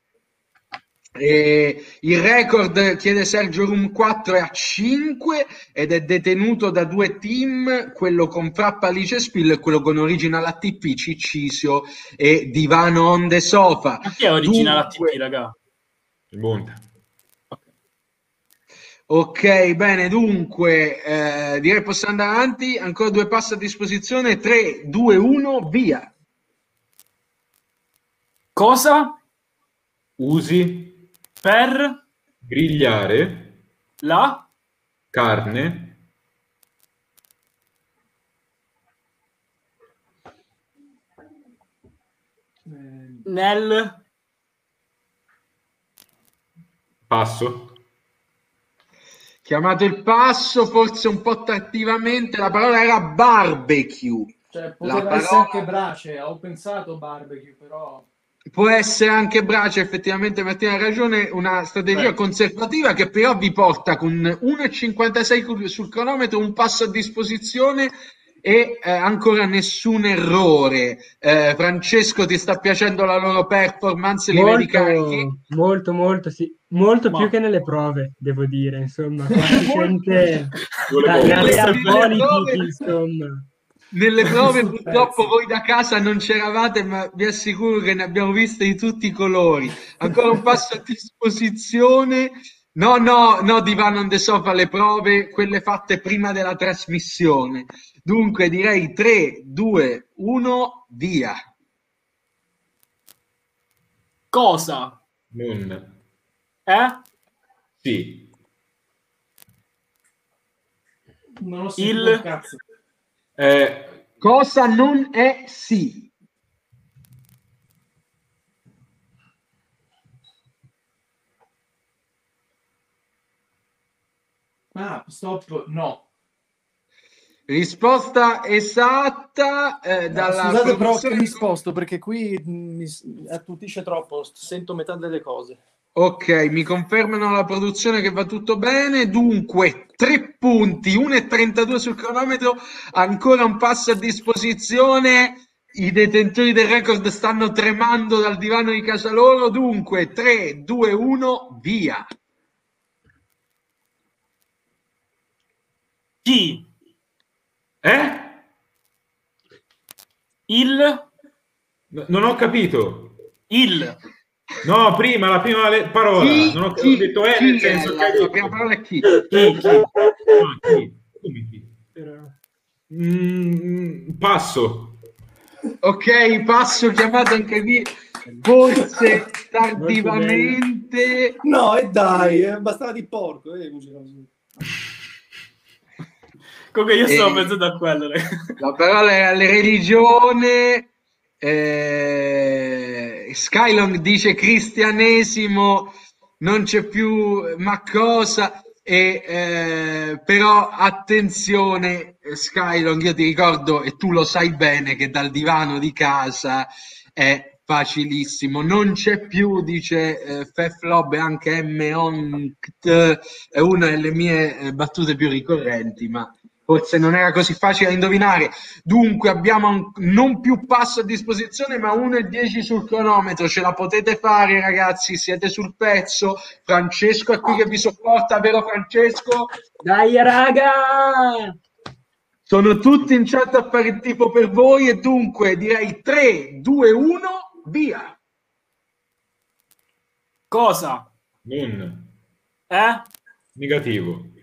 A: E il record chiede Sergio Rum 4 è a 5 ed è detenuto da due team, quello con Frappa Alice Spill e quello con Original ATP, Ciccisio e Divano on the Sofa.
C: Ma chi è originale
A: Dunque-
C: ATP, raga?
D: Il Monte.
A: Ok, bene, dunque eh, direi possiamo andare avanti, ancora due passi a disposizione, 3, 2, 1, via.
C: Cosa?
D: Usi
C: Per
D: grigliare
C: la
D: carne
C: nel
D: passo.
A: Chiamato il passo, forse un po' tardivamente, la parola era barbecue.
F: Cioè,
A: La
F: poteva essere
A: parola-
F: anche brace, ho pensato barbecue, però...
A: Può essere anche brace, effettivamente Martina ha ragione, una strategia
C: Beh.
A: conservativa che però vi porta con 1,56 sul cronometro, un passo a disposizione e eh, ancora nessun errore. Eh, Francesco, ti sta piacendo la loro performance? Li vedi carichi?
E: Molto, molto, molto, sì. Molto
C: Ma-
E: più che nelle prove, devo dire, insomma. Qua si sente la, realpolitik,
A: prove-
E: insomma.
A: Nelle prove purtroppo voi da casa non c'eravate, ma vi assicuro che ne abbiamo viste di tutti i colori. Ancora un passo a disposizione. No, no, no, Divano on the Sofa, le prove, quelle fatte prima della trasmissione. Dunque direi 3, 2, 1, via.
C: cosa?
D: Non
C: Eh?
D: sì.
F: Non ho
C: Il-
F: cazzo.
D: Eh,
A: Cosa non è sì?
F: Ah, stop, no.
A: Risposta esatta eh, dalla
L: Scusate però che
A: produzione-
L: mi sposto perché qui mi attutisce troppo, sento metà delle cose.
A: Ok, mi confermano la produzione che va tutto bene. Dunque, tre punti, 1,32 sul cronometro, ancora un passo a disposizione. I detentori del record stanno tremando dal divano di casa loro. Dunque, 3, 2, 1, via.
C: Chi?
D: eh?
C: Il?
D: No- non ho capito.
C: Il?
D: No, prima la prima le- parola.
A: Chi,
D: non ho,
A: chi-
D: detto eh,
A: chi
D: nel
A: è
D: senso
A: la-
D: che
A: la prima parola è chi?
C: Chi? Chi?
D: No, chi? Come chi? Mm, passo.
A: Ok, passo chiamato anche qui. Forse tardivamente.
L: No, e dai, eh, bastava di porco. Eh.
C: Comunque io stavo
A: Eh.
C: pensando a quello.
A: La parola era la religione. Eh, Skylong dice cristianesimo, non c'è più ma cosa. E, eh, però attenzione, eh, Skylong, io ti ricordo, e tu lo sai bene, che dal divano di casa è facilissimo. Non c'è più, dice eh, Feflob e anche M. Onct, è una delle mie eh, battute più ricorrenti, ma forse non era così facile da indovinare. Dunque abbiamo un- non più passo a disposizione, ma 1 e 10 sul cronometro. Ce la potete fare, ragazzi, siete sul pezzo. Francesco è qui che vi sopporta, vero Francesco?
E: Dai, raga!
A: Sono tutti in chat a fare il tipo per voi e dunque direi 3, 2, 1, via.
C: Cosa?
D: Non.
C: Eh?
D: Negativo.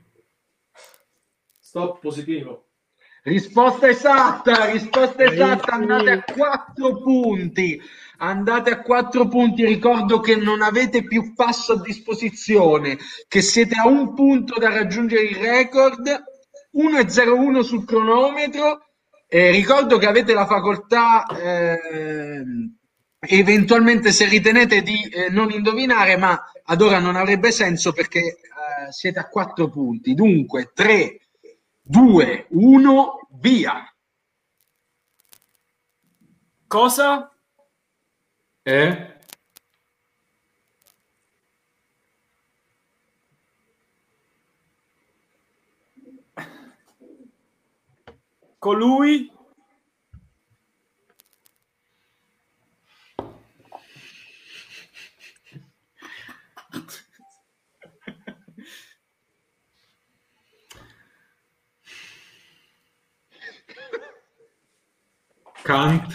F: Stop positivo.
A: Risposta esatta, risposta esatta, andate a 4 punti. Andate a 4 punti, ricordo che non avete più passo a disposizione, che siete a un punto da raggiungere il record, 1,01 sul cronometro. E ricordo che avete la facoltà, ehm, eventualmente se ritenete di eh, non indovinare, ma ad ora non avrebbe senso perché eh, siete a 4 punti. Dunque, 3, 2, 1, via.
C: Cosa?
D: È
C: Colui?
D: Kant.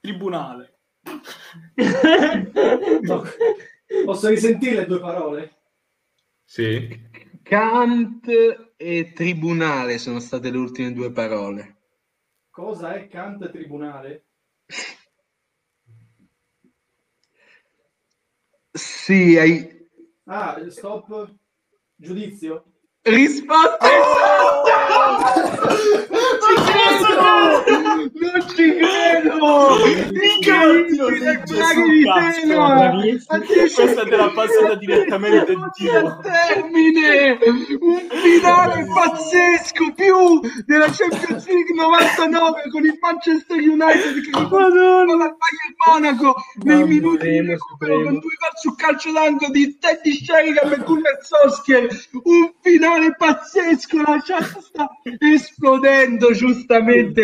C: Tribunale. <laughs>
F: Posso risentire le due parole?
D: Sì.
A: Kant e tribunale sono state le ultime due parole.
F: Cosa è Kant tribunale?
A: Sì, hai
F: Ah, stop. Giudizio.
A: risposta めっちゃいい! Non ci credo! Incredibile, braghi di tela!
C: Questa te l'ha passata direttamente
A: al termine! Un finale pazzesco! Più della Champions League 99 con il Manchester United che ricorda dal Bayern Monaco nei minuti di recupero con due gol su calcio d'angolo di Teddy Sheringham e Gunnar Solskjaer. Un finale pazzesco! La chat sta esplodendo giustamente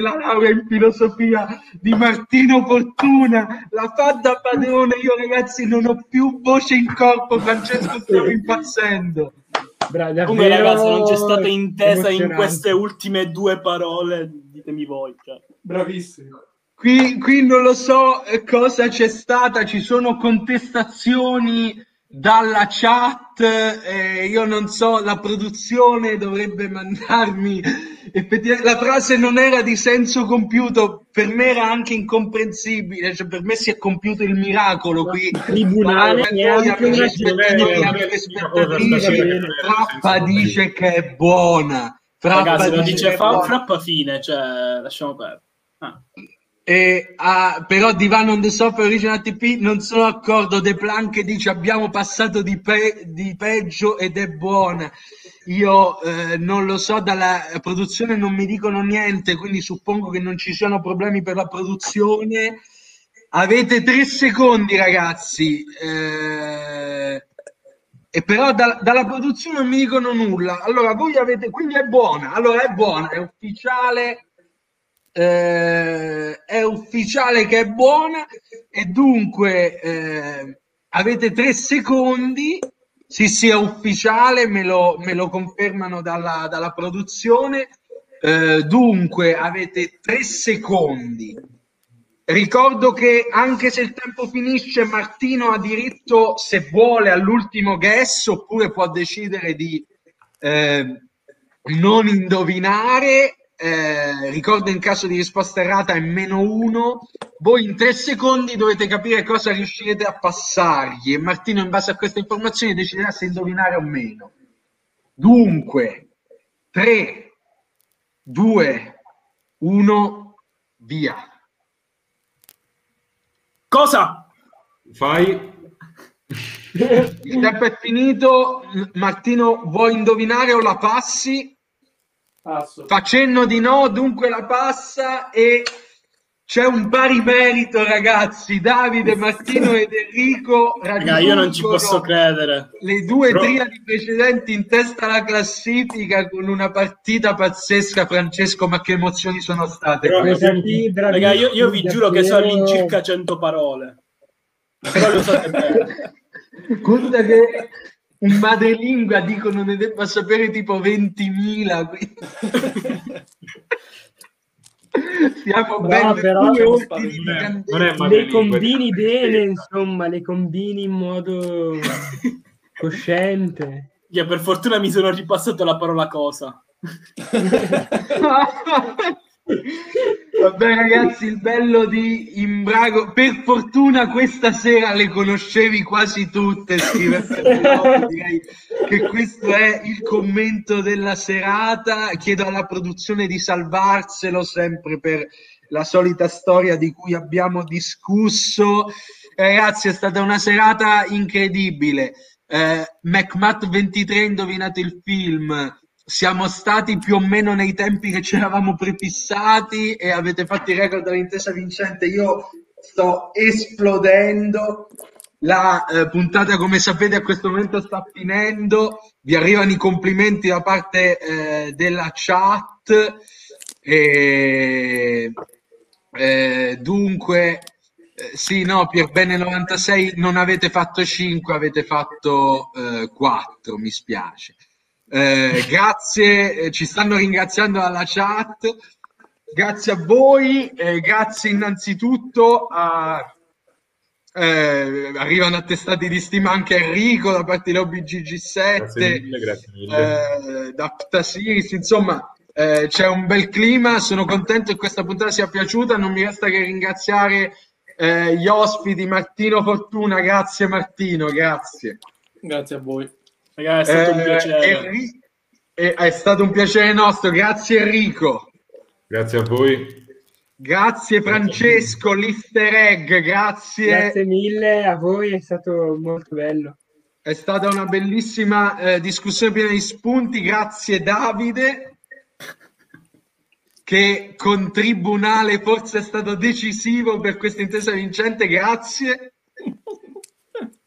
A: la laurea in filosofia di Martino Fortuna. La fa da padrone. Io, ragazzi, non ho più voce in corpo. Francesco, stavo impazzendo.
E: Bra-
C: Comunque,
E: davvero
C: ragazzi, non c'è stata intesa in queste ultime due parole. Ditemi voi. Cioè.
F: Bravissimo.
A: Qui, qui non lo so eh, cosa c'è stata, ci sono contestazioni dalla chat, eh, io non so, la produzione dovrebbe mandarmi. Effettivamente, la frase non era di senso compiuto, per me era anche incomprensibile, cioè per me si è compiuto il miracolo qui.
E: Tribunale
D: stasera.
A: Frappa dice che è buona. Frappa
C: Ragazzi,
A: dice
C: dice fa,
A: buona.
C: frappa fine. Cioè, lasciamo perdere. Ah.
A: E, ah, però Divan on the Sofa Original TP non sono d'accordo. De Planck dice abbiamo passato di, pe- di peggio ed è buona. Io eh, non lo so, dalla produzione non mi dicono niente, quindi suppongo che non ci siano problemi per la produzione. Avete tre secondi, ragazzi. Eh, e però da- dalla produzione non mi dicono nulla. Allora, voi avete, quindi è buona. Allora, è buona, è ufficiale eh, è ufficiale che è buona e dunque eh, avete tre secondi. Sì, sì, è ufficiale, me lo, me lo confermano dalla, dalla produzione. Eh, dunque avete tre secondi. Ricordo che anche se il tempo finisce, Martino ha diritto, se vuole, all'ultimo guess oppure può decidere di eh, non indovinare. Eh, ricordo in caso di risposta errata è meno uno. Voi in tre secondi dovete capire cosa riuscirete a passargli e Martino in base a queste informazioni deciderà se indovinare o meno. Dunque, 3, 2, 1, via.
C: Cosa?
D: Fai
A: Il tempo è finito. Martino, vuoi indovinare o la passi?
F: Passo.
A: Fa cenno di no, dunque la passa e c'è un pari merito, ragazzi. Davide, Martino ed Enrico
C: Raga, io non ci posso credere.
A: Le due
C: Però-
A: triadi precedenti in testa alla classifica con una partita pazzesca. Francesco, ma che emozioni sono state?
C: Però-
A: queste?
C: Raga, io, io vi giuro che so all'incirca 100 parole. Però lo sapete bene.
A: Conta che un madrelingua dicono ne debba sapere tipo 20.000. quindi- Siamo
E: No,
A: ben
E: però-
D: è
E: Le combini bene, insomma, le combini in modo cosciente.
C: Io per fortuna mi sono ripassato la parola cosa. <laughs> <laughs>
A: Vabbè ragazzi, il bello di Imbrago, per fortuna questa sera le conoscevi quasi tutte, scrive Ferrero, <laughs> direi che questo è il commento della serata, chiedo alla produzione di salvarselo sempre per la solita storia di cui abbiamo discusso. Ragazzi, è stata una serata incredibile. Eh, McMatt 23 ha indovinato il film. Siamo stati più o meno nei tempi che ci eravamo prefissati e avete fatto il record dell'intesa vincente. Io sto esplodendo. La eh, puntata, come sapete, a questo momento sta finendo. Vi arrivano i complimenti da parte eh, della chat. E, eh, dunque, eh, sì, no, per bene 96 non avete fatto 5, avete fatto eh, 4, mi spiace. Eh, grazie, eh, ci stanno ringraziando alla chat. Grazie a voi, eh, grazie innanzitutto a eh, arrivano attestati di stima anche Enrico da parte di Lobby GG7,
D: Grazie mille, grazie mille.
A: eh, da Ptasiris, insomma eh, c'è un bel clima, sono contento che questa puntata sia piaciuta, non mi resta che ringraziare eh, gli ospiti, Martino Fortuna, grazie Martino, grazie.
F: Grazie a voi.
C: Raga, è stato un
A: Eh,
C: piacere.
A: Enri- eh, è stato un piacere nostro, grazie Enrico.
D: Grazie a voi.
A: Grazie Francesco, l'easter egg, grazie.
E: Grazie mille a voi, è stato molto bello.
A: È stata una bellissima eh, discussione piena di spunti, grazie Davide, che con Tribunale forse è stato decisivo per questa intesa vincente, grazie.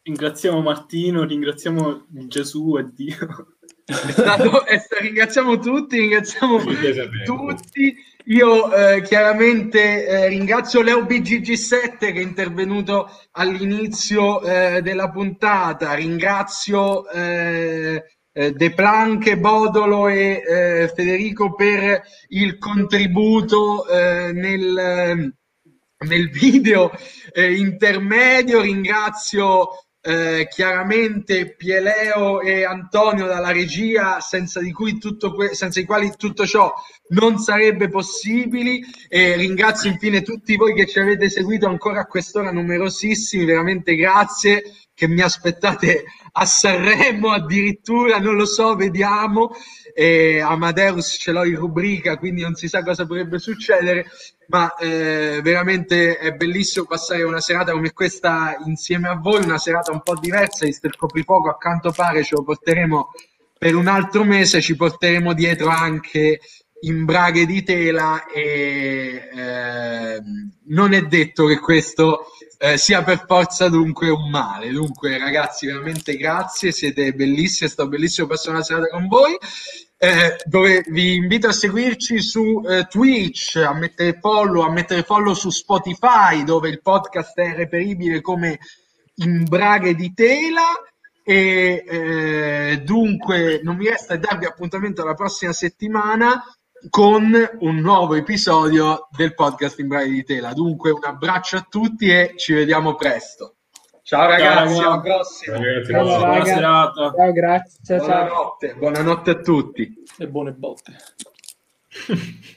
C: Ringraziamo Martino, ringraziamo Gesù e Dio.
A: È stato- è ringraziamo tutti, ringraziamo tutti. Io eh, chiaramente eh, ringrazio Leo BGG7 che è intervenuto all'inizio eh, della puntata, ringrazio eh, eh, De Planche, Bodolo e eh, Federico per il contributo eh, nel, nel video eh, intermedio, ringrazio eh, chiaramente Pieleo e Antonio dalla regia, senza di, cui tutto que- senza i quali tutto ciò non sarebbe possibile. E ringrazio infine tutti voi che ci avete seguito ancora a quest'ora, numerosissimi, veramente grazie. Che mi aspettate a Sanremo addirittura, non lo so, vediamo. E Amadeus ce l'ho in rubrica, quindi non si sa cosa potrebbe succedere ma eh, veramente è bellissimo passare una serata come questa insieme a voi, una serata un po' diversa, visto il coprifuoco a quanto pare ce lo porteremo per un altro mese, ci porteremo dietro anche in braghe di tela e ehm, non è detto che questo eh, sia per forza dunque un male. Dunque ragazzi veramente grazie, siete bellissimi, è stato bellissimo passare una serata con voi eh, dove vi invito a seguirci su eh, Twitch, a mettere follow, a mettere follow su Spotify, dove il podcast è reperibile come in braghe di tela. E eh, dunque non mi resta darvi appuntamento alla prossima settimana con un nuovo episodio del podcast in braghe di tela. Dunque, un abbraccio a tutti e ci vediamo presto. Ciao ragazzi,
C: raga.
A: alla prossima.
D: Ragazzi,
E: Ciao,
C: Buona
E: raga.
C: serata.
E: Ciao, grazie. Ciao, ciao.
A: Buonanotte, buonanotte a tutti.
F: E buone botte. <laughs>